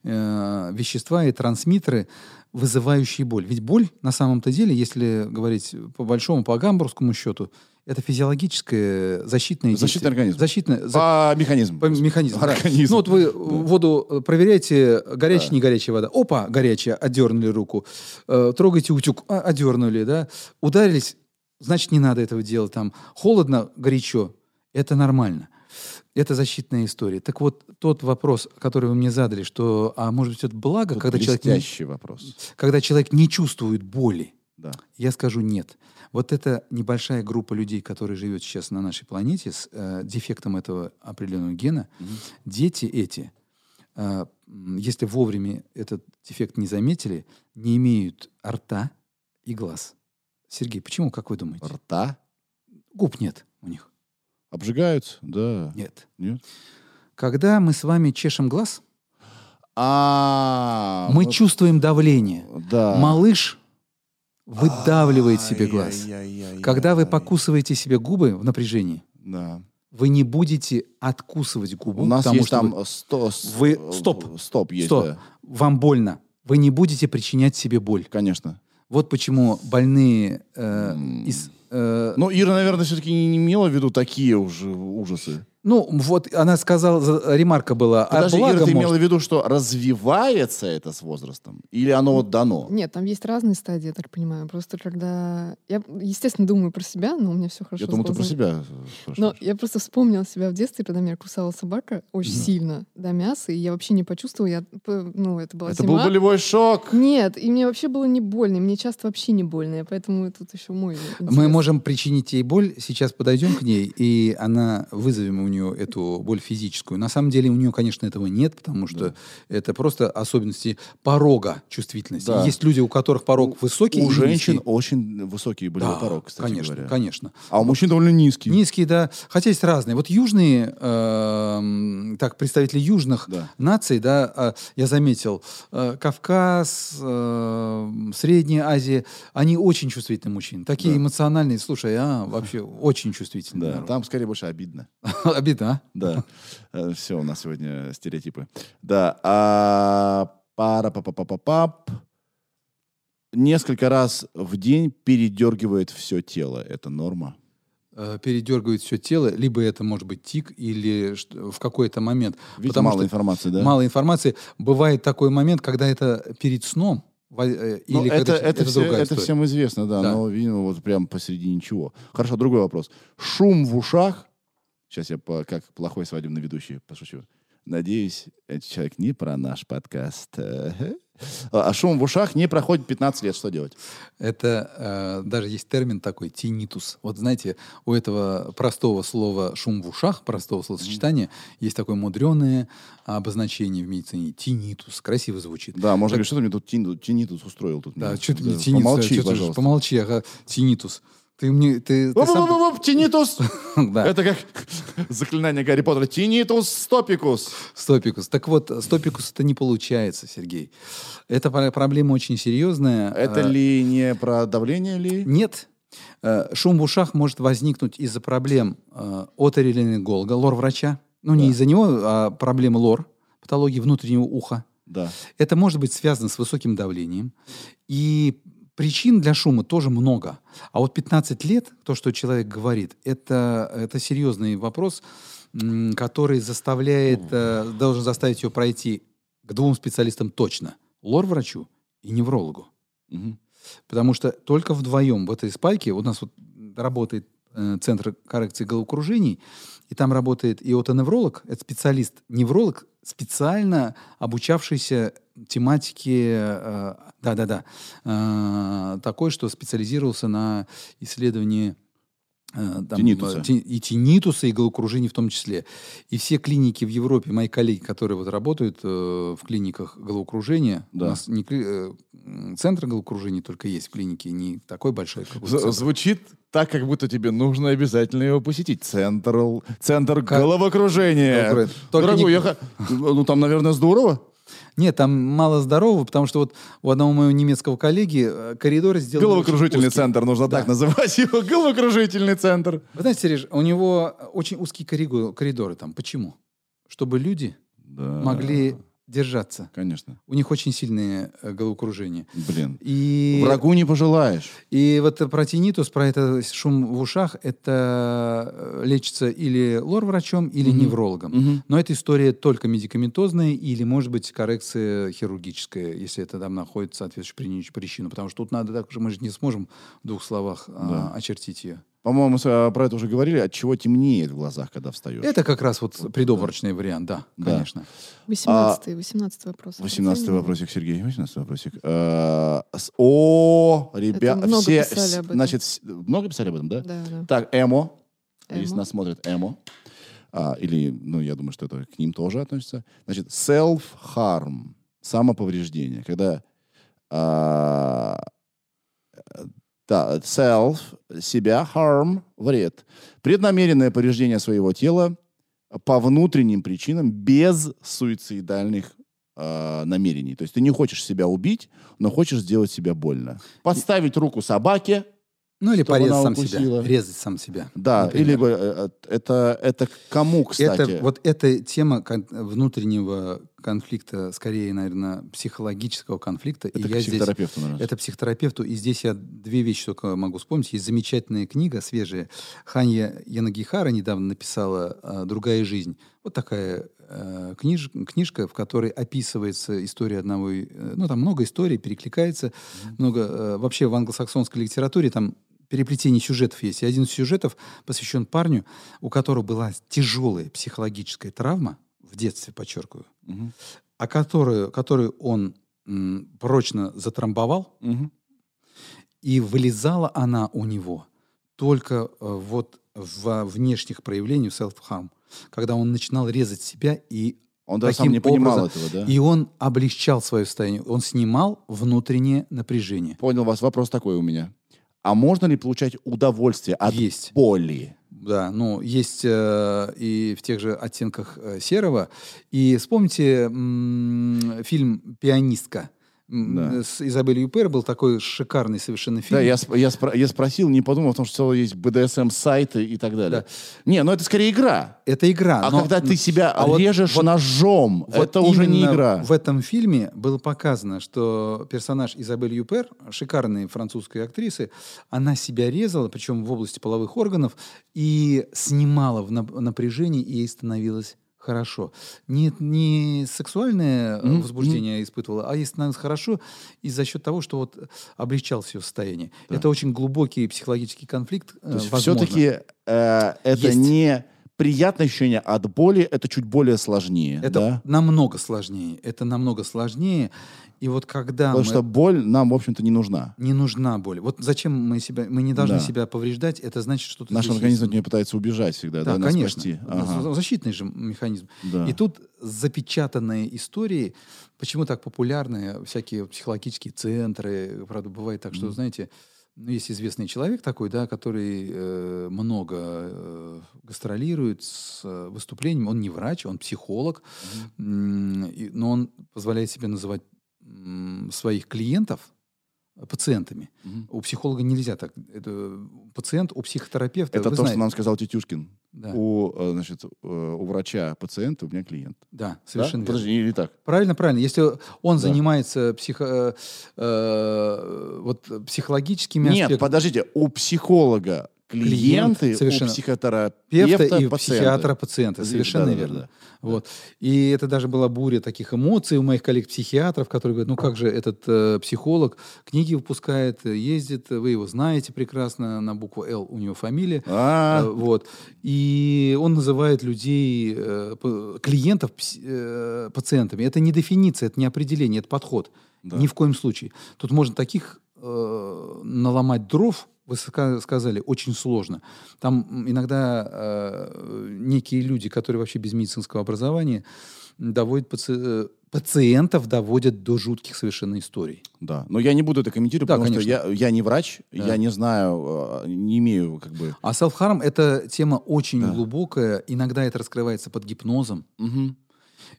э, вещества и трансмиттеры, вызывающие боль. Ведь боль, на самом-то деле, если говорить по большому, по гамбургскому счету, это физиологическое защитное Защитный организм. Защитное, за- По механизму. по механизму. да. Организм. Ну вот вы воду э, проверяете, горячая, Да. не горячая вода. Опа, горячая, отдернули руку. Э, трогаете утюг, а, отдернули, да. Ударились, значит, не надо этого делать. Там холодно, горячо, это нормально. Это защитная история. Так вот, тот вопрос, который вы мне задали, что, а может быть, это благо, Тут когда человек, не, вопрос. когда человек не чувствует боли? Да. Я скажу нет. Вот эта небольшая группа людей, которые живет сейчас на нашей планете с э, дефектом этого определенного гена, Мгм. дети эти, э, если вовремя этот дефект не заметили, не имеют рта и глаз. Сергей, почему, как вы думаете? Рта Губ нет у них. обжигаются? Да. Нет. Нет? Когда мы с вами чешем глаз, А, мы вот- чувствуем давление. Да. Малыш выдавливает себе глаз. Когда вы покусываете себе губы в напряжении, Да. вы не будете откусывать губу. У нас потому есть что там вы- сто, вы- стоп. Стоп есть, Стоп. да. вам больно. Вы не будете причинять себе боль. Конечно. Вот почему больные э, из... э, Но Ира, наверное, все-таки не имела в виду такие уже ужасы. Ну, вот она сказала, за- ремарка была, а Подожди, благо Ира, ты может- имела в виду, что развивается это с возрастом? Или оно вот дано? Нет, там есть разные стадии, я так понимаю. Просто когда... Я, естественно, думаю про себя, но у меня все хорошо Я думаю, ты про себя спрашиваешь. Но я просто вспомнила себя в детстве, когда меня кусала собака очень Мгм. сильно до мяса, и я вообще не почувствовала, я, ну, это была Это был зима. болевой шок. Нет, и мне вообще было не больно, и мне часто вообще не больно, и поэтому тут еще мой Мы интерес. можем причинить ей боль, сейчас подойдем к ней, и она вызовем у нее эту боль физическую. На самом деле у нее, конечно, этого нет, потому что это просто особенности порога чувствительности. Да. Есть люди, у которых порог высокий. У женщин низкий. очень высокий болевой Да, порог, кстати конечно, говоря. конечно. А у мужчин довольно низкий. Низкие, да. Хотя есть разные. Вот южные, эм, так, представители южных Да. наций, да, а, я заметил, э, Кавказ, э, Средняя Азия, они очень чувствительные мужчины. Такие Да. эмоциональные, слушай, а, вообще очень чувствительные. Да, народ. там скорее больше обидно. Обидно, а? Да. Все, у нас сегодня стереотипы. Да. А пара па па па па пап Несколько раз в день передергивает все тело. Это норма. Э, Передергивает все тело, либо это может быть тик, или в какой-то момент. Потому мало что информации, да? Мало информации. Бывает такой момент, когда это перед сном, э, Ну, или это, когда это, все- это история. всем известно, да, Да. но, видимо, вот прям посередине ничего. Хорошо, другой вопрос. Шум в ушах. Сейчас я по- как плохой свадебный ведущий пошучу. Надеюсь, этот человек не про наш подкаст. А шум в ушах не проходит 15 лет. Что делать? Это э, даже есть термин такой тинитус. Вот знаете, у этого простого слова шум в ушах, простого словосочетания, есть такое мудреное обозначение в медицине тинитус. Красиво звучит. Да, может, Так- говорить, что ты мне тут тин- тинитус устроил? Тут Да, мне? что ты мне Да, тинитус? Помолчи, чё ты ж- пожалуйста. Помолчи, ага, тинитус. Ты мне, ты, ты сам- Тинитус! Да. Это как заклинание Гарри Поттера. Тинитус стопикус. Стопикус. Так вот, стопикус это не получается, Сергей. Это про- проблема очень серьезная. Это Э, ли не про давление ли? Нет. Э, Шум в ушах может возникнуть из-за проблем э, оториноларинголога, лор-врача. Ну, не Да. из-за него, а проблемы лор, патологии внутреннего уха. Да. Это может быть связано с высоким давлением. И причин для шума тоже много. А вот 15 лет, то, что человек говорит, это, это серьезный вопрос, который заставляет, э, должен заставить его пройти к двум специалистам точно. Лор-врачу и неврологу. Мгм. Потому что только вдвоем в этой спайке у нас вот работает э, центр коррекции головокружений, и там работает и отоневролог, это специалист-невролог, специально обучавшийся тематике, э, да-да-да, э, такой, что специализировался на исследовании э, там, Тинитуса. э, и тинитуса, и головокружение в том числе. И все клиники в Европе, мои коллеги, которые вот работают э, в клиниках головокружения, Да. у нас не э, центр головокружения только есть в клинике, не такой большой, как З-. Звучит так, как будто тебе нужно обязательно его посетить. Центр, центр Как- головокружения. Только Дорогой, не- я ну там, наверное, здорово. Нет, там мало здорового, потому что вот у одного моего немецкого коллеги э, коридоры сделаны Головокружительный центр, нужно Да. так называть его. Головокружительный центр. Вы знаете, Сереж, у него очень узкие коридоры, коридоры там. Почему? Чтобы люди Да. могли держаться. Конечно. У них очень сильные э, головокружения. Блин. И, Врагу не пожелаешь. и вот про тинитус, про это шум в ушах, это э, лечится или лор-врачом, или Мгм. неврологом. Мгм. Но эта история только медикаментозная или, может быть, коррекция хирургическая, если это там находится соответствующую при- причину. Потому что тут надо так же, мы же не сможем в двух словах а, Да. очертить ее. По-моему, а, про это уже говорили, от чего темнеет в глазах, когда встаешь. Это как раз вот предобморочный вариант, да, Да. конечно. 18 18 вопрос. 18 вопросик, Сергей. 18 вопросик. С- О, ребят, много все, писали об этом. значит, много писали об этом, да? Да, да. Так, эмо. Эмо. Если нас смотрит эмо. А, или, ну, я думаю, что это к ним тоже относится. Значит, self-harm. Самоповреждение. Когда а, да, self, себя, harm, вред. Преднамеренное повреждение своего тела по внутренним причинам без суицидальных а, намерений. То есть ты не хочешь себя убить, но хочешь сделать себе больно. Подставить руку собаке, Ну или порезать сам себя, резать сам себя. да, например. или э, э, это, это кому, кстати? Это, вот эта тема кон- внутреннего конфликта, скорее, наверное, психологического конфликта. это и к я здесь, психотерапевту, наверное. это психотерапевту. И здесь я две вещи только могу вспомнить. Есть замечательная книга, свежая. Ханья Янагихара недавно написала э, «Другая жизнь». Вот такая э, книж- книжка, в которой описывается история одного... Ну, там много историй, перекликается. Много... э, вообще в англосаксонской литературе там переплетение сюжетов есть. И один из сюжетов посвящен парню, у которого была тяжелая психологическая травма, в детстве, подчеркиваю, Мгм. а которую, которую он м, прочно затрамбовал, Мгм. и вылезала она у него только э, вот во внешних проявлениях self-harm, когда он начинал резать себя, и, Он даже сам не понимал образом- этого, да? и он облегчал свое состояние, он снимал внутреннее напряжение. Понял вас. Вопрос такой у меня. А можно ли получать удовольствие от Есть. боли? Да, ну, есть э, и в тех же оттенках э, серого. И вспомните м, фильм «Пианистка». Да. С Изабель Юпер был такой шикарный совершенно фильм. Да, я, я, спро- я спросил, не подумал о том, что есть BDSM-сайты и так далее. Да. Не, ну это скорее игра. Это игра. А но- когда ты себя а режешь вот- ножом, вот это уже не игра. В этом фильме было показано, что персонаж Изабель Юпер, шикарная французская актриса, она себя резала, причем в области половых органов, и снимала в нап- напряжении, и ей становилось хорошо. Не, не сексуальное э, Мгм, возбуждение испытывала, а ей становилось хорошо и за счет того, что вот облегчалось ее состояние. Да. Это очень глубокий психологический конфликт. э, То есть возможно. все-таки это Есть. не приятное ощущение от боли, это чуть более сложнее. Это да? намного сложнее. Это намного сложнее. И вот когда Потому мы... что боль нам, в общем-то, не нужна. Не нужна боль. Вот зачем мы себя, мы не должны Да. себя повреждать, это значит, что Наш организм от есть. нее пытается убежать всегда, да, Да, конечно. спасти. Ага, Защитный же механизм. да. И тут запечатанные истории, почему так популярны всякие психологические центры, правда, бывает так, что, Мгм. знаете, ну, есть известный человек такой, да, который э, много э, гастролирует с э, выступлением. Он не врач, он психолог, и- но он позволяет себе называть своих клиентов пациентами. Мгм. У психолога нельзя так. Это пациент, у психотерапевта. Это то, знаете. что нам сказал Тетюшкин. Да, У, э, значит, э, у врача пациент, у меня клиент. да, Да? совершенно верно. Подожди, или так? Правильно, правильно. Если он Да. занимается психо, э, э, вот, психологическими Нет, аспектами подождите, у психолога клиенты, Клиент, совершенно. у психотерапевта терапевта и пациенты. психиатра пациента, Да, совершенно да, да, верно. да. Вот. И это даже была буря таких эмоций у моих коллег-психиатров, которые говорят, ну как же этот э, психолог книги выпускает, ездит, вы его знаете прекрасно, на букву «Л» у него фамилия, А, Э, Вот. И он называет людей, э, клиентов э, пациентами. Это не дефиниция, это не определение, это подход. да. Ни в коем случае. Тут можно таких э, наломать дров вы ска- сказали, очень сложно. Там иногда э, некие люди, которые вообще без медицинского образования, доводят паци- э, пациентов доводят до жутких совершенно историй. Да. Но я не буду это комментировать, Да, потому конечно. что я, я не врач, Да. я не знаю, э, не имею как бы... А self-harm — это тема очень Да. глубокая. Иногда это раскрывается под гипнозом. Мгм.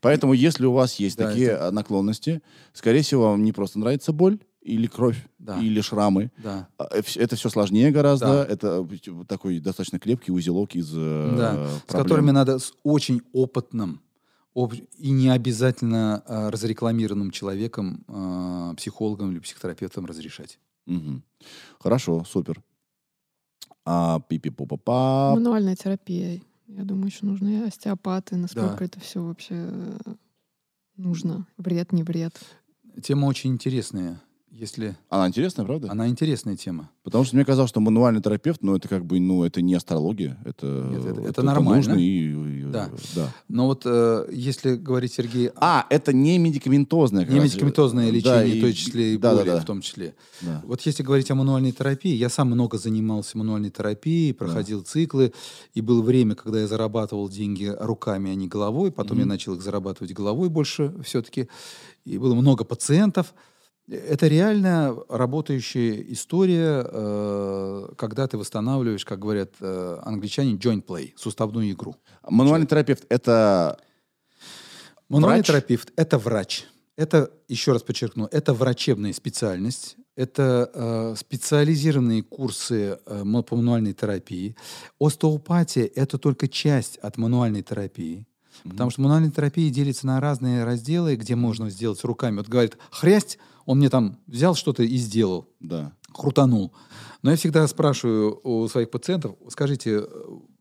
Поэтому, если у вас есть Да, такие э, наклонности, скорее всего, вам не просто нравится боль или кровь, Да. или шрамы. Да. А, э, Это все сложнее гораздо. Да. Это э, такой достаточно крепкий узелок из э, Да, проблем. с которыми надо с очень опытным об- и не обязательно э, разрекламированным человеком, э, психологом или психотерапевтом разрешать. Мгм. Хорошо, супер. А, пипи-попа-па. Мануальная терапия. Я думаю, еще нужны остеопаты. Насколько Да. это все вообще нужно? Вред, не вред. Тема очень интересная, если Она интересная, правда? она интересная тема. Потому что мне казалось, что мануальный терапевт, ну, это как бы, ну, это не астрология. Это, Нет, это- это нормально. нужно и, и- Да. да. Но вот э, если говорить, Сергей, А, это не медикаментозное. не медикаментозное Да, лечение, и- в том числе и да, да, боли да. в том числе. Да. Вот если говорить о мануальной терапии, я сам много занимался мануальной терапией, проходил циклы, и было время, когда я зарабатывал деньги руками, а не головой. Потом я Мгм. начал их зарабатывать головой больше все-таки. И было много пациентов. Это реально работающая история, э, когда ты восстанавливаешь, как говорят э, англичане, joint play, суставную игру. Мануальный терапевт это Мануальный Врач? терапевт – это врач. Это, еще раз подчеркну, это врачебная специальность. Это э, специализированные курсы э, по мануальной терапии. Остеопатия – это только часть от мануальной терапии. Потому что мануальная терапия делится на разные разделы, где можно сделать руками. Вот говорит, хрясть, он мне там взял что-то и сделал да. крутанул. Но я всегда спрашиваю у своих пациентов, скажите, э,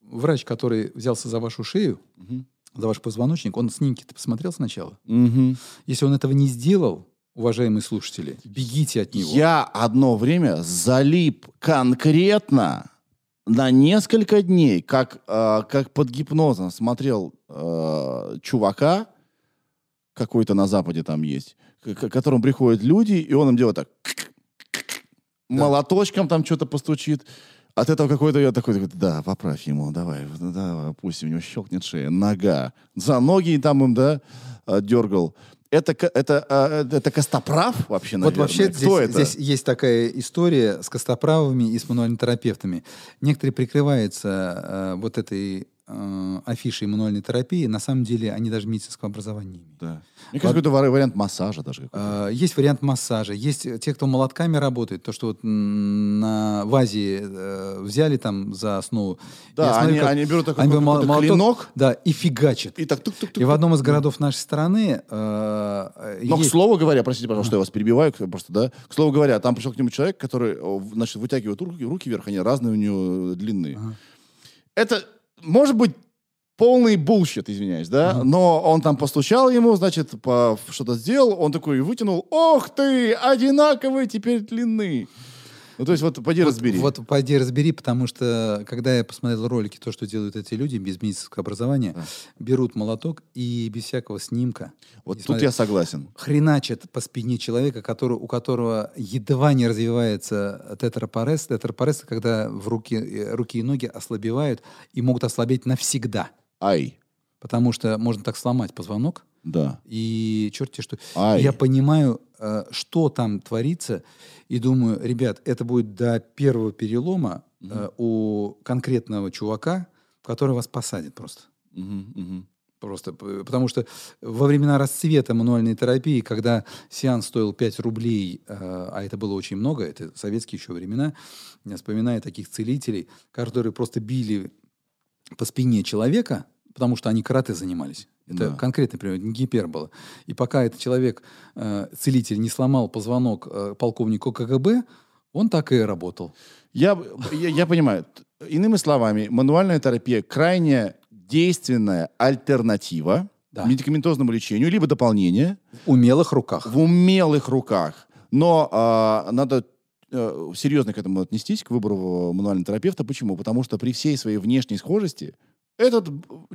врач, который взялся за вашу шею, Мгм. за ваш позвоночник, он снимки-то посмотрел сначала? Мгм. Если он этого не сделал, уважаемые слушатели, бегите от него. Я одно время залип конкретно на несколько дней, как, э, как под гипнозом смотрел э, чувака, какой-то на Западе там есть, к, которому приходят люди, и он им делает так, молоточком там что-то постучит. От этого какой-то я такой, такой, да, поправь ему, давай, давай, пусть у него щелкнет шея, нога. За ноги там им, да, э, дергал. Это, это, э, это Костоправ вообще, Вот наверное? вообще Кто здесь, это? здесь есть такая история с костоправами и с мануальными терапевтами. Некоторые прикрываются э, вот этой э, афишей мануальной терапии. На самом деле они даже медицинского образования не имеют. Да. Мне кажется, какой-то вари- вариант массажа даже. какой-то. Э, Есть вариант массажа, есть те, кто молотками работает, то, что вот на в Азии э, взяли там за основу. Да, смотрю, они, как- они берут такой они берут какой-то молоток, клинок Да, и фигачат. и так тук-тук-тук. И в одном из городов нашей страны э, Но, есть- к слову говоря, простите, пожалуйста, что я вас перебиваю, просто, да, к слову говоря, там пришел к нему человек, который, значит, вытягивает руки, руки вверх, они разные у него длинные. Ага. Это, может быть, полный bullshit, извиняюсь, да, но он там постучал ему, значит, по, что-то сделал, он такой вытянул, ох ты, одинаковые теперь длины. Ну, то есть, вот, поди Вот- разбери. Вот пойди разбери, потому что, когда я посмотрел ролики, то, что делают эти люди без медицинского образования, Да. берут молоток и без всякого снимка Вот тут смотри, я согласен. хреначат по спине человека, который, у которого едва не развивается. Тетрапорез, это когда в руки, э, руки и ноги ослабевают и могут ослабеть навсегда. Ай, Потому что можно так сломать позвонок, да. и черти что. Ай. Я понимаю, э, что там творится, и думаю, ребят, это будет до первого перелома э, у конкретного чувака, который вас посадит просто. Просто, потому что во времена расцвета мануальной терапии, когда сеанс стоил 5 рублей, э, а это было очень много, это советские еще времена, я вспоминаю таких целителей, которые просто били по спине человека, потому что они карате занимались. Это Да. конкретный пример, не гипербола. И пока этот человек, э, целитель, не сломал позвонок э, полковнику КГБ, он так и работал. Я, я, я понимаю. Иными словами, мануальная терапия крайне действенная альтернатива Да. медикаментозному лечению, либо дополнение В умелых руках. в умелых руках. Но а, надо э, серьезно к этому отнестись, к выбору мануального терапевта. Почему? Потому что при всей своей внешней схожести этот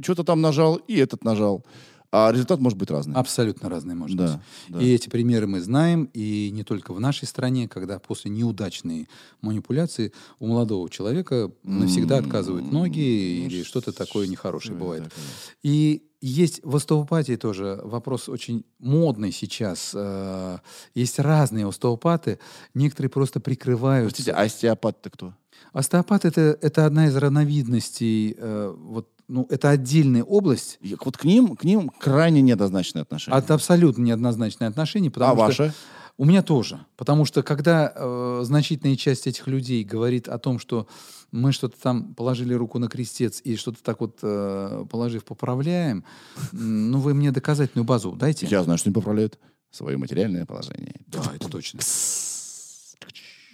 что-то там нажал, и этот нажал. А результат может быть разный. Абсолютно разные, может Да, быть. да. И эти примеры мы знаем, и не только в нашей стране, когда после неудачной манипуляции у молодого человека навсегда отказывают ноги или что-то такое нехорошее бывает. такое? И есть в остеопатии тоже вопрос очень модный сейчас. Э, Есть разные остеопаты. Некоторые просто прикрывают. Простите, а остеопат-то кто? Остеопат это, это одна из разновидностей. э, вот, ну, это отдельная область. И Вот к ним, к ним крайне неоднозначное отношение. От абсолютно неоднозначное отношение. Потому а что ваше? У меня тоже. Потому что когда э, значительная часть этих людей говорит о том, что мы что-то там положили руку на крестец и что-то так вот э, положив поправляем, ну вы мне доказательную базу дайте. Я знаю, что они поправляют свое материальное положение. Да, это точно.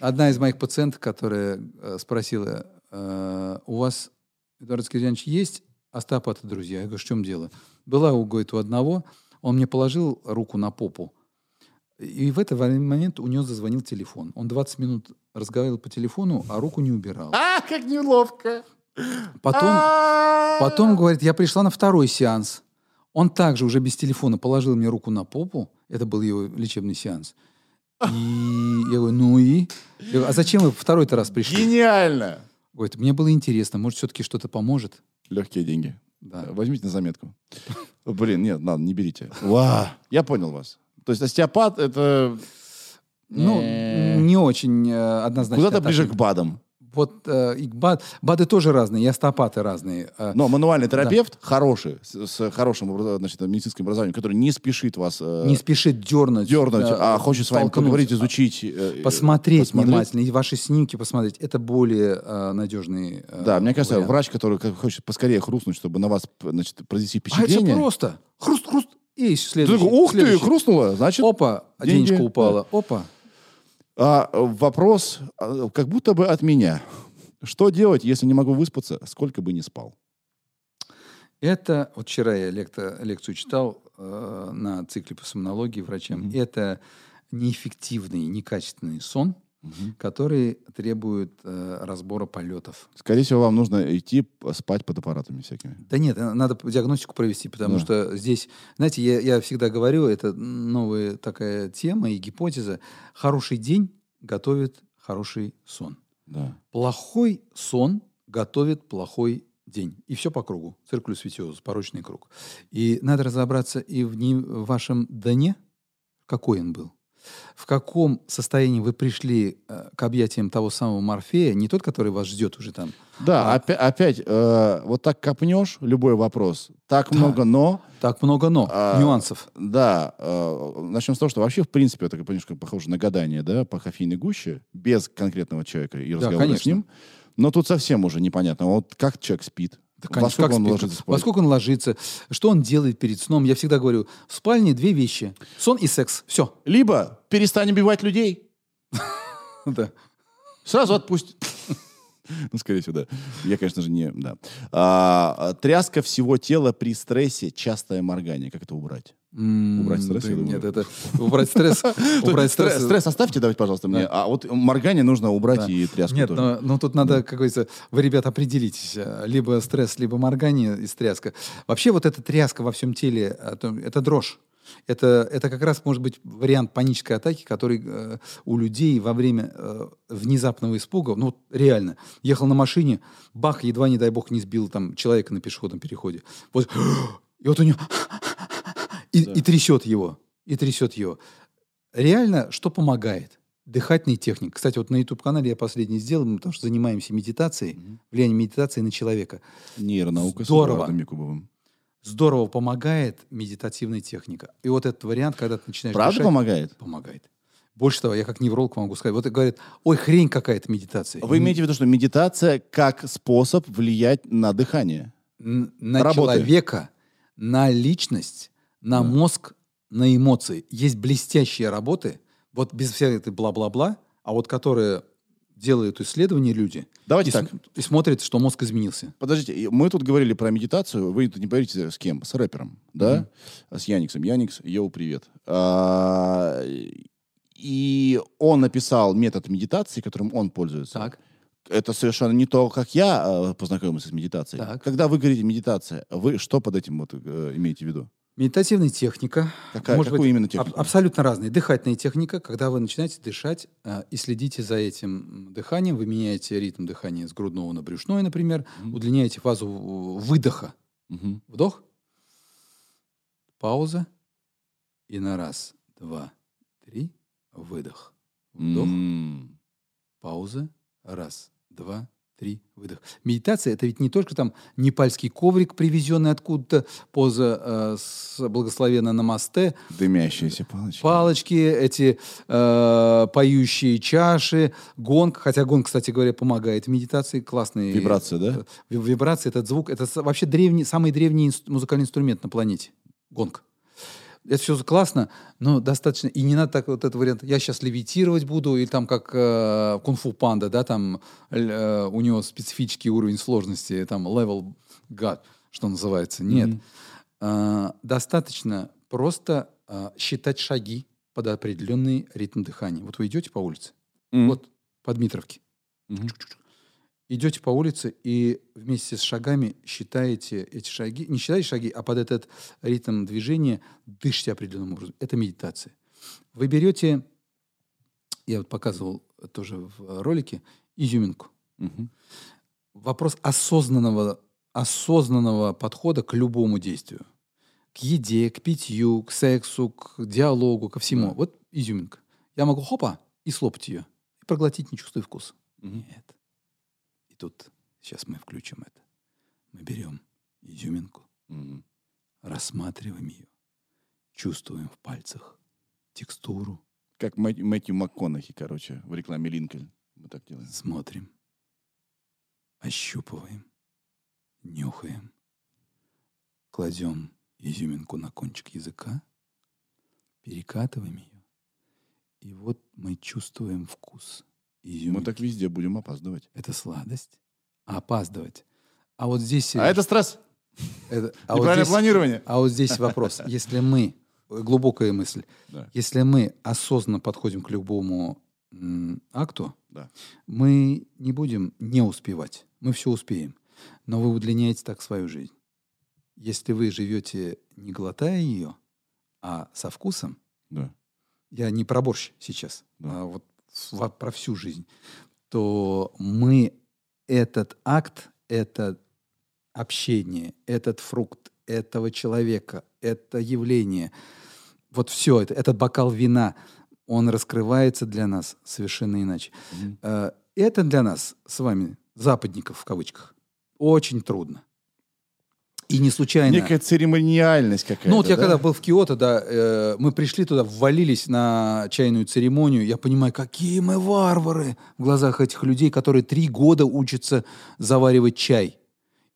Одна из моих пациенток, которая э, спросила, э, у вас, Эдуард Скирьянович, есть остеопаты, друзья? Я говорю, в чем дело? Была, говорит, у одного, он мне положил руку на попу, и в этот момент у него зазвонил телефон. Он 20 минут разговаривал по телефону, а руку не убирал. А, как неловко. Потом, А. потом, говорит, я пришла на второй сеанс. Он также уже без телефона положил мне руку на попу. Это был его лечебный сеанс. И я говорю, ну и? Я говорю, а зачем вы второй-то раз пришли? Гениально. Говорит, мне было интересно, может, все-таки что-то поможет. Легкие деньги. Да. Возьмите на заметку. Блин, нет, ладно, не берите. Ва, я понял вас. То есть остеопат это Ну, э, не очень э, однозначно. куда-то ближе к БАДам. Вот э, БАД, БАДы тоже разные, и остеопаты разные. Э, Но мануальный терапевт хороший, с, с хорошим значит, медицинским образованием, который не спешит вас э, не спешит дернуть. дернуть, э, а хочет с вами поговорить, изучить. э, Посмотреть, посмотреть. внимательно, и ваши снимки посмотреть. Это более э, надежный э, Да, мне кажется, вариант. врач, который хочет поскорее хрустнуть, чтобы на вас значит, произвести А это впечатление. просто. Хруст, хруст. И Ты следующий. такой, ух ты, следующий. хрустнуло, значит. Опа, деньги. денежка упала. Опа. А, вопрос, а, как будто бы от меня. Что делать, если не могу выспаться, сколько бы ни спал? Это, вот вчера я лекта- лекцию читал э, на цикле по сомнологии врачам. Мгм. Это неэффективный, некачественный сон, который требует э, разбора полетов. Скорее всего, вам нужно идти спать под аппаратами всякими. Да нет, э, надо диагностику провести, потому Да. что здесь, знаете, я, я всегда говорю, это новая такая тема и гипотеза. Хороший день готовит хороший сон. Да. Плохой сон готовит плохой день. И все по кругу. Circulus vitiosus, порочный круг. И надо разобраться и в, не- в вашем дне, какой он был. В каком состоянии вы пришли э, к объятиям того самого Морфея, не тот, который вас ждет уже там. Да, А- опя- опять, э, вот так копнешь любой вопрос, так Да. много но. Так много но, А, нюансов. Да, э, начнем с того, что вообще, в принципе, это немножко похоже на гадание, да, по кофейной гуще, без конкретного человека и разговора конечно. с ним. Но тут совсем уже непонятно, вот как человек спит, Да, во сколько он спит, ложится Во спать. сколько он ложится, что он делает перед сном. Я всегда говорю, в спальне две вещи. Сон и секс. Все. Либо перестань убивать людей, Да. сразу отпустит. Ну, скорее всего, да. Я, конечно же, не... Да. А, тряска всего тела при стрессе, частое моргание. Как это убрать? Убрать стресс, Да. Нет, это убрать стресс. Убрать стресс, стресс. оставьте, давайте, пожалуйста, мне. А вот моргание нужно убрать и тряску Нет, но, тут надо, как говорится, вы, ребят, определитесь. э, Либо стресс, либо моргание и тряска. Вообще вот эта тряска во всем теле, то- это дрожь. Это, это как раз может быть вариант панической атаки, который э, у людей во время э, внезапного испуга, ну вот реально, ехал на машине, бах, едва, не дай бог, не сбил там человека на пешеходном переходе. Вот, и вот у него... И, и трясет его. И трясет его. Реально, что помогает? Дыхательные техники. Кстати, вот на YouTube-канале я последний сделал, мы потому что занимаемся медитацией, Мгм. влияние медитации на человека. Нейронаука с Здорово. Эдуардом Якубовым. Здорово помогает медитативная техника. И вот этот вариант, когда ты начинаешь Правда дышать, помогает? помогает. Больше того, я как невролог могу сказать. Вот и говорят, ой, хрень какая-то медитация. Вы имеете в виду, что медитация как способ влиять на дыхание? На Работы. человека, на личность, на Да. мозг, на эмоции. Есть блестящие работы, вот без всякой этой бла-бла-бла, а вот которые делают исследования люди Давайте и, так. см- и смотрят, что мозг изменился. Подождите, мы тут говорили про медитацию. Вы тут не говорите с кем? С рэпером, да? С Яниксом. Яникс, йоу, привет. А, И он написал метод медитации, которым он пользуется. Так. Это совершенно не то, как я э, познакомился с медитацией. Так. Когда вы говорите медитация, вы что под этим вот, э, имеете в виду? Медитативная техника. Какая- может какую быть, именно аб- технику? абсолютно разные. Дыхательная техника, когда вы начинаете дышать э, и следите за этим дыханием, вы меняете ритм дыхания с грудного на брюшной, например, удлиняете фазу выдоха. Мгм. Вдох, пауза, и на раз, два, три, выдох. Вдох, М. пауза, раз, два, три, выдох. Медитация это ведь не только там непальский коврик, привезенный откуда-то, поза э, с благословенно намасте, Дымящиеся палочки. палочки, эти э, поющие чаши, гонг, хотя гонг, кстати говоря, помогает в медитации, классный. Вибрация, да? э, ви- Вибрация, этот звук, это вообще древний, самый древний музыкальный инструмент на планете. Гонг. Это все классно, но достаточно. И не надо так вот этот вариант. Я сейчас левитировать буду, или там как э, кунг-фу панда, да, там э, у него специфический уровень сложности, там level God, что называется. Нет. Мгм. А, достаточно просто а, считать шаги под определенный ритм дыхания. Вот вы идете по улице, М. вот по Дмитровке, Мгм. Идете по улице и вместе с шагами считаете эти шаги, не считаете шаги, а под этот ритм движения дышите определенным образом. Это медитация. Вы берете, я вот показывал тоже в ролике, изюминку. Мгм. Вопрос осознанного, осознанного подхода к любому действию. К еде, к питью, к сексу, к диалогу, ко всему. Да. Вот изюминка. Я могу хопа и слопать ее. И проглотить, не чувствуя вкуса. Нет. Тут сейчас мы включим это. Мы берем изюминку, Мгм. рассматриваем ее, чувствуем в пальцах текстуру, Как Мэ- Мэтью МакКонахи, короче, в рекламе Линкольн. Мы так делаем. смотрим, ощупываем, нюхаем, кладем изюминку на кончик языка, перекатываем ее, и вот мы чувствуем вкус изюминки. Мы так везде будем опаздывать. Это сладость, а опаздывать. А вот здесь... А это стресс. это- а вот здесь- планирование. А вот здесь вопрос. Если мы, глубокая мысль, Да. если мы осознанно подходим к любому м, акту, Да. мы не будем не успевать. Мы все успеем. Но вы удлиняете так свою жизнь. Если вы живете не глотая ее, а со вкусом, Да. я не про борщ сейчас, Да. а вот в- про всю жизнь, то мы этот акт, это общение, этот фрукт этого человека, это явление, вот все это, этот бокал вина, он раскрывается для нас совершенно иначе. Э, Это для нас с вами, западников в кавычках, очень трудно. И не случайно. Некая церемониальность какая-то. Ну вот я да? когда был в Киото, да, э, мы пришли туда, ввалились на чайную церемонию, я понимаю, какие мы варвары в глазах этих людей, которые три года учатся заваривать чай.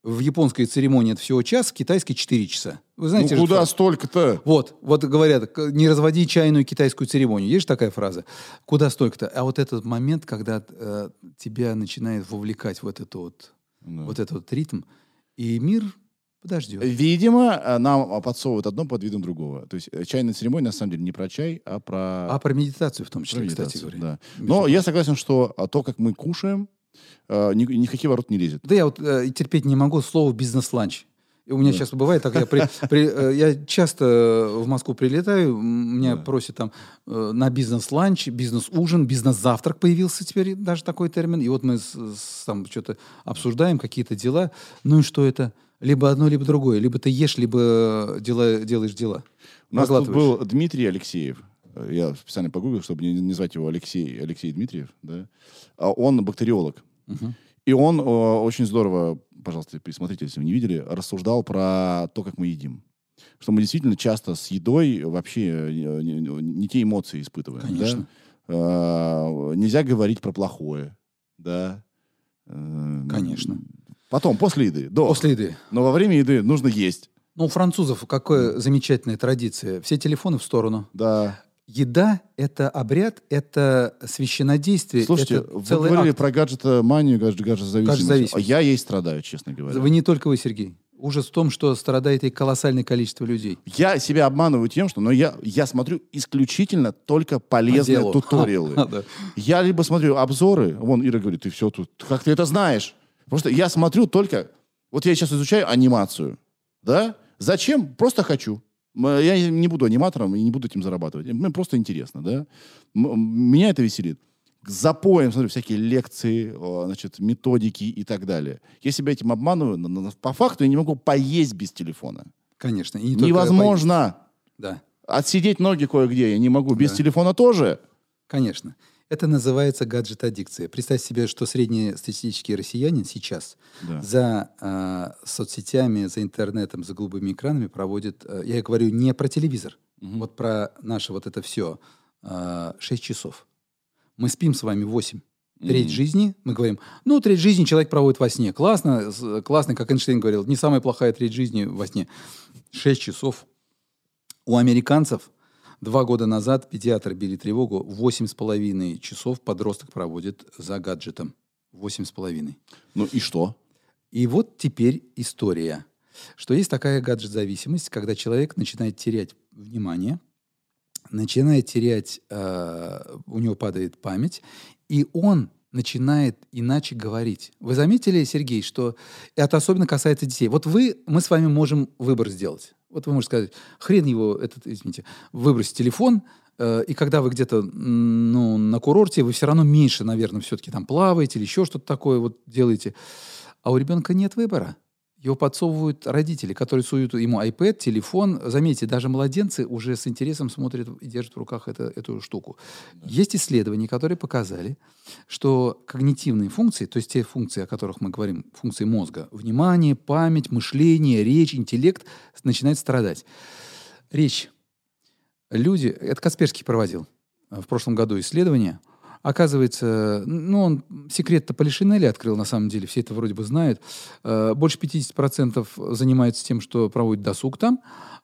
В японской церемонии это всего час, в китайской четыре часа. Вы знаете, ну куда фразу? столько-то? Вот, вот говорят, не разводи чайную китайскую церемонию. Есть же такая фраза? Куда столько-то? А вот этот момент, когда э, тебя начинает вовлекать в этот вот, Да. вот этот вот ритм, и мир подождет. Видимо, э, нам подсовывают одно под видом другого. То есть э, чайная церемония на самом деле не про чай, а про... А про медитацию в том про числе, кстати медитацию, говоря. Да. Но я согласен, что а, то, как мы кушаем, э, ни, ни в какие ворот не лезет. Да я вот э, терпеть не могу слово бизнес-ланч. У меня часто бывает так, я, при- при- э, я часто в Москву прилетаю, меня Да. просят там э, на бизнес-ланч, бизнес-ужин, бизнес-завтрак появился теперь даже такой термин. И вот мы с- с- там что-то обсуждаем, какие-то дела. Ну и что это? Либо одно, либо другое. Либо ты ешь, либо дела, делаешь дела. У нас тут был Дмитрий Алексеев. Э, Я специально погуглил, чтобы не, не звать его Алексей, Алексей Дмитриев. Да? А он бактериолог. Мгм. И он э, очень здорово, пожалуйста, присмотрите, если вы не видели, рассуждал про то, как мы едим. Что мы действительно часто с едой вообще э, не, не- не те эмоции испытываем. да? Конечно. Э, нельзя говорить про плохое. Да? Э, Конечно. Потом, после еды. До. После еды. Но во время еды нужно есть. Ну, у французов какая замечательная традиция. Все телефоны в сторону. Да. Еда — это обряд, это священнодействие. Слушайте, это вы говорили акт. про гаджета-манию, гаджет- гаджет-зависимость. Гаджет-зависимость. А я ей страдаю, честно говоря. Вы не только вы, Сергей. Ужас в том, что страдает и колоссальное количество людей. Я себя обманываю тем, что но я, я смотрю исключительно только полезные По туториалы. Я либо смотрю обзоры, вон Ира говорит, ты все тут, как ты это знаешь? Просто я смотрю только, вот я сейчас изучаю анимацию, да? Зачем? Просто хочу. М, Я не буду аниматором и не буду этим зарабатывать. Мне просто интересно, да. Меня это веселит. К запоям, смотрю, всякие лекции, значит, методики и так далее. Я себя этим обманываю, по факту я не могу поесть без телефона. Конечно. И не Невозможно. поесть. Да, Отсидеть ноги кое-где я не могу. Без Да. телефона тоже. конечно. Это называется гаджет-аддикция. Представь себе, что среднестатистический россиянин сейчас Да. за э, соцсетями, за интернетом, за голубыми экранами проводит, э, я говорю не про телевизор, Мгм. вот про наше вот это все, 6 часов. Мы спим с вами 8. Треть Мгм. жизни, мы говорим, ну, треть жизни человек проводит во сне. Классно, классно, как Эйнштейн говорил, не самая плохая треть жизни во сне. 6 часов. У американцев два года назад педиатры били тревогу, восемь с половиной часов подросток проводит за гаджетом. Восемь с половиной. Ну и что? И вот теперь история, что есть такая гаджет-зависимость, когда человек начинает терять внимание, начинает терять, э, у него падает память, и он начинает иначе говорить. Вы заметили, Сергей, что это особенно касается детей. Вот вы, мы с вами можем выбор сделать. Вот вы можете сказать, хрен его, этот, извините, выбросить телефон, э, и когда вы где-то ну, на курорте, вы все равно меньше, наверное, все-таки там плаваете или еще что-то такое вот делаете. А у ребенка нет выбора. Его подсовывают родители, которые суют ему iPad, телефон. Заметьте, даже младенцы уже с интересом смотрят и держат в руках это, эту штуку. Есть исследования, которые показали, что когнитивные функции, то есть те функции, о которых мы говорим, функции мозга, внимание, память, мышление, речь, интеллект, начинают страдать. Речь. Люди, это Касперский проводил э, в прошлом году исследование. Оказывается, ну, он секрет-то Полишинеля открыл, на самом деле, все это вроде бы знают. Э, Больше 50% занимаются тем, что проводят досуг там,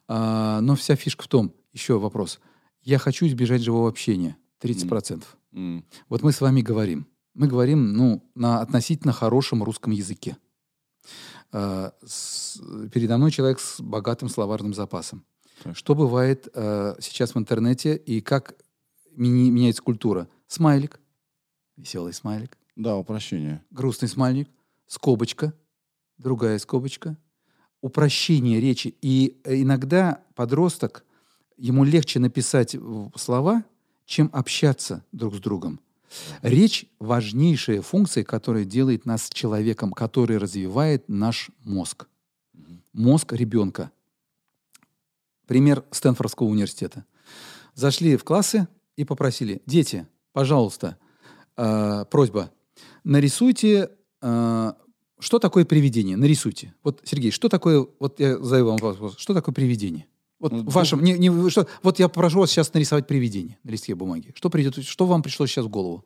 А, но вся фишка в том, еще вопрос, я хочу избежать живого общения, 30%. М. Вот мы с вами говорим. Мы говорим, ну, на относительно хорошем русском языке. Э, передо мной человек с богатым словарным запасом. Так. Что бывает э, сейчас в интернете и как мини- меняется культура? Смайлик, веселый смайлик, Да, упрощение. грустный смайлик, скобочка, другая скобочка, упрощение речи. И э, иногда подросток, ему легче написать слова, чем общаться друг с другом. Речь – важнейшая функция, которая делает нас человеком, который развивает наш мозг. Мозг ребенка. Пример Стэнфордского университета. Зашли в классы и попросили, дети, пожалуйста, э, просьба, нарисуйте, э, что такое привидение, нарисуйте. Вот, Сергей, что такое, вот я задаю вам вопрос, что такое привидение? Вот Ну, вашем, не, не, что, вот я попрошу вас сейчас нарисовать привидение на листке бумаги. Что придет, что вам пришло сейчас в голову?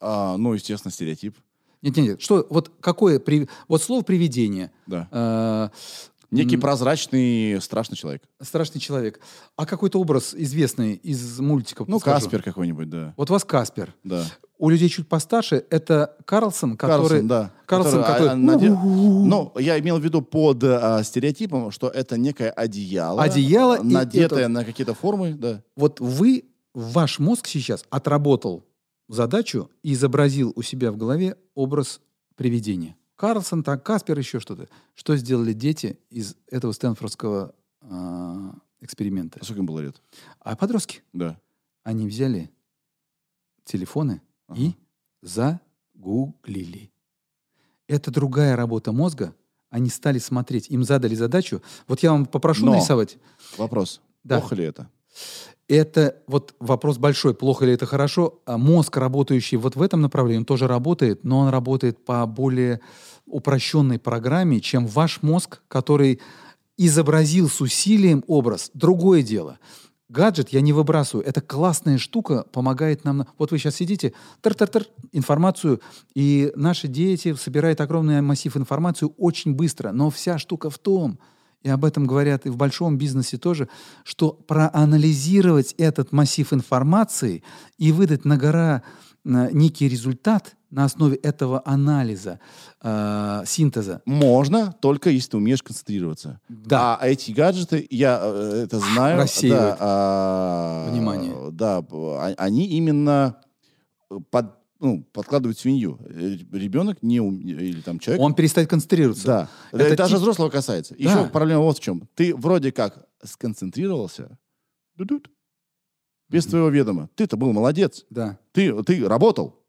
А, ну, естественно, стереотип. Нет, нет, нет. Что, вот какое, при, вот слово привидение, Да. э, Некий прозрачный, страшный человек. страшный человек, а какой-то образ известный из мультиков? Ну, подскажу? Каспер какой-нибудь, да. Вот у вас Каспер. Да. У людей чуть постарше это Карлсон, который... Карлсон, да. Карлсон, Который, который... а, а, наде- Ну, я имел в виду под а, стереотипом, что это некое одеяло. Одеяло, Надетое это- на какие-то формы, да. Вот вы, ваш мозг сейчас отработал задачу и изобразил у себя в голове образ привидения. Карлсон, так, Каспер, еще что-то. Что сделали дети из этого стэнфордского а, эксперимента? А Сколько им было лет? А подростки, Да. они взяли телефоны и загуглили. Это другая работа мозга. Они стали смотреть, им задали задачу. Вот я вам попрошу Но. нарисовать. Вопрос. Да. Плохо ли это? Это вот вопрос большой, плохо ли это хорошо. А мозг, работающий вот в этом направлении, он тоже работает, но он работает по более упрощенной программе, чем ваш мозг, который изобразил с усилием образ. Другое дело. Гаджет я не выбрасываю. Это классная штука, помогает нам. на- Вот вы сейчас сидите, тар-тар-тар, информацию, и наши дети собирают огромный массив информации очень быстро. Но вся штука в том, и об этом говорят и в большом бизнесе тоже, что проанализировать этот массив информации и выдать на гора э, некий результат на основе этого анализа, э, синтеза. Можно, только если ты умеешь концентрироваться. Да. А эти гаджеты, я э, это знаю. Рассеивают да, а, внимание. Да, они именно под, ну, подкладывают свинью. Э, Ребенок не ум- или там человек. Он перестает концентрироваться. Да. Это Это даже тип- взрослого касается. Да. Еще проблема вот в чем. Ты вроде как сконцентрировался, ду-дут, без твоего ведома. Ты-то был молодец. Да, Ты, ты работал.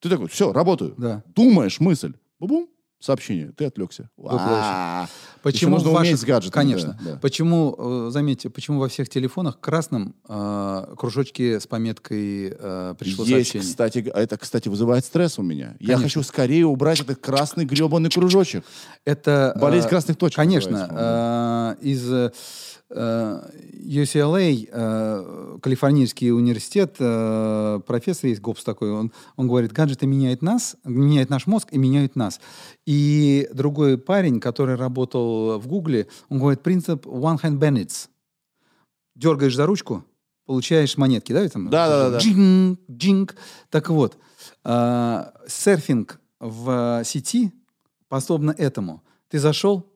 Ты такой, все, работаю. да. Думаешь мысль. Бу-бум, сообщение. Ты отвлекся. А, Почему нужно ваших- уметь с гаджетами, Конечно. да, да. Почему, э, заметьте, почему во всех телефонах красным э, кружочки с пометкой э, пришло Есть, сообщение? кстати, г- это, кстати, вызывает стресс у меня. Я хочу скорее убрать этот красный гребаный кружочек. Это э, Болезнь красных точек Конечно, э, из э, э, UCLA, э, Калифорнийский университет, э, профессор есть Гоббс такой, он, он говорит, гаджеты меняют нас, меняют наш мозг и меняют нас. И другой парень, который работал в Гугле, он говорит, принцип one hand Bennett's. Дергаешь за ручку, получаешь монетки, да? Там, Да-да-да-да. Джинг, джинг. Так вот, э, серфинг в сети подобно этому. Ты зашел,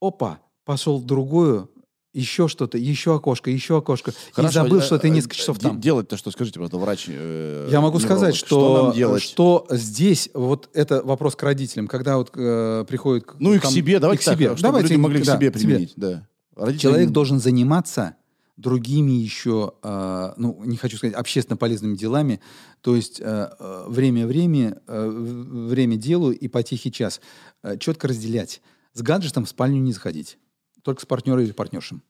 опа, пошел в другую, еще что-то, еще окошко, еще окошко. и забыл, э, что ты э, несколько часов де- там. Делать-то что? Скажите, просто врач. э, Я могу сказать, что, делать? что здесь вот это вопрос к родителям, когда вот э, приходит к- Ну и к ко м- себе, давайте и к так, себе. чтобы Давайте, люди могли к да, себе к применить. Да. Родители- Человек должен заниматься другими еще, э, ну, не хочу сказать, общественно полезными делами, то есть э, э, время время, э, время делу и по тихий час. Э, четко разделять. С гаджетом в спальню не заходить. Только с партнером или партнершем.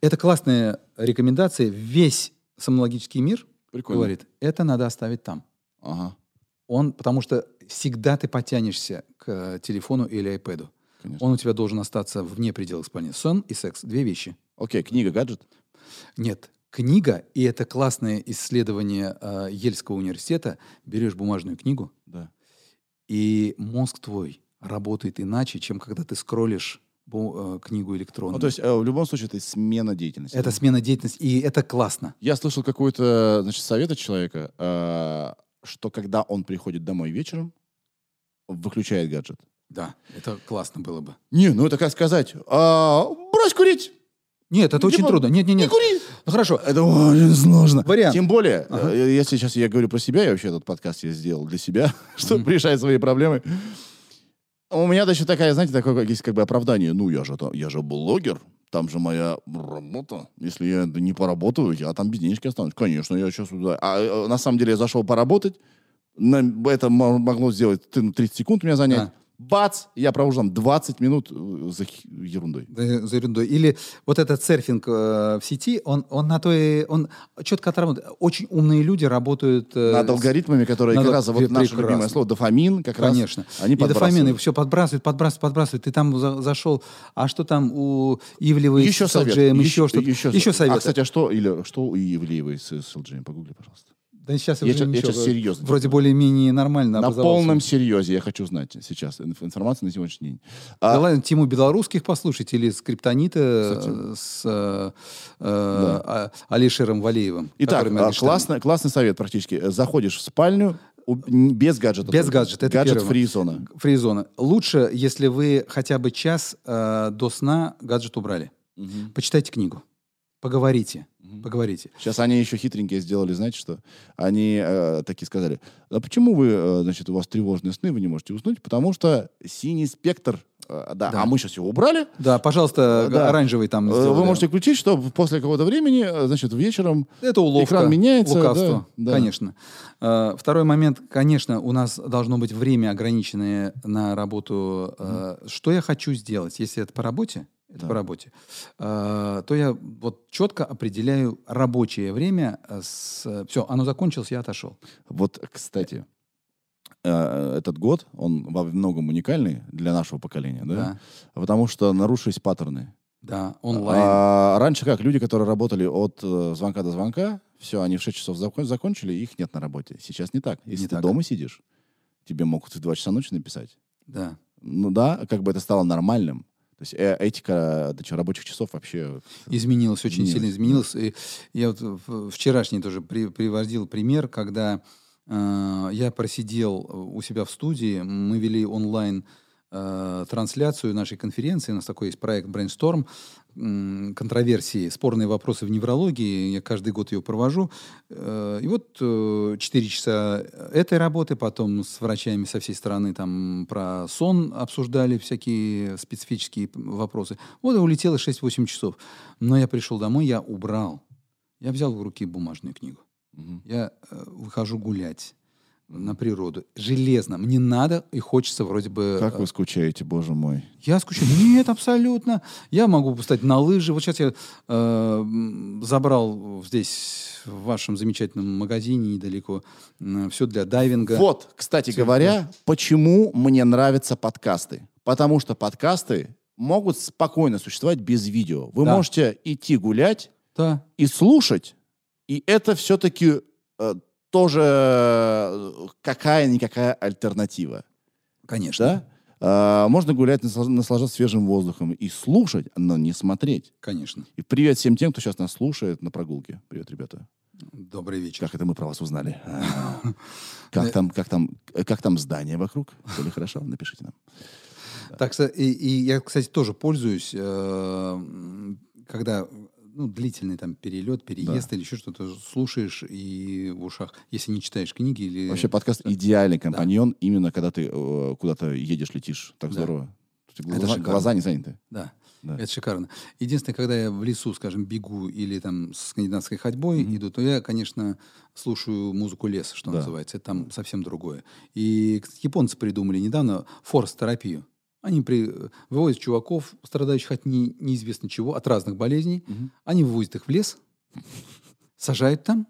Это классная рекомендация. Весь сомнологический мир Прикольно. говорит, это надо оставить там. Ага, Он, потому что всегда ты потянешься к э, телефону или айпэду. Он у тебя должен остаться вне пределов спальни. Сон и секс – две вещи. Окей, книга, гаджет. Нет, книга, и это классное исследование э, Ельского университета, берешь бумажную книгу, Да. и мозг твой работает иначе, чем когда ты скроллишь книгу электронную. Ну, то есть, э, в любом случае, это смена деятельности. это смена деятельности, и это классно. Я слышал какой-то, значит, совет от человека, э, что когда он приходит домой вечером, выключает гаджет. Да, это классно было бы. Не, ну это как сказать, а, брось курить, Нет, это очень Димон, трудно. Нет, нет, не нет. кури. Ну хорошо. Это очень сложно. Вариант. Тем более, Ага. э, если сейчас я говорю про себя, я вообще этот подкаст я сделал для себя, чтобы решать свои проблемы. У меня даже такая, знаете, такое есть как бы оправдание. Ну, я же, там- я же блогер, там же моя работа. Если я не поработаю, я там без денежки останусь. Конечно, я сейчас туда. А э, на самом деле я зашел поработать, на- это мо- могло сделать ты, ну, 30 секунд у меня занять. Да. Бац, я провожу там 20 минут э, за ерундой. За за ерундой. Или вот этот серфинг э, в сети, он, он на то и... Он четко отработан. Очень умные люди работают... э, Над алгоритмами, которые как раз, вот наше любимое слово, дофамин, как раз. Конечно. Они и дофамин, и подбрасывают. все подбрасывает, подбрасывает, подбрасывает. Ты там за- зашел, а что там у Ивлева Еще с совет. LGM, еще что-то? Еще, Еще совет. А, кстати, а что, или, что у Ивлеевой с, с LG? Погугли, пожалуйста. Да сейчас Я уже я ничего, щас серьезно Вроде более-менее нормально На полном серьезе я хочу знать сейчас инф- информацию на сегодняшний день. Да А, ладно, тему белорусских послушать или скриптонита Кстати. с э, э, а- Алишером Валеевым. Итак, а, классный, классный совет практически. Заходишь в спальню без гаджета. Без гаджета, это Гаджет первое. фри зона. Фризона. Лучше, если вы хотя бы час э, до сна гаджет убрали. Почитайте книгу. Поговорите. Поговорите. Сейчас они еще хитренькие сделали, знаете что? Они э, такие сказали, а почему вы, э, значит, у вас тревожные сны, вы не можете уснуть? Потому что синий спектр, э, да, Да. а мы сейчас его убрали, Да, пожалуйста, Да. оранжевый там Э, сделали. Вы можете включить, что после какого-то времени, э, значит, вечером Это уловка. экран меняется, Лукавство, да, да. конечно. Э, Второй момент, конечно, у нас должно быть время ограниченное на работу. Э, Что я хочу сделать? Если это по работе, это Да. по работе, э, то я вот четко определяю рабочее время. Все, оно закончилось, я отошел. Вот, кстати, э, этот год, он во многом уникальный для нашего поколения, да? Да, Потому что нарушились паттерны. да, онлайн. А раньше как? Люди, которые работали от э, звонка до звонка, все, они в 6 часов закон- закончили, их нет на работе. Сейчас не так. Если Не ты так. дома сидишь, тебе могут в 2 часа ночи написать. Да. Ну да, как бы это стало нормальным. То есть э, этика чё, рабочих часов вообще... Изменилось, очень Изменилось, сильно изменилось. И я вот вчерашний тоже при- приводил пример, когда э, я просидел у себя в студии, мы вели онлайн э, трансляцию нашей конференции. У нас такой есть проект Brainstorm, м, контроверсии, спорные вопросы в неврологии. Я каждый год ее провожу. Э, и вот э, 4 часа этой работы, потом с врачами со всей страны там про сон обсуждали всякие специфические вопросы. Вот и улетело 6-8 часов. Но я пришел домой, я убрал. Я взял в руки бумажную книгу. Мгм. Я э, выхожу гулять на природу. Железно. Мне надо и хочется вроде бы... Как э, вы скучаете, боже мой. Я скучаю. Нет, абсолютно. Я могу встать на лыжи. Вот сейчас я э, забрал здесь, в вашем замечательном магазине недалеко, все для дайвинга. Вот, кстати Всё, говоря, почему мне нравятся подкасты. Потому что подкасты могут спокойно существовать без видео. Вы Да. можете идти гулять Да. и слушать, и это все-таки э, тоже э, какая-никакая альтернатива. Конечно. Да? А, можно гулять, наслаж- наслаждаться свежим воздухом и слушать, но не смотреть. Конечно. И привет всем тем, кто сейчас нас слушает на прогулке. Привет, ребята. Добрый вечер. Как это мы про вас узнали? Как там, как там, как там здание вокруг? Все ли хорошо? Напишите нам. Так и, и я, кстати, тоже пользуюсь, э, когда ну, длительный там перелет, переезд или еще что-то слушаешь и в ушах, если не читаешь книги или... Вообще подкаст идеальный компаньон, именно когда ты э, куда-то едешь, летишь. Так Да. здорово. Тебя Это Глаза, шикарно. глаза не заняты. Да. Да. Это шикарно. Единственное, когда я в лесу, скажем, бегу или там с скандинавской ходьбой иду, то я, конечно, слушаю музыку леса, что Да. называется. Это там совсем другое. И японцы придумали недавно форс-терапию. Они при, вывозят чуваков, страдающих от не- неизвестно чего, от разных болезней. Мгм. Они вывозят их в лес, сажают там.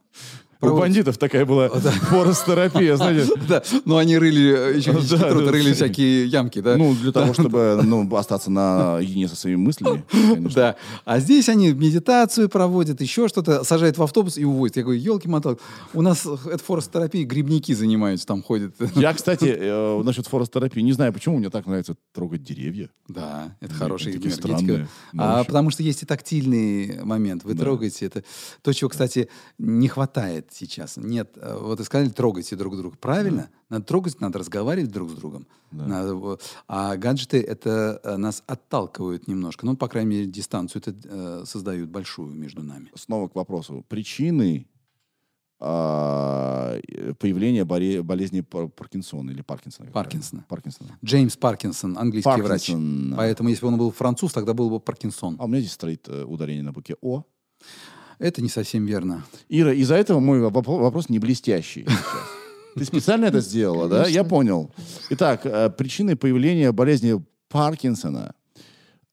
У бандитов такая была да. форест-терапия, знаете. Да, но они рыли, э, еще Да, рыли всякие ямки, да? Ну, для того, чтобы ну, остаться наедине со своими мыслями. конечно. Да. А здесь они медитацию проводят, еще что-то, сажают в автобус и увозят. Я говорю, елки-моталки, у нас э, это форест-терапия, грибники занимаются, там ходят. Я, кстати, э, насчет форест-терапии, не знаю, почему мне так нравится трогать деревья. Да, это хорошая энергетика. А, потому что есть и тактильный момент. Вы трогаете это. То, чего, кстати, не хватает сейчас. Нет, э, вот и сказали, трогайте друг друга. Правильно? Надо трогать, надо разговаривать друг с другом. Да. Надо, а гаджеты это э, нас отталкивают немножко. Ну, по крайней мере, дистанцию это э, создают большую между нами. Снова к вопросу. Причины а, появления боре- болезни Пар- Паркинсона или Паркинсона. Паркинсона. Паркинсона. Джеймс Паркинсон, английский врач. Паркинсон. Поэтому, если бы он был француз, тогда был бы Паркинсон. А у меня здесь стоит ударение на букве О. Это не совсем верно. Ира, из-за этого мой воп- вопрос не блестящий. Ты специально это сделала, да? Я понял. Итак, э, причины появления болезни Паркинсона.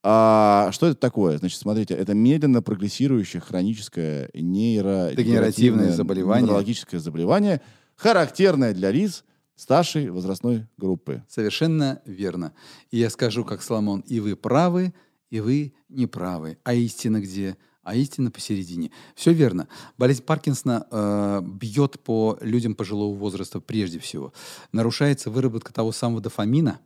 А, что это такое? Значит, смотрите, это медленно прогрессирующее хроническое нейродегенеративное Дегенеративное заболевание. неврологическое заболевание, характерное для лиц старшей возрастной группы. Совершенно верно. И я скажу, как Соломон, и вы правы, и вы не правы. А истина где? А истина посередине. Все верно. Болезнь Паркинсона э, бьет по людям пожилого возраста прежде всего. Нарушается выработка того самого дофамина,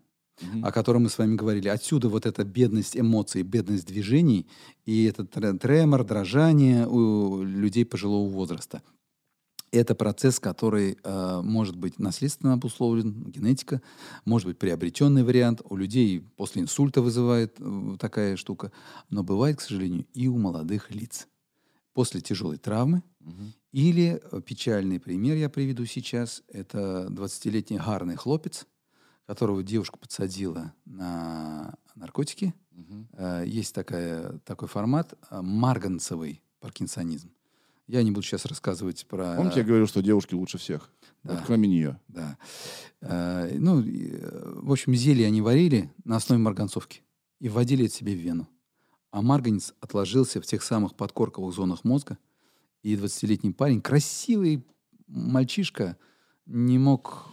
о котором мы с вами говорили. Отсюда вот эта бедность эмоций, бедность движений и этот тре- тремор, дрожание у людей пожилого возраста. Это процесс, который э, может быть наследственно обусловлен, генетика, может быть приобретенный вариант. У людей после инсульта вызывает э, такая штука. Но бывает, к сожалению, и у молодых лиц. После тяжелой травмы Мгм. или э, печальный пример я приведу сейчас. Это 20-летний гарный хлопец, которого девушка подсадила на наркотики. Мгм. Э, Есть такая, такой формат э, марганцевый паркинсонизм. Я не буду сейчас рассказывать про... Помните, я говорил, что девушки лучше всех? Да. Вот кроме нее. Да. Э, ну, в общем, зелье они варили на основе марганцовки и вводили это себе в вену. А марганец отложился в тех самых подкорковых зонах мозга, и 20-летний парень, красивый мальчишка, не мог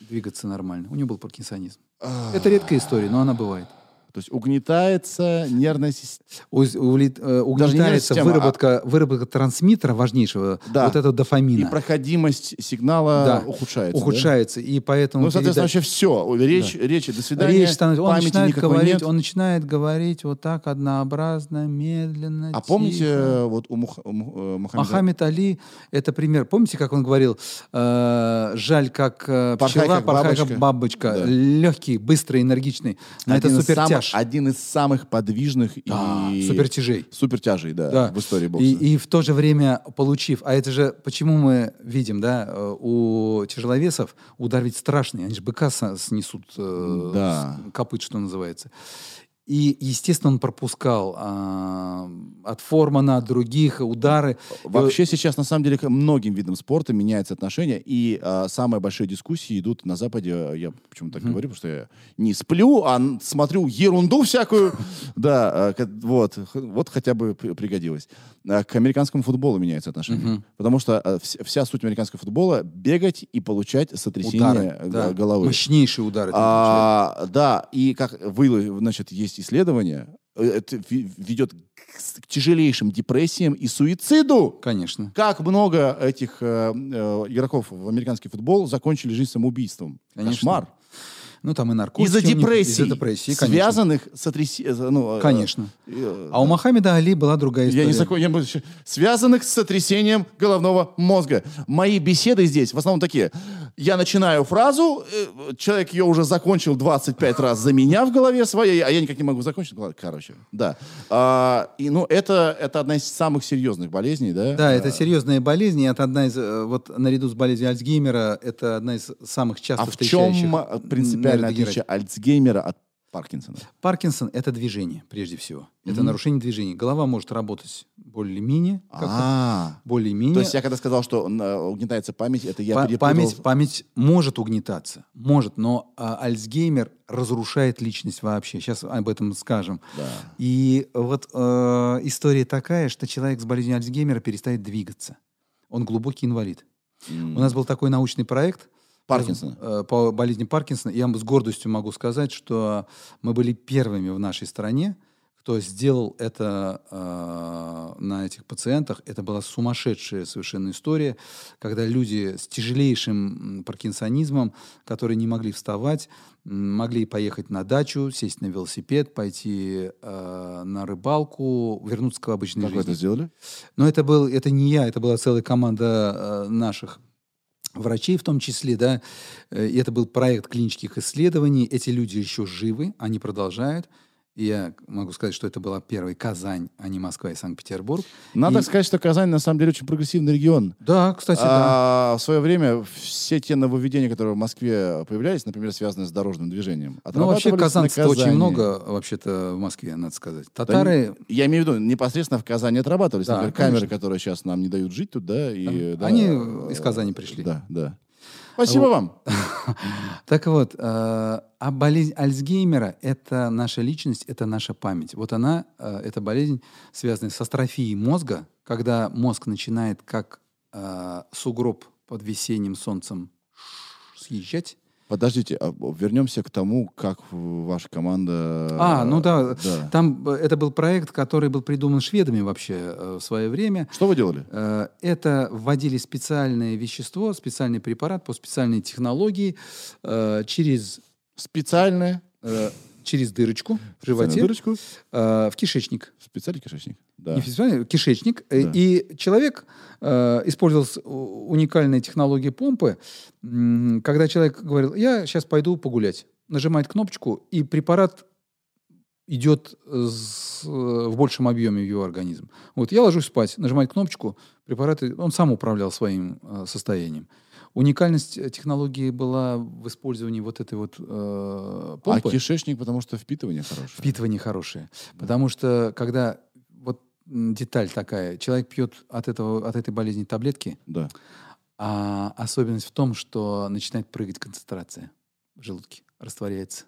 двигаться нормально. У него был паркинсонизм. Это редкая история, но она бывает. То есть угнетается нервная система. Э, угнетается система, а- выработка, выработка трансмиттера важнейшего, Да. вот этого И дофамина. проходимость сигнала Да. ухудшается. да? ухудшается, и поэтому... Ну, соответственно, переда- вообще все. Речь, речь, до свидания. Речь становится, он памяти начинает говорить, нет. он начинает говорить вот так однообразно, медленно. А помните, тихо. э, вот у Мух- э, Мухаммеда... Мохаммед Али это пример. Помните, как он говорил, э, жаль, как э, Порхай, пчела, как порхай, бабочка. как бабочка. Да. Легкий, быстрый, энергичный. Но это один из супертяж. Самых- один из самых подвижных Да, и... супертяжей. Супертяжей, да, Да. в истории бокса. И, и в то же время получив, а это же почему мы видим, да, э, у тяжеловесов удар ведь страшный, они же быка снесут э, Да. копыт, что называется. И, естественно, он пропускал а, от Формана, от других удары. Вообще сейчас, на самом деле, к многим видам спорта меняется отношение, и а, самые большие дискуссии идут на Западе, я почему так говорю, потому что я не сплю, а смотрю ерунду всякую, да, а, вот, вот хотя бы при- пригодилось. А, К американскому футболу меняется отношение, потому что а, вс- вся суть американского футбола — бегать и получать сотрясение э, головы. Мощнейшие удары. да, и как вы, значит, есть исследование, э, это ведет к тяжелейшим депрессиям и суициду. Конечно. Как много этих э, э, игроков в американский футбол закончили жизнь самоубийством. Конечно. Кошмар. Ну, там и наркотики. Из-за депрессии, Из-за депрессии, конечно. связанных с отрясением. Ну, э, Конечно. э, А у Мохаммеда Али была другая история. я не закон, я связанных с сотрясением головного мозга. Мои беседы здесь в основном такие. Я начинаю фразу, э, человек ее уже закончил 25 раз за меня в голове своей, а я никак не могу закончить. Ладно, Короче, да. А, и, ну, это, это одна из самых серьезных болезней, да? Да, это серьезная болезнь, и это одна из, э, вот наряду с болезнью Альцгеймера, это одна из самых часто А в встречающих чем э, нейродегенератив- отличие Альцгеймера от Паркинсона? Паркинсон — это движение, прежде всего. Это Мгм. нарушение движения. Голова может работать более-менее, А, более-менее. то есть я когда сказал, что э, угнетается память, это я Па- перепутал. память, память может угнетаться, может, но а, Альцгеймер разрушает личность вообще. Сейчас об этом скажем. Да. И вот э, история такая, что человек с болезнью Альцгеймера перестает двигаться. Он глубокий инвалид. М. У нас был такой научный проект Паркинсона. э, по болезни Паркинсона. Я с гордостью могу сказать, что мы были первыми в нашей стране, кто сделал это э, на этих пациентах. Это была сумасшедшая совершенно история, когда люди с тяжелейшим паркинсонизмом, которые не могли вставать, могли поехать на дачу, сесть на велосипед, пойти э, на рыбалку, вернуться к обычной Как вы жизни. это сделали? Но это был, это не я, это была целая команда э, наших врачей в том числе, да. Э, И это был проект клинических исследований. Эти люди еще живы, они продолжают. И я могу сказать, что это была первая Казань, а не Москва и Санкт-Петербург. Надо И- сказать, что Казань на самом деле очень прогрессивный регион. Да, кстати, да. А, В свое время все те нововведения, которые в Москве появлялись, например, связанные с дорожным движением, Ну, вообще отрабатывались на казанцев очень много, вообще-то, в Москве, надо сказать. Да Татары, Я имею в виду, непосредственно в Казани отрабатывались. Да, Например, конечно. камеры, которые сейчас нам не дают жить тут, да, и... да, Они из Казани пришли. Да, да. Спасибо Вот. вам. Так вот, э, а болезнь Альцгеймера – это наша личность, это наша память. Вот она, э, эта болезнь, связанная с астрофией мозга, когда мозг начинает как э, сугроб под весенним солнцем съезжать. Подождите, а вернемся к тому, как ваша команда... А, ну да, да. там э, это был проект, который был придуман шведами вообще э, в свое время. Что вы делали? Э, Это вводили специальное вещество, специальный препарат по специальной технологии э, через, Специальное. Через дырочку в животе Дырочку. э, в кишечник. Специальный кишечник. Да. Не специальный, кишечник. Э, Да. И человек э, использовал уникальные технологии помпы, когда человек говорил, я сейчас пойду погулять. Нажимает кнопочку, и препарат идет с- в большем объеме в его организм. Вот я ложусь спать, нажимает кнопочку, препарат, и- он сам управлял своим э, состоянием. Уникальность э, технологии была в использовании вот этой вот э, А помпы. кишечник, потому что впитывание хорошее. Впитывание хорошее. Потому что когда вот деталь такая, человек пьет от, этого, от этой болезни таблетки, Да. а особенность в том, что начинает прыгать концентрация в желудке, растворяется.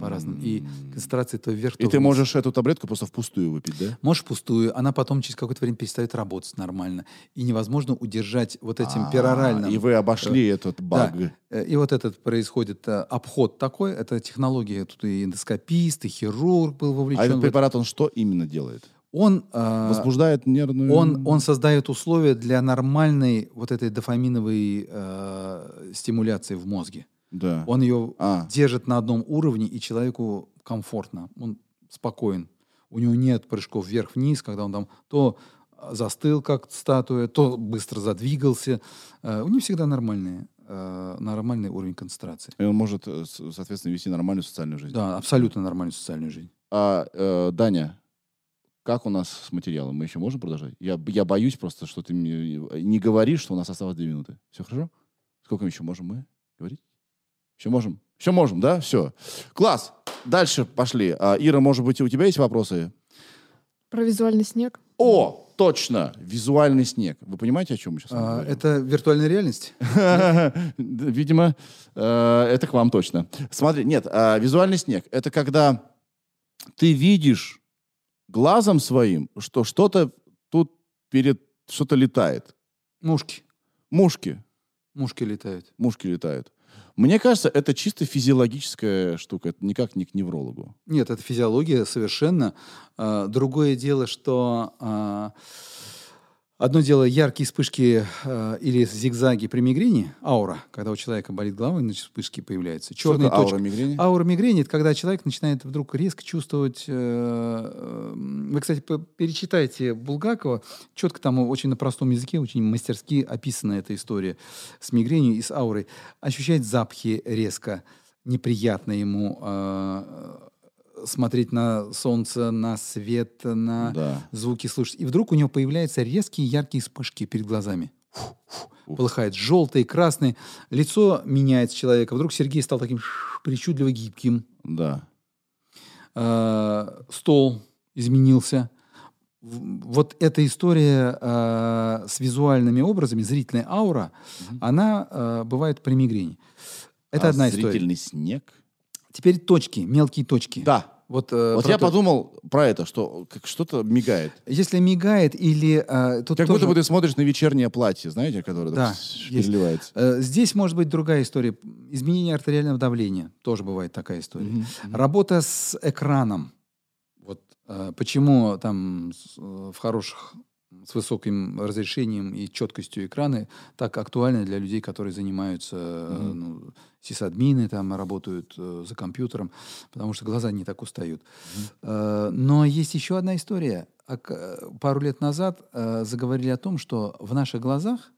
По-разному. И концентрация то вверх, то И ты вниз. можешь эту таблетку просто впустую выпить, да? Можешь пустую, она потом через какое-то время перестает работать нормально. И невозможно удержать вот этим А, пероральным. И вы обошли этот баг. Э, И вот этот происходит э, обход такой, это технология, тут и эндоскопист, и хирург был вовлечен. А этот препарат, он что именно делает? Он, э, Возбуждает нервную... он, он создает условия для нормальной вот этой дофаминовой э, стимуляции в мозге. Да. Он ее А, держит на одном уровне, и человеку комфортно, он спокоен. У него нет прыжков вверх-вниз, когда он там то застыл, как статуя, то быстро задвигался. Э, У него всегда нормальный, э, нормальный уровень концентрации. и он может, э, соответственно, вести нормальную социальную жизнь. Да, абсолютно нормальную социальную жизнь. А, э, Даня, как у нас с материалом? Мы еще можем продолжать? Я, я боюсь просто, что ты мне не говоришь, что у нас осталось две минуты. Все хорошо? Сколько еще можем мы говорить? Еще можем? Еще можем, да? Все. Класс. Дальше пошли. А, Ира, может быть, у тебя есть вопросы? Про визуальный снег. О, точно. Визуальный снег. Вы понимаете, о чем мы сейчас А, говорим? это виртуальная реальность? Видимо, э, это к вам точно. Смотри, нет, а, визуальный снег — это когда ты видишь глазом своим, что что-то тут перед... что-то летает. Мушки. Мушки. Мушки летают. Мушки летают. Мне кажется, это чисто физиологическая штука. Это никак не к неврологу. Нет, это физиология совершенно. А, Другое дело, что а, одно дело яркие вспышки а, или зигзаги при мигрени, аура, когда у человека болит голова, значит вспышки появляются. Что Черные такое точки. аура мигрени? Аура мигрени – это когда человек начинает вдруг резко чувствовать... э, э, Вы, кстати, перечитайте Булгакова. Четко там очень на простом языке, очень мастерски описана эта история с мигренью и с аурой. Ощущать запахи резко, неприятно ему э, смотреть на солнце, на свет, на Да. звуки слушать. И вдруг у него появляются резкие яркие вспышки перед глазами. Фу, фу, Ух. полыхает желтый, красный. Лицо меняется человека. Вдруг Сергей стал таким причудливо гибким. Да. Э, стол изменился. Вот эта история э, с визуальными образами, зрительная аура, Мгм. она э, бывает при мигрени. Это А одна история. Зрительный снег? Теперь точки, мелкие точки. Да. Вот, э, Вот я то- подумал про это, что как что-то мигает. Если мигает или... э, тут Как тоже- будто бы ты смотришь на вечернее платье, знаете, которое Да, переливается. Э, Здесь может быть другая история. Изменение артериального давления. Тоже бывает такая история. Мгм. Работа с экраном. Вот э, почему там э, в хороших, с высоким разрешением и четкостью экраны так актуальны для людей, которые занимаются, Мгм. ну, сисадмины, там работают э, за компьютером, потому что глаза не так устают. Э, но есть еще одна история. Ак- э, Пару лет назад э, заговорили о том, что в наших глазах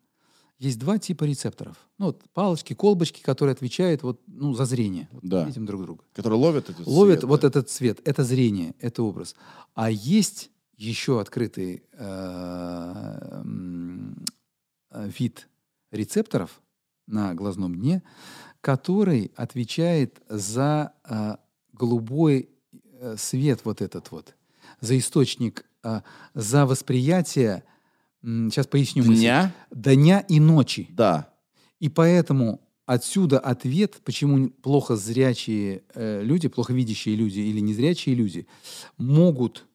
есть два типа рецепторов. Ну, вот палочки, колбочки, которые отвечают вот, ну, за зрение. Вот Да. Видим друг друга. Которые ловят этот Ловят свет, вот да. этот цвет, это зрение, это образ. А есть еще открытый э, э, вид рецепторов на глазном дне, который отвечает за э, голубой э, свет вот этот вот, за источник, э, за восприятие, сейчас поясню мысль, Дня? дня и ночи. Да. И поэтому отсюда ответ, почему плохо зрячие э, люди, плохо видящие люди или незрячие люди могут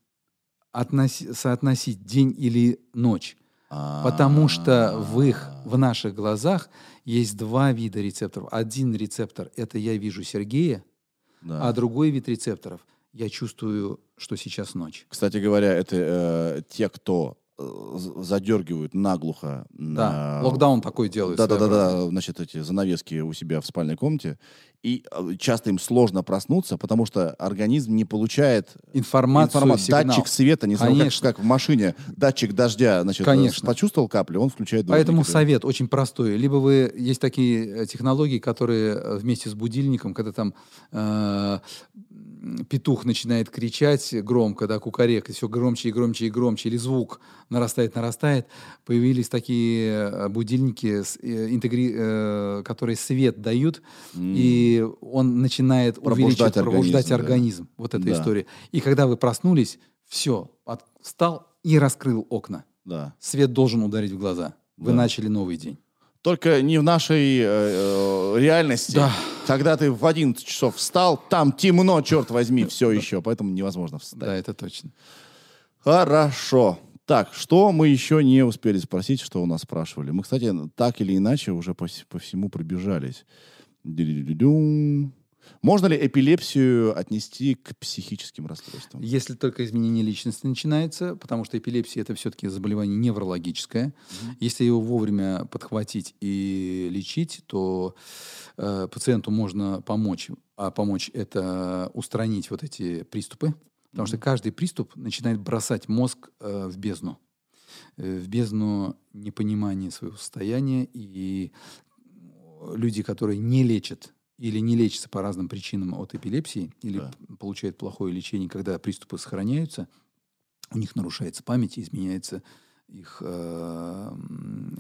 относи- соотносить день или ночь. Потому что в их, в наших глазах есть два вида рецепторов. Один рецептор – это я вижу Сергея, Да. а другой вид рецепторов – я чувствую, что сейчас ночь. Кстати говоря, это э, те, кто задергивают наглухо Да, на... локдаун такой делает. Да, да, да, своеобразный. да, значит, эти занавески у себя в спальной комнате. И э, часто им сложно проснуться, потому что организм не получает Информацию, информа- сигнал. Датчик света, не знаю, как, как в машине, датчик дождя, значит, э, Конечно. почувствовал каплю, он включает Поэтому совет очень простой. Либо вы есть такие э, технологии, которые э, вместе с будильником, когда там э, петух начинает кричать громко, да, кукарек, и все громче и громче и громче, или звук нарастает, нарастает, появились такие э, будильники, с, э, интегри- э, которые свет дают, М. и он начинает Пробуждать увеличивать, пробуждать организм, да. организм. Вот эта Да. история. И когда вы проснулись, все, встал и раскрыл окна. Да. Свет должен ударить в глаза. Вы Да. начали новый день. Только не в нашей э, э, реальности. Да. Когда ты в 11 часов встал, там темно, черт возьми, все еще, поэтому невозможно встать. Да, это точно. Хорошо. Так, что мы еще не успели спросить, что у нас спрашивали? Мы, кстати, так или иначе уже по, по всему пробежались. Ди-ди-ди-дум. Можно ли эпилепсию отнести к психическим расстройствам? Если только изменение личности начинается, потому что эпилепсия это все-таки заболевание неврологическое. Если его вовремя подхватить и лечить, то э, пациенту можно помочь. А помочь это устранить вот эти приступы. Потому что каждый приступ начинает бросать мозг э, в бездну. Э, в бездну непонимания своего состояния. И люди, которые не лечат или не лечатся по разным причинам от эпилепсии, или Да. п- получают плохое лечение, когда приступы сохраняются, у них нарушается память и изменяется их э,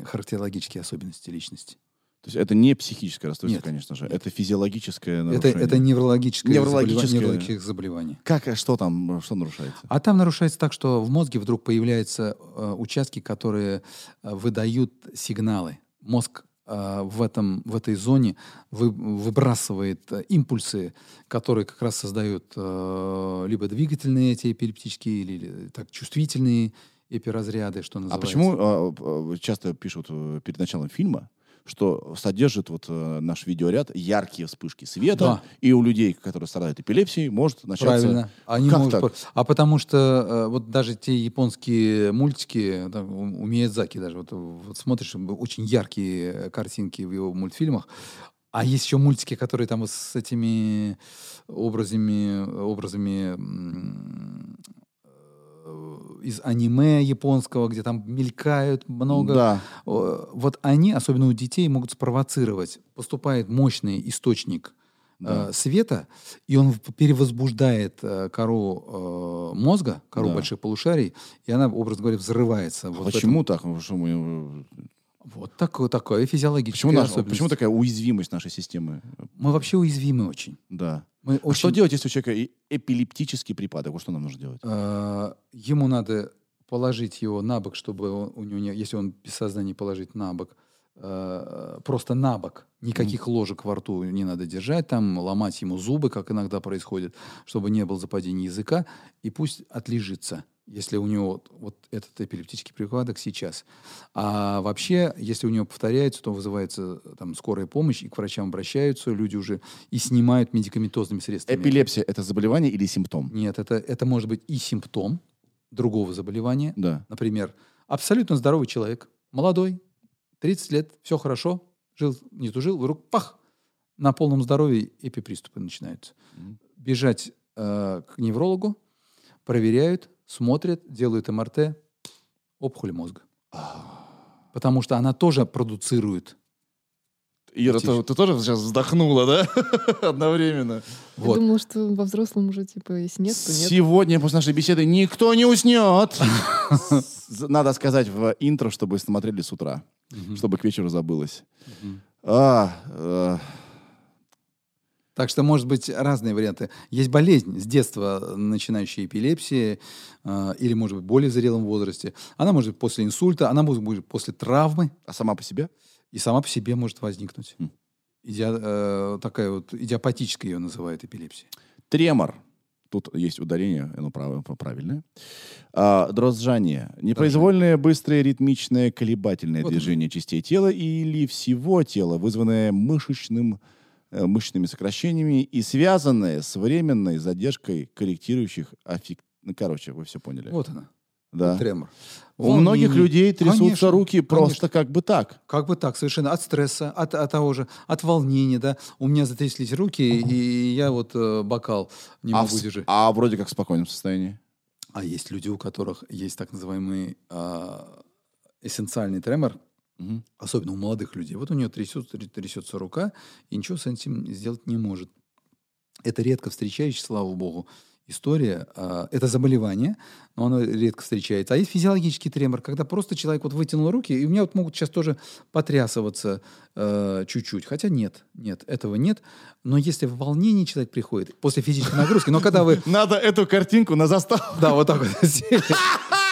характерологические особенности личности. То есть это не психическое расстройство, Нет, конечно же. Это физиологическое Это, нарушение. это неврологическое, Неврологическое. неврологическое заболевание. Как, а что там, что нарушается? А там нарушается так, что в мозге вдруг появляются э, участки, которые э, выдают сигналы. Мозг в, этом, в этой зоне вы- выбрасывает э, импульсы, которые как раз создают э, либо двигательные эти эпилептические, или, или так чувствительные эпиразряды, что А называется. почему а, а, часто пишут э, перед началом фильма, что содержит вот э, наш видеоряд яркие вспышки света, Да. и у людей, которые страдают эпилепсией, может начаться... Правильно. Они Как могут так? А потому что э, вот даже те японские мультики, там, у Миядзаки даже, вот, вот смотришь, м, очень яркие э, картинки в его мультфильмах, а есть еще мультики, которые там с этими образами, образами э, из аниме японского, где там мелькают много Да. Э, вот они, особенно у детей, могут спровоцировать. Поступает мощный источник Да. э, света, и он перевозбуждает э, кору э, мозга, кору Да. больших полушарий, и она, образно говоря, взрывается. А вот почему этом. так? Ну, что мы- Вот такое, такое физиологическое Почему, наш- почему такая уязвимость нашей системы? Мы вообще уязвимы очень. Да. Мы А что очень- делать, если у человека эпилептический припадок? Вот что нам нужно делать? Э, ему надо положить его на бок, чтобы он- у него, не- если он без сознания положить на бок, э, просто на бок, никаких ложек во рту не надо держать, там ломать ему зубы, как иногда происходит, чтобы не было западения языка, и пусть отлежится, если у него вот, этот эпилептический припадок сейчас. А вообще, если у него повторяется, то вызывается там скорая помощь, и к врачам обращаются, люди уже и снимают медикаментозными средствами. Эпилепсия – это заболевание или симптом? Нет, это, это может быть и симптом другого заболевания. Да. Например, абсолютно здоровый человек, молодой, 30 лет, все хорошо, жил, не тужил, вдруг пах, на полном здоровье эпиприступы начинаются. Бежать э, к неврологу, проверяют, смотрят, делают МРТ, опухоль мозга. Потому что она тоже продуцирует. Ира, ты, ты тоже сейчас вздохнула, да? Одновременно. Вот. Я думала, что во взрослом уже, типа, если нет, то нет. Сегодня после нашей беседы никто не уснет. Надо сказать в интро, чтобы смотрели с утра, чтобы к вечеру забылось. Так что, может быть, разные варианты. Есть болезнь с детства, начинающая эпилепсия, э, или, может быть, в более зрелом возрасте. Она может быть после инсульта, она может быть после травмы, а сама по себе? и сама по себе может возникнуть. М. Идио- э, такая вот идиопатическая ее называют эпилепсия. Тремор. Тут есть ударение, оно право- правильное. А, дрожжание. Непроизвольное, быстрое, ритмичное, колебательное Вот движение частей тела или всего тела, вызванное мышечным, мышечными сокращениями и связанное с временной задержкой корректирующих аффект... Ну, короче, вы все поняли. Вот она, да. тремор. У многих Волнение. людей трясутся Конечно, руки просто конечно. как бы так. Как бы так, совершенно. От стресса, от, от того же, от волнения, да. У меня затряслись руки, и я вот э, бокал не а, могу в- держать. а вроде как в спокойном состоянии. А есть люди, у которых есть так называемый а, эссенциальный тремор, Мгм. особенно у молодых людей. Вот у нее трясется, трясется рука, и ничего с этим сделать не может. Это редко встречающаяся, слава богу, история. А, Это заболевание, но оно редко встречается. А есть физиологический тремор, когда просто человек вот вытянул руки, и у меня вот могут сейчас тоже потрясываться э, чуть-чуть. Хотя нет, нет, этого нет. Но если в волнении человек приходит после физической нагрузки, но когда вы Надо эту картинку на заставку. да, вот так вот.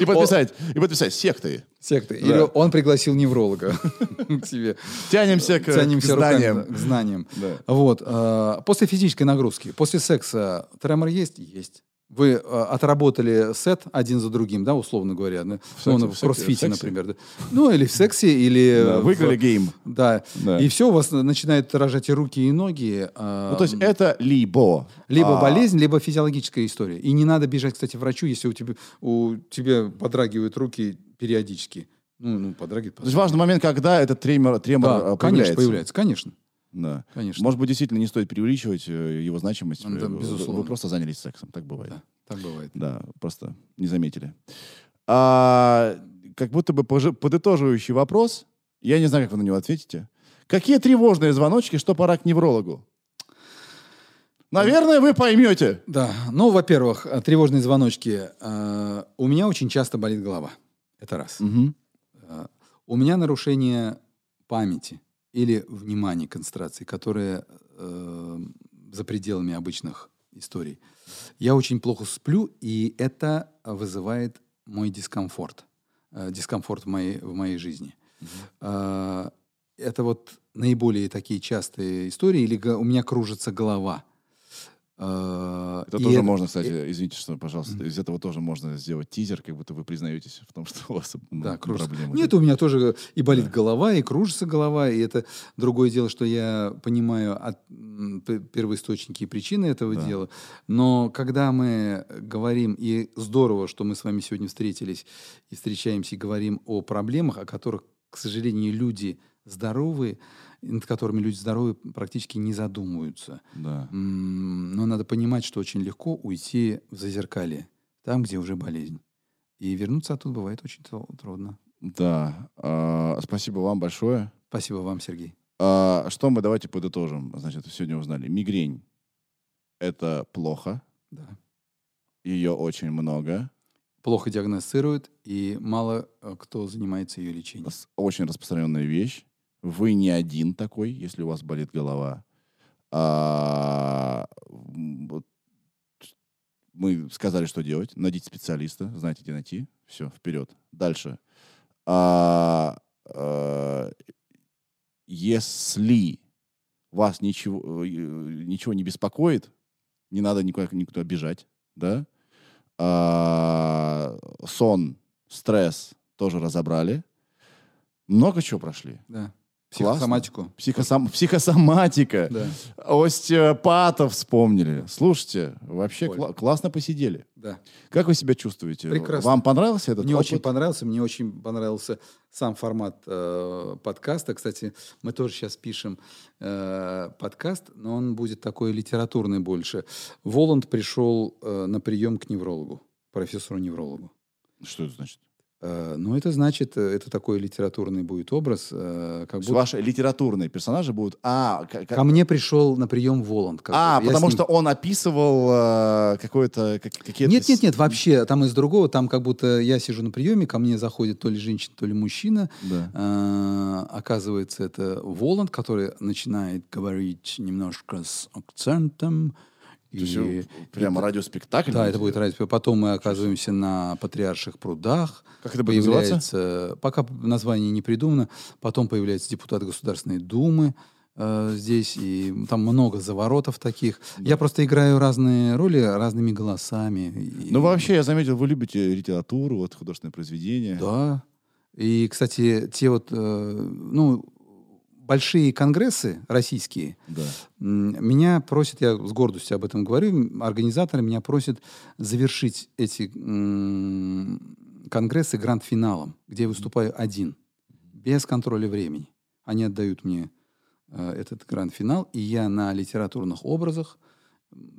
И подписать, и подписать секты. Секты. Или он пригласил невролога к себе. Тянемся к, знаниям. к знаниям. Да. Вот. э, После физической нагрузки, после секса тремор есть? Есть. Вы э, отработали сет один за другим, да, условно говоря, да? сексе- Ну, в в кроссфите, в например. да. Ну, или в сексе, или... Да, в- Выиграли гейм. Да. Да. И все, у вас начинают дрожать и руки, и ноги. Ну, то есть это либо... Либо а, болезнь, либо физиологическая история. И не надо бежать, кстати, врачу, если у тебя, у тебя подрагивают руки периодически. Ну, ну подрагивает. То есть важный момент, когда этот тремор, тремор Да, а, конечно, появляется. появляется. Конечно. Да. Конечно. Может быть, действительно не стоит преувеличивать э, его значимость. Да, Э, вы- безусловно. Вы просто занялись сексом, так бывает. Да, так бывает. Да, просто не заметили. А, как будто бы подытоживающий вопрос, я не знаю, как вы на него ответите. Какие тревожные звоночки, что пора к неврологу? Наверное, вы поймете. Да, ну, во-первых, э, тревожные звоночки. Э, У меня очень часто болит голова. Это раз. Э, У меня нарушение памяти или внимания, концентрации, которые э, за пределами обычных историй. Я очень плохо сплю, и это вызывает мой дискомфорт. Э, дискомфорт в моей, в моей жизни. Э, это вот наиболее такие частые истории. Или у меня кружится голова. Э, Это и тоже это- можно, кстати, извините, что, пожалуйста, из этого тоже можно сделать тизер, как будто вы признаетесь в том, что у вас ну, Да, кружится. проблемы. Нет, у меня тоже и болит голова, и кружится голова, и это другое дело, что я понимаю от, первоисточники и причины этого Да. дела. Но когда мы говорим, и здорово, что мы с вами сегодня встретились и встречаемся, и говорим о проблемах, о которых, к сожалению, люди здоровые, над которыми люди здоровые практически не задумываются. Да. Но надо понимать, что очень легко уйти в зазеркалье, там, где уже болезнь. И вернуться оттуда бывает очень тру- трудно. Да. А, спасибо вам большое. Спасибо вам, Сергей. А, что мы давайте подытожим. Значит, сегодня узнали. Мигрень – это плохо. Да. Ее очень много. Плохо диагностируют, и мало э, кто занимается ее лечением. Очень распространенная вещь. Вы не один такой, если у вас болит голова. А, вот мы сказали, что делать. Найдите специалиста, знаете, где найти. Все, вперед. Дальше. А, а, если вас ничего, э, ничего не беспокоит, не надо никуда, никуда бежать, да? А, сон, стресс тоже разобрали. Много чего прошли. Да. Психосоматику. Психосом... Психосоматика. Да. Остеопатов вспомнили. Слушайте, вообще кла- классно посидели. Да. Как вы себя чувствуете? Прекрасно. Вам понравился этот Мне опыт? очень понравился, мне очень понравился сам формат э, подкаста. Кстати, мы тоже сейчас пишем э, подкаст, но он будет такой литературный больше. Воланд пришел э, на прием к неврологу, профессору-неврологу. Что это значит? Э, ну, это значит, э, это такой литературный будет образ, э, как То будто... Ваши литературные персонажи будут... А, к- к- Ко мне пришел на прием Воланд. как а бы. Потому ним- что он описывал э, какое-то... как- какие-то... Нет, нет, нет, вообще, там из другого, там как будто я сижу на приеме, ко мне заходит то ли женщина, то ли мужчина. Да. А, оказывается, это Воланд, который начинает говорить немножко с акцентом. То есть, И- прямо радиоспектакль? да, это будет радио. Потом мы оказываемся на Патриарших прудах. Как это будет называться? Появляется, пока название не придумано, потом появляется депутат Государственной Думы э, здесь, и там много заворотов таких. Я просто играю разные роли разными голосами. И- Ну, вообще, я заметил, вы любите литературу, вот художественное произведение. Да. И, кстати, те вот, э, ну, большие конгрессы российские, Да. меня просят, я с гордостью об этом говорю, организаторы меня просят завершить эти конгрессы гранд-финалом, где я выступаю один, без контроля времени. Они отдают мне э, этот гранд-финал, и я на литературных образах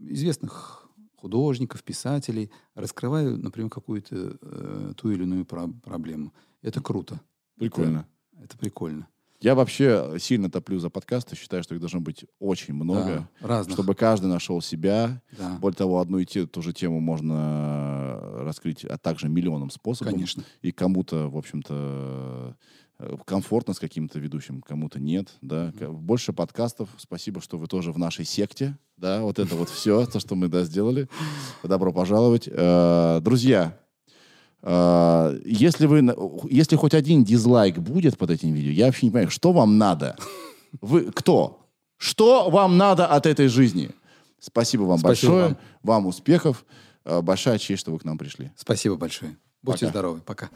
известных художников, писателей раскрываю, например, какую-то э, ту или иную про- проблему. Это круто. Прикольно. Это прикольно. Я вообще сильно топлю за подкасты, считаю, что их должно быть очень много, Да, разных. чтобы каждый нашел себя. Да, Более того, одну и те, ту же тему можно раскрыть, а также миллионом способов. конечно. И кому-то, в общем-то, э, комфортно с каким-то ведущим, кому-то нет, да. К- Больше подкастов. Спасибо, что вы тоже в нашей секте, да. Вот это вот все, то, что мы, да, сделали. Добро пожаловать. Э, Друзья, Если вы, если хоть один дизлайк будет под этим видео, я вообще не понимаю, что вам надо? Вы кто? Что вам надо от этой жизни? Спасибо вам Спасибо большое, вам. вам успехов, А, большая честь, что вы к нам пришли. Спасибо большое. Будьте Пока. здоровы. Пока.